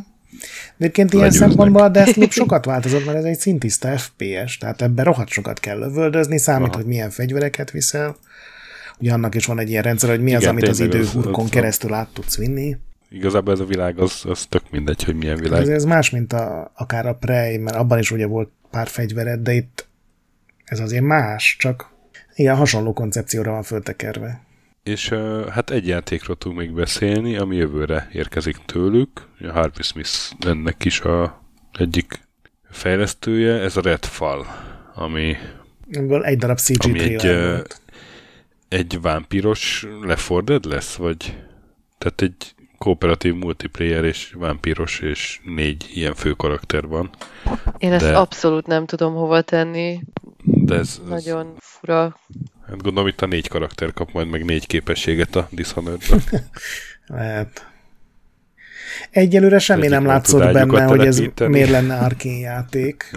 Egyébként ilyen szempontból a Deathloop sokat változott, mert ez egy szintiszta FPS, tehát ebben rohadt sokat kell lövöldözni, számít, Aha. hogy milyen fegyvereket viszel. Ugye annak is van egy ilyen rendszer, hogy mi Igen, az, amit az időhurkon keresztül át tudsz vinni. Igazából ez a világ, az, az tök mindegy, hogy milyen világ. Ez, ez más, mint a, akár a Prey, mert abban is ugye volt pár fegyvered, de itt ez azért más, csak ilyen hasonló koncepcióra van föltekerve. És uh, hát egy játékról tudunk még beszélni, ami jövőre érkezik tőlük. A Harvey Smith ennek is a egyik fejlesztője, ez a Redfall, ami Ebből egy darab CG ami egy, uh, egy vámpíros leforded lesz, vagy tehát egy kooperatív multiplayer és vámpíros és négy ilyen fő karakter van. Én ezt de... abszolút nem tudom hova tenni. De ez, ez... Nagyon fura. Hát gondolom itt a négy karakter kap majd meg négy képességet a dishonored Lehet. Egyelőre semmi nem látszott benne, hogy ez miért lenne Arkane játék.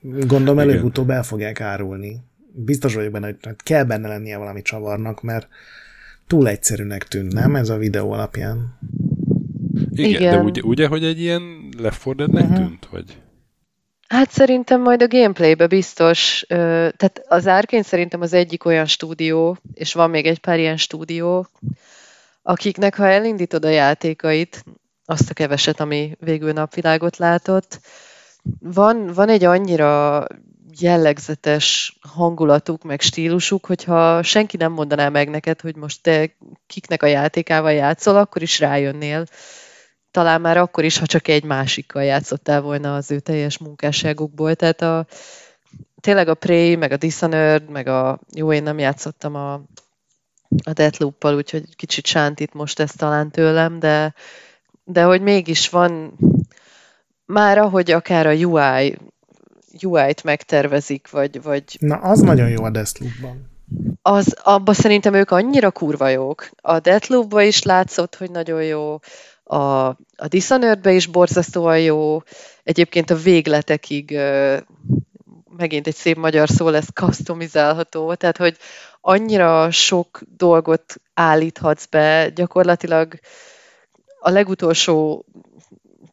Gondolom előbb-utóbb el fogják árulni. Biztos vagyok benne, hogy kell benne lennie valami csavarnak, mert túl egyszerűnek tűnt, nem ez a videó alapján? Igen, Igen. de ugye, ugye, hogy egy ilyen lefordednek uh-huh. tűnt, vagy? Hát szerintem majd a gameplaybe biztos, tehát az Arkane szerintem az egyik olyan stúdió, és van még egy pár ilyen stúdió, akiknek ha elindítod a játékait, azt a keveset, ami végül napvilágot látott, van, van egy annyira jellegzetes hangulatuk, meg stílusuk, hogyha senki nem mondaná meg neked, hogy most te kiknek a játékával játszol, akkor is rájönnél. Talán már akkor is, ha csak egy másikkal játszottál volna az ő teljes munkásságukból. Tehát a, tényleg a Prey, meg a Dishonored, meg a... Jó, én nem játszottam a, a Deathloop-pal, úgyhogy kicsit sántít most ezt talán tőlem, de, de hogy mégis van már ahogy akár a UI UI-t megtervezik, vagy, vagy... Na, az nagyon jó a Deathloop-ban. Az, abban szerintem ők annyira kurva jók. A deathloop is látszott, hogy nagyon jó, a, a dishonored is borzasztóan jó, egyébként a végletekig megint egy szép magyar szó lesz, customizálható, tehát hogy annyira sok dolgot állíthatsz be, gyakorlatilag a legutolsó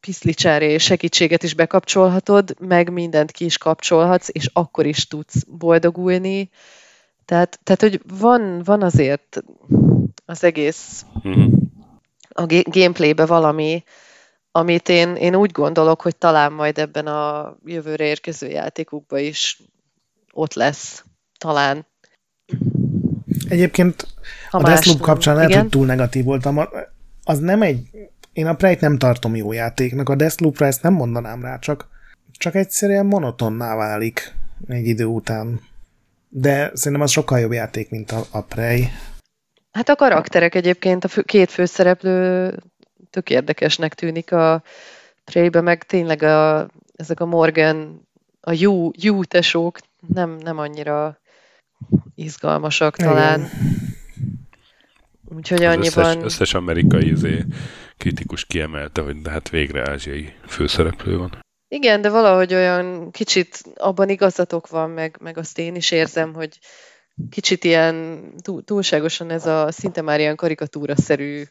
piszlicsári segítséget is bekapcsolhatod, meg mindent ki is kapcsolhatsz, és akkor is tudsz boldogulni. Tehát, tehát hogy van, van azért az egész uh-huh. a gameplaybe valami, amit én, én úgy gondolok, hogy talán majd ebben a jövőre érkező játékukban is ott lesz. Talán. Egyébként ha a Deathloop kapcsán lehet, igen? hogy túl negatív voltam. Az nem egy én a Prey-t nem tartom jó játéknak, a Deathloop-ra ezt nem mondanám rá, csak, csak egyszerűen monotonná válik egy idő után. De szerintem az sokkal jobb játék, mint a, a Prey. Hát a karakterek egyébként, a fő, két főszereplő tök érdekesnek tűnik a Prey-be, meg tényleg a, ezek a Morgan, a jó, jó tesók nem, nem annyira izgalmasak talán. Igen. Úgyhogy az annyiban... Összes, összes amerikai izé, kritikus kiemelte, hogy de hát végre ázsiai főszereplő van. Igen, de valahogy olyan kicsit abban igazatok van, meg, meg azt én is érzem, hogy kicsit ilyen túlságosan ez a szinte már ilyen karikatúra-szerű,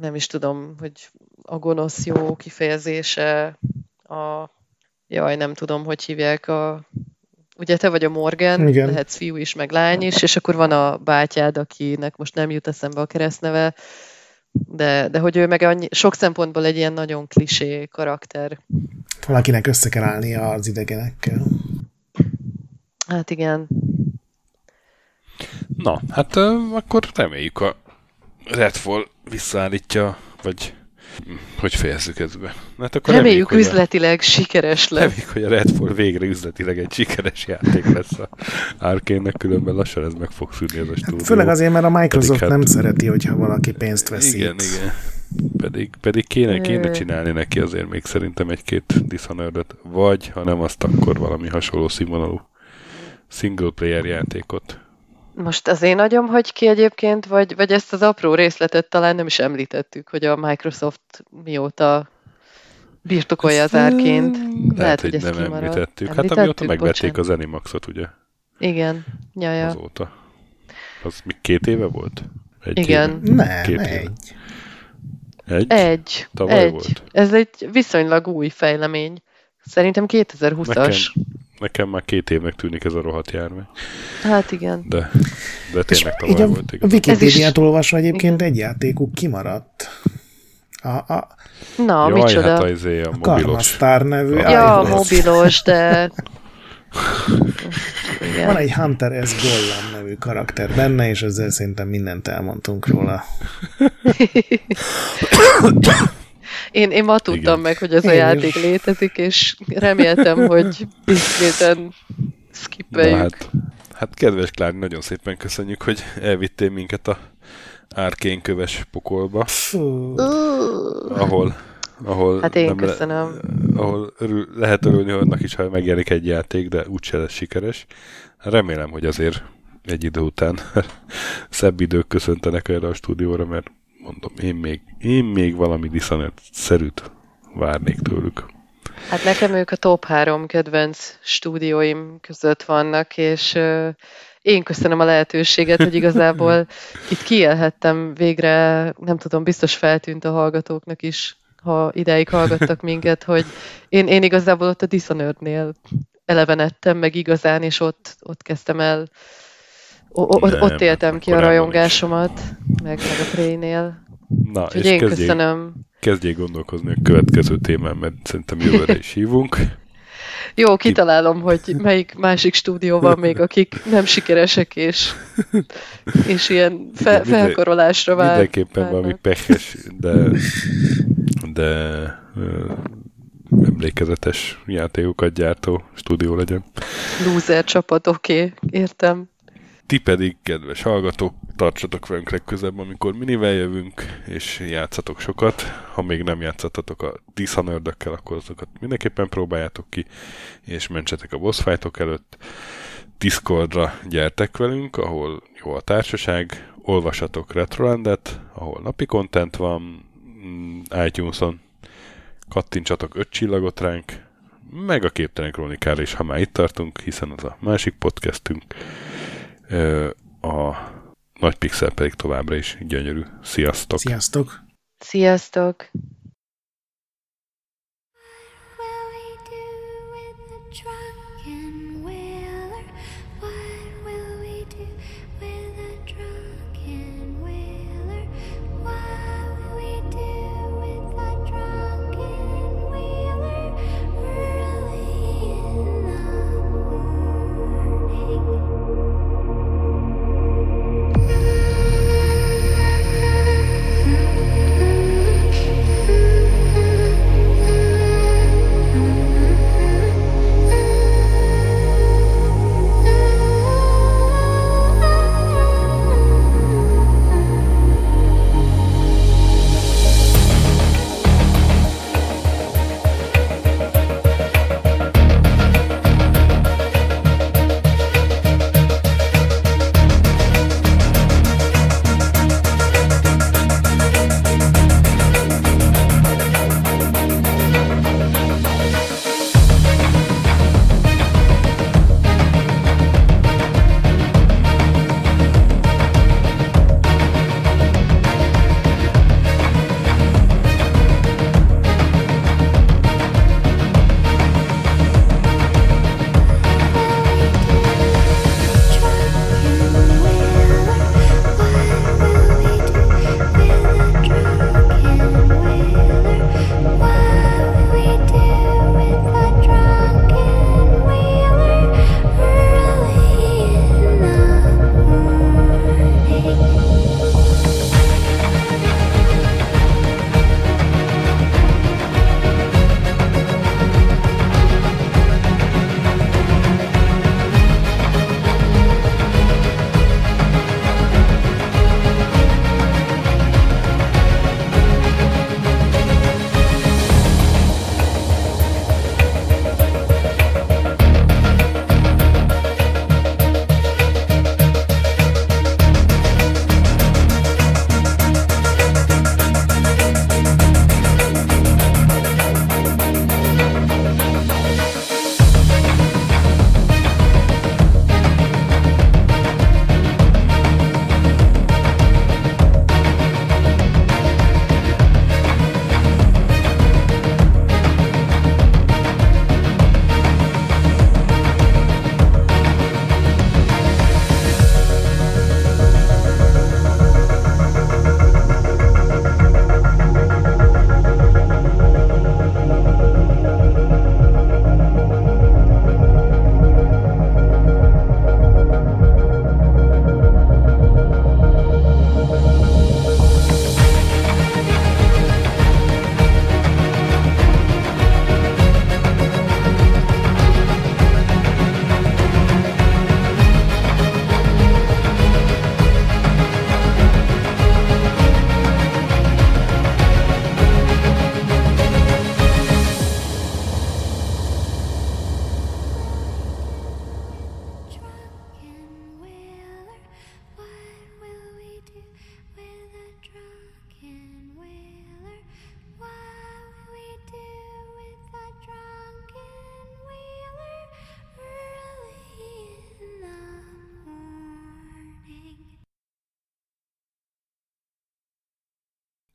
nem is tudom, hogy a gonosz jó kifejezése, a jaj, nem tudom, hogy hívják a ugye te vagy a Morgan, Igen. lehetsz fiú is, meg lány is, és akkor van a bátyád, akinek most nem jut eszembe a keresztneve, de, de hogy ő meg annyi, sok szempontból egy ilyen nagyon klisé karakter. Valakinek össze kell állnia az idegenekkel. Hát igen. Na, hát akkor reméljük a Redfall visszaállítja, vagy hogy fejezzük ezt be. Hát akkor reméljük, reméljük üzletileg a, sikeres lesz. Reméljük, hogy a Redfall végre üzletileg egy sikeres játék lesz a Arkane-nek, különben lassan ez meg fog szűrni ez a stúdió. Főleg azért, mert a Microsoft hát, nem szereti, hogyha valaki pénzt veszít. Igen, igen. Pedig, pedig kéne, kéne csinálni neki azért még szerintem egy-két dishonored vagy ha nem azt, akkor valami hasonló színvonalú single player játékot. Most az én agyom hogy ki egyébként, vagy, vagy ezt az apró részletet talán nem is említettük, hogy a Microsoft mióta birtokolja az árként. Lehet, Lehet hogy, hogy ezt nem kimarad. említettük. Hát amióta megvették az Animaxot, ugye? Igen, jaja. Azóta. Az még két éve volt? Egy Igen. Éve? Nem, két egy. Éve. Egy? Egy. Tavaly egy. volt. Ez egy viszonylag új fejlemény. Szerintem 2020-as. Nekem, nekem már két évnek tűnik ez a rohadt járvány. Hát igen. De, de tényleg tavaly a, volt. Igen. A Wikipédiát olvasva egyébként egy játékuk kimaradt. A, a, Na, Jaj, micsoda? Hát az a, a mobilos. nevű. Ja, a mobilos, de Igen. Van egy Hunter S. Gollam nevű karakter benne, és ezzel szerintem mindent elmondtunk róla. én, én ma tudtam Igen. meg, hogy ez a játék létezik, és reméltem, hogy isméten skippeljük. hát, hát kedves Klári, nagyon szépen köszönjük, hogy elvittél minket a árkén köves pokolba, ahol ahol hát én köszönöm. Le, ahol örül, lehet örülni annak is, ha megjelenik egy játék, de úgyse lesz sikeres. Remélem, hogy azért egy idő után szebb idők köszöntenek erre a stúdióra, mert mondom, én még, én még valami Dishonored-szerűt várnék tőlük. Hát nekem ők a top három kedvenc stúdióim között vannak, és én köszönöm a lehetőséget, hogy igazából itt kiélhettem végre, nem tudom, biztos feltűnt a hallgatóknak is, ha ideig hallgattak minket, hogy én, én igazából ott a Dishonored-nél elevenedtem meg igazán, és ott, ott kezdtem el, o, Nem, ott éltem ki a rajongásomat, meg, meg a Prey-nél. Na, Úgyhogy és én kezdjék, köszönöm. Kezdjék gondolkozni a következő témán, mert szerintem jövőre is hívunk. Jó, kitalálom, hogy melyik másik stúdió van még, akik nem sikeresek, és, és ilyen fe, felkorolásra vár. Mindenképpen várnak. valami pehes, de, de ö, emlékezetes játékokat gyártó stúdió legyen. Loser csapat, oké, okay, értem. Ti pedig, kedves hallgatók, tartsatok velünk legközebb, amikor minivel jövünk, és játszatok sokat. Ha még nem játszottatok a dishonored akkor azokat mindenképpen próbáljátok ki, és mentsetek a boss előtt. Discordra gyertek velünk, ahol jó a társaság, olvasatok Retrolandet, ahol napi content van, mm, iTunes-on kattintsatok öt csillagot ránk, meg a Képtelen Krónikára is, ha már itt tartunk, hiszen az a másik podcastünk a nagy pixel pedig továbbra is gyönyörű. Sziasztok! Sziasztok! Sziasztok!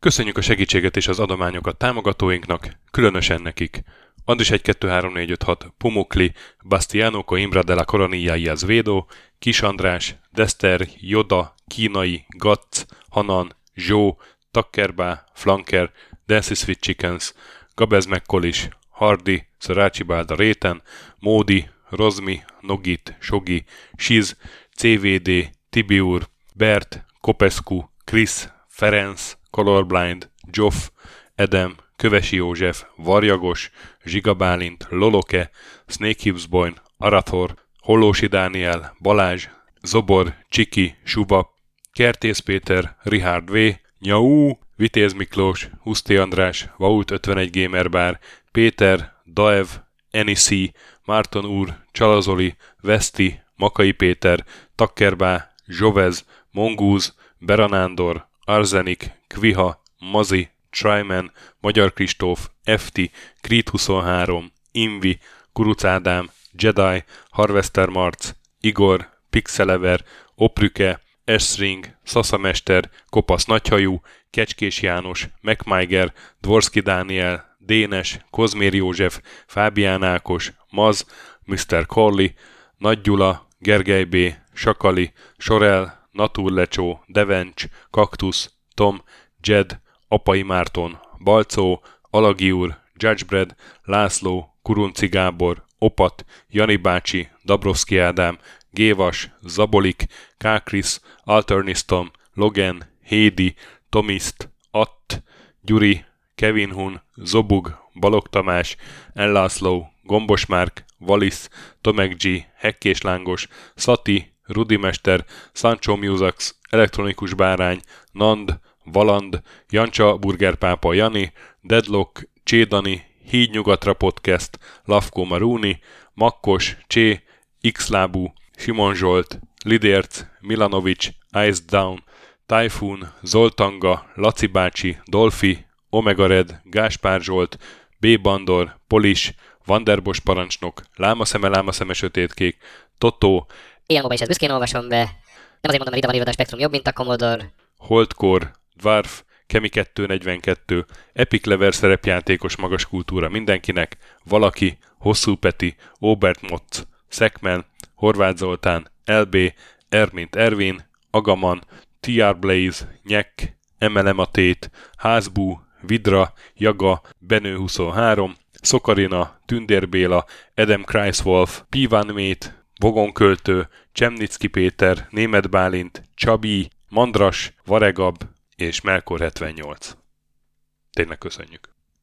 Köszönjük a segítséget és az adományokat támogatóinknak, különösen nekik. Andis 1 2 3 4 5 6 Pumukli, Bastiano Coimbra de la Coronilla y Kis András, Dester, Joda, Kínai, Gatz, Hanan, Zsó, Takkerbá, Flanker, Dancy Sweet Chickens, Gabez McCollis, Hardy, Szarácsi Bálda Réten, Módi, Rozmi, Nogit, Sogi, Siz, CVD, Tibiur, Bert, Kopescu, Chris, Ferenc, Colorblind, Joff, Edem, Kövesi József, Varjagos, Zsigabálint, Loloke, Snake Hibsboyn, Arathor, Hollósi Dániel, Balázs, Zobor, Csiki, Suba, Kertész Péter, Richard V, Nyau, Vitéz Miklós, Huszti András, Vaut 51 Gamer Bar, Péter, Daev, Enisi, Márton úr, Csalazoli, Veszti, Makai Péter, Takkerbá, Zsovez, Mongúz, Beranándor, Arzenik, Kviha, Mazi, Tryman, Magyar Kristóf, FT, Creed 23, Invi, Kuruc Ádám, Jedi, Harvester Marc, Igor, Pixelever, Oprüke, Esring, Szaszamester, Kopasz Nagyhajú, Kecskés János, MacMiger, Dvorski Dániel, Dénes, Kozmér József, Fábián Ákos, Maz, Mr. Corley, Nagy Gyula, Gergely B., Sakali, Sorel, Naturlecsó, Devencs, Kaktusz, Tom, Jed, Apai Márton, Balcó, Alagi úr, Judgebred, László, Kurunci Gábor, Opat, Jani bácsi, Dabrowski Ádám, Gévas, Zabolik, Kákris, Alternisztom, Logan, Hédi, Tomiszt, Att, Gyuri, Kevin Hun, Zobug, Balog Tamás, Ellászló, Gombos Márk, Valisz, Tomek G, Hekkés Lángos, Szati, Rudimester, Sancho Musax, Elektronikus Bárány, Nand, Valand, Jancsa Burgerpápa Jani, Deadlock, Csédani, Híd Nyugatra Podcast, Lavko Maruni, Makkos, Csé, Xlábú, Simon Zsolt, Lidérc, Milanovic, Ice Down, Typhoon, Zoltanga, Laci bácsi, Dolfi, Omega Red, Gáspár Zsolt, B. Bandor, Polis, Vanderbos parancsnok, Lámaszeme, Lámaszeme sötétkék, Totó, Ilyen is ezt büszkén olvasom be. Nem azért mondom, mert ide van írva, a Spektrum jobb, mint a Commodore. Holdcore, Dwarf, Kemi 242, Epic Lever szerepjátékos magas kultúra mindenkinek, Valaki, Hosszú Peti, Obert Motz, Szekmen, Horváth Zoltán, LB, Ermint Ervin, Agaman, TR Blaze, Nyek, Emelem a Tét, Házbú, Vidra, Jaga, Benő 23, Szokarina, Tündér Béla, Edem Kreiswolf, Pivan Mét, Vogonköltő, Csemnicki Péter, Német Bálint, Csabi, Mandras, Varegab és Melkor 78. Tényleg köszönjük!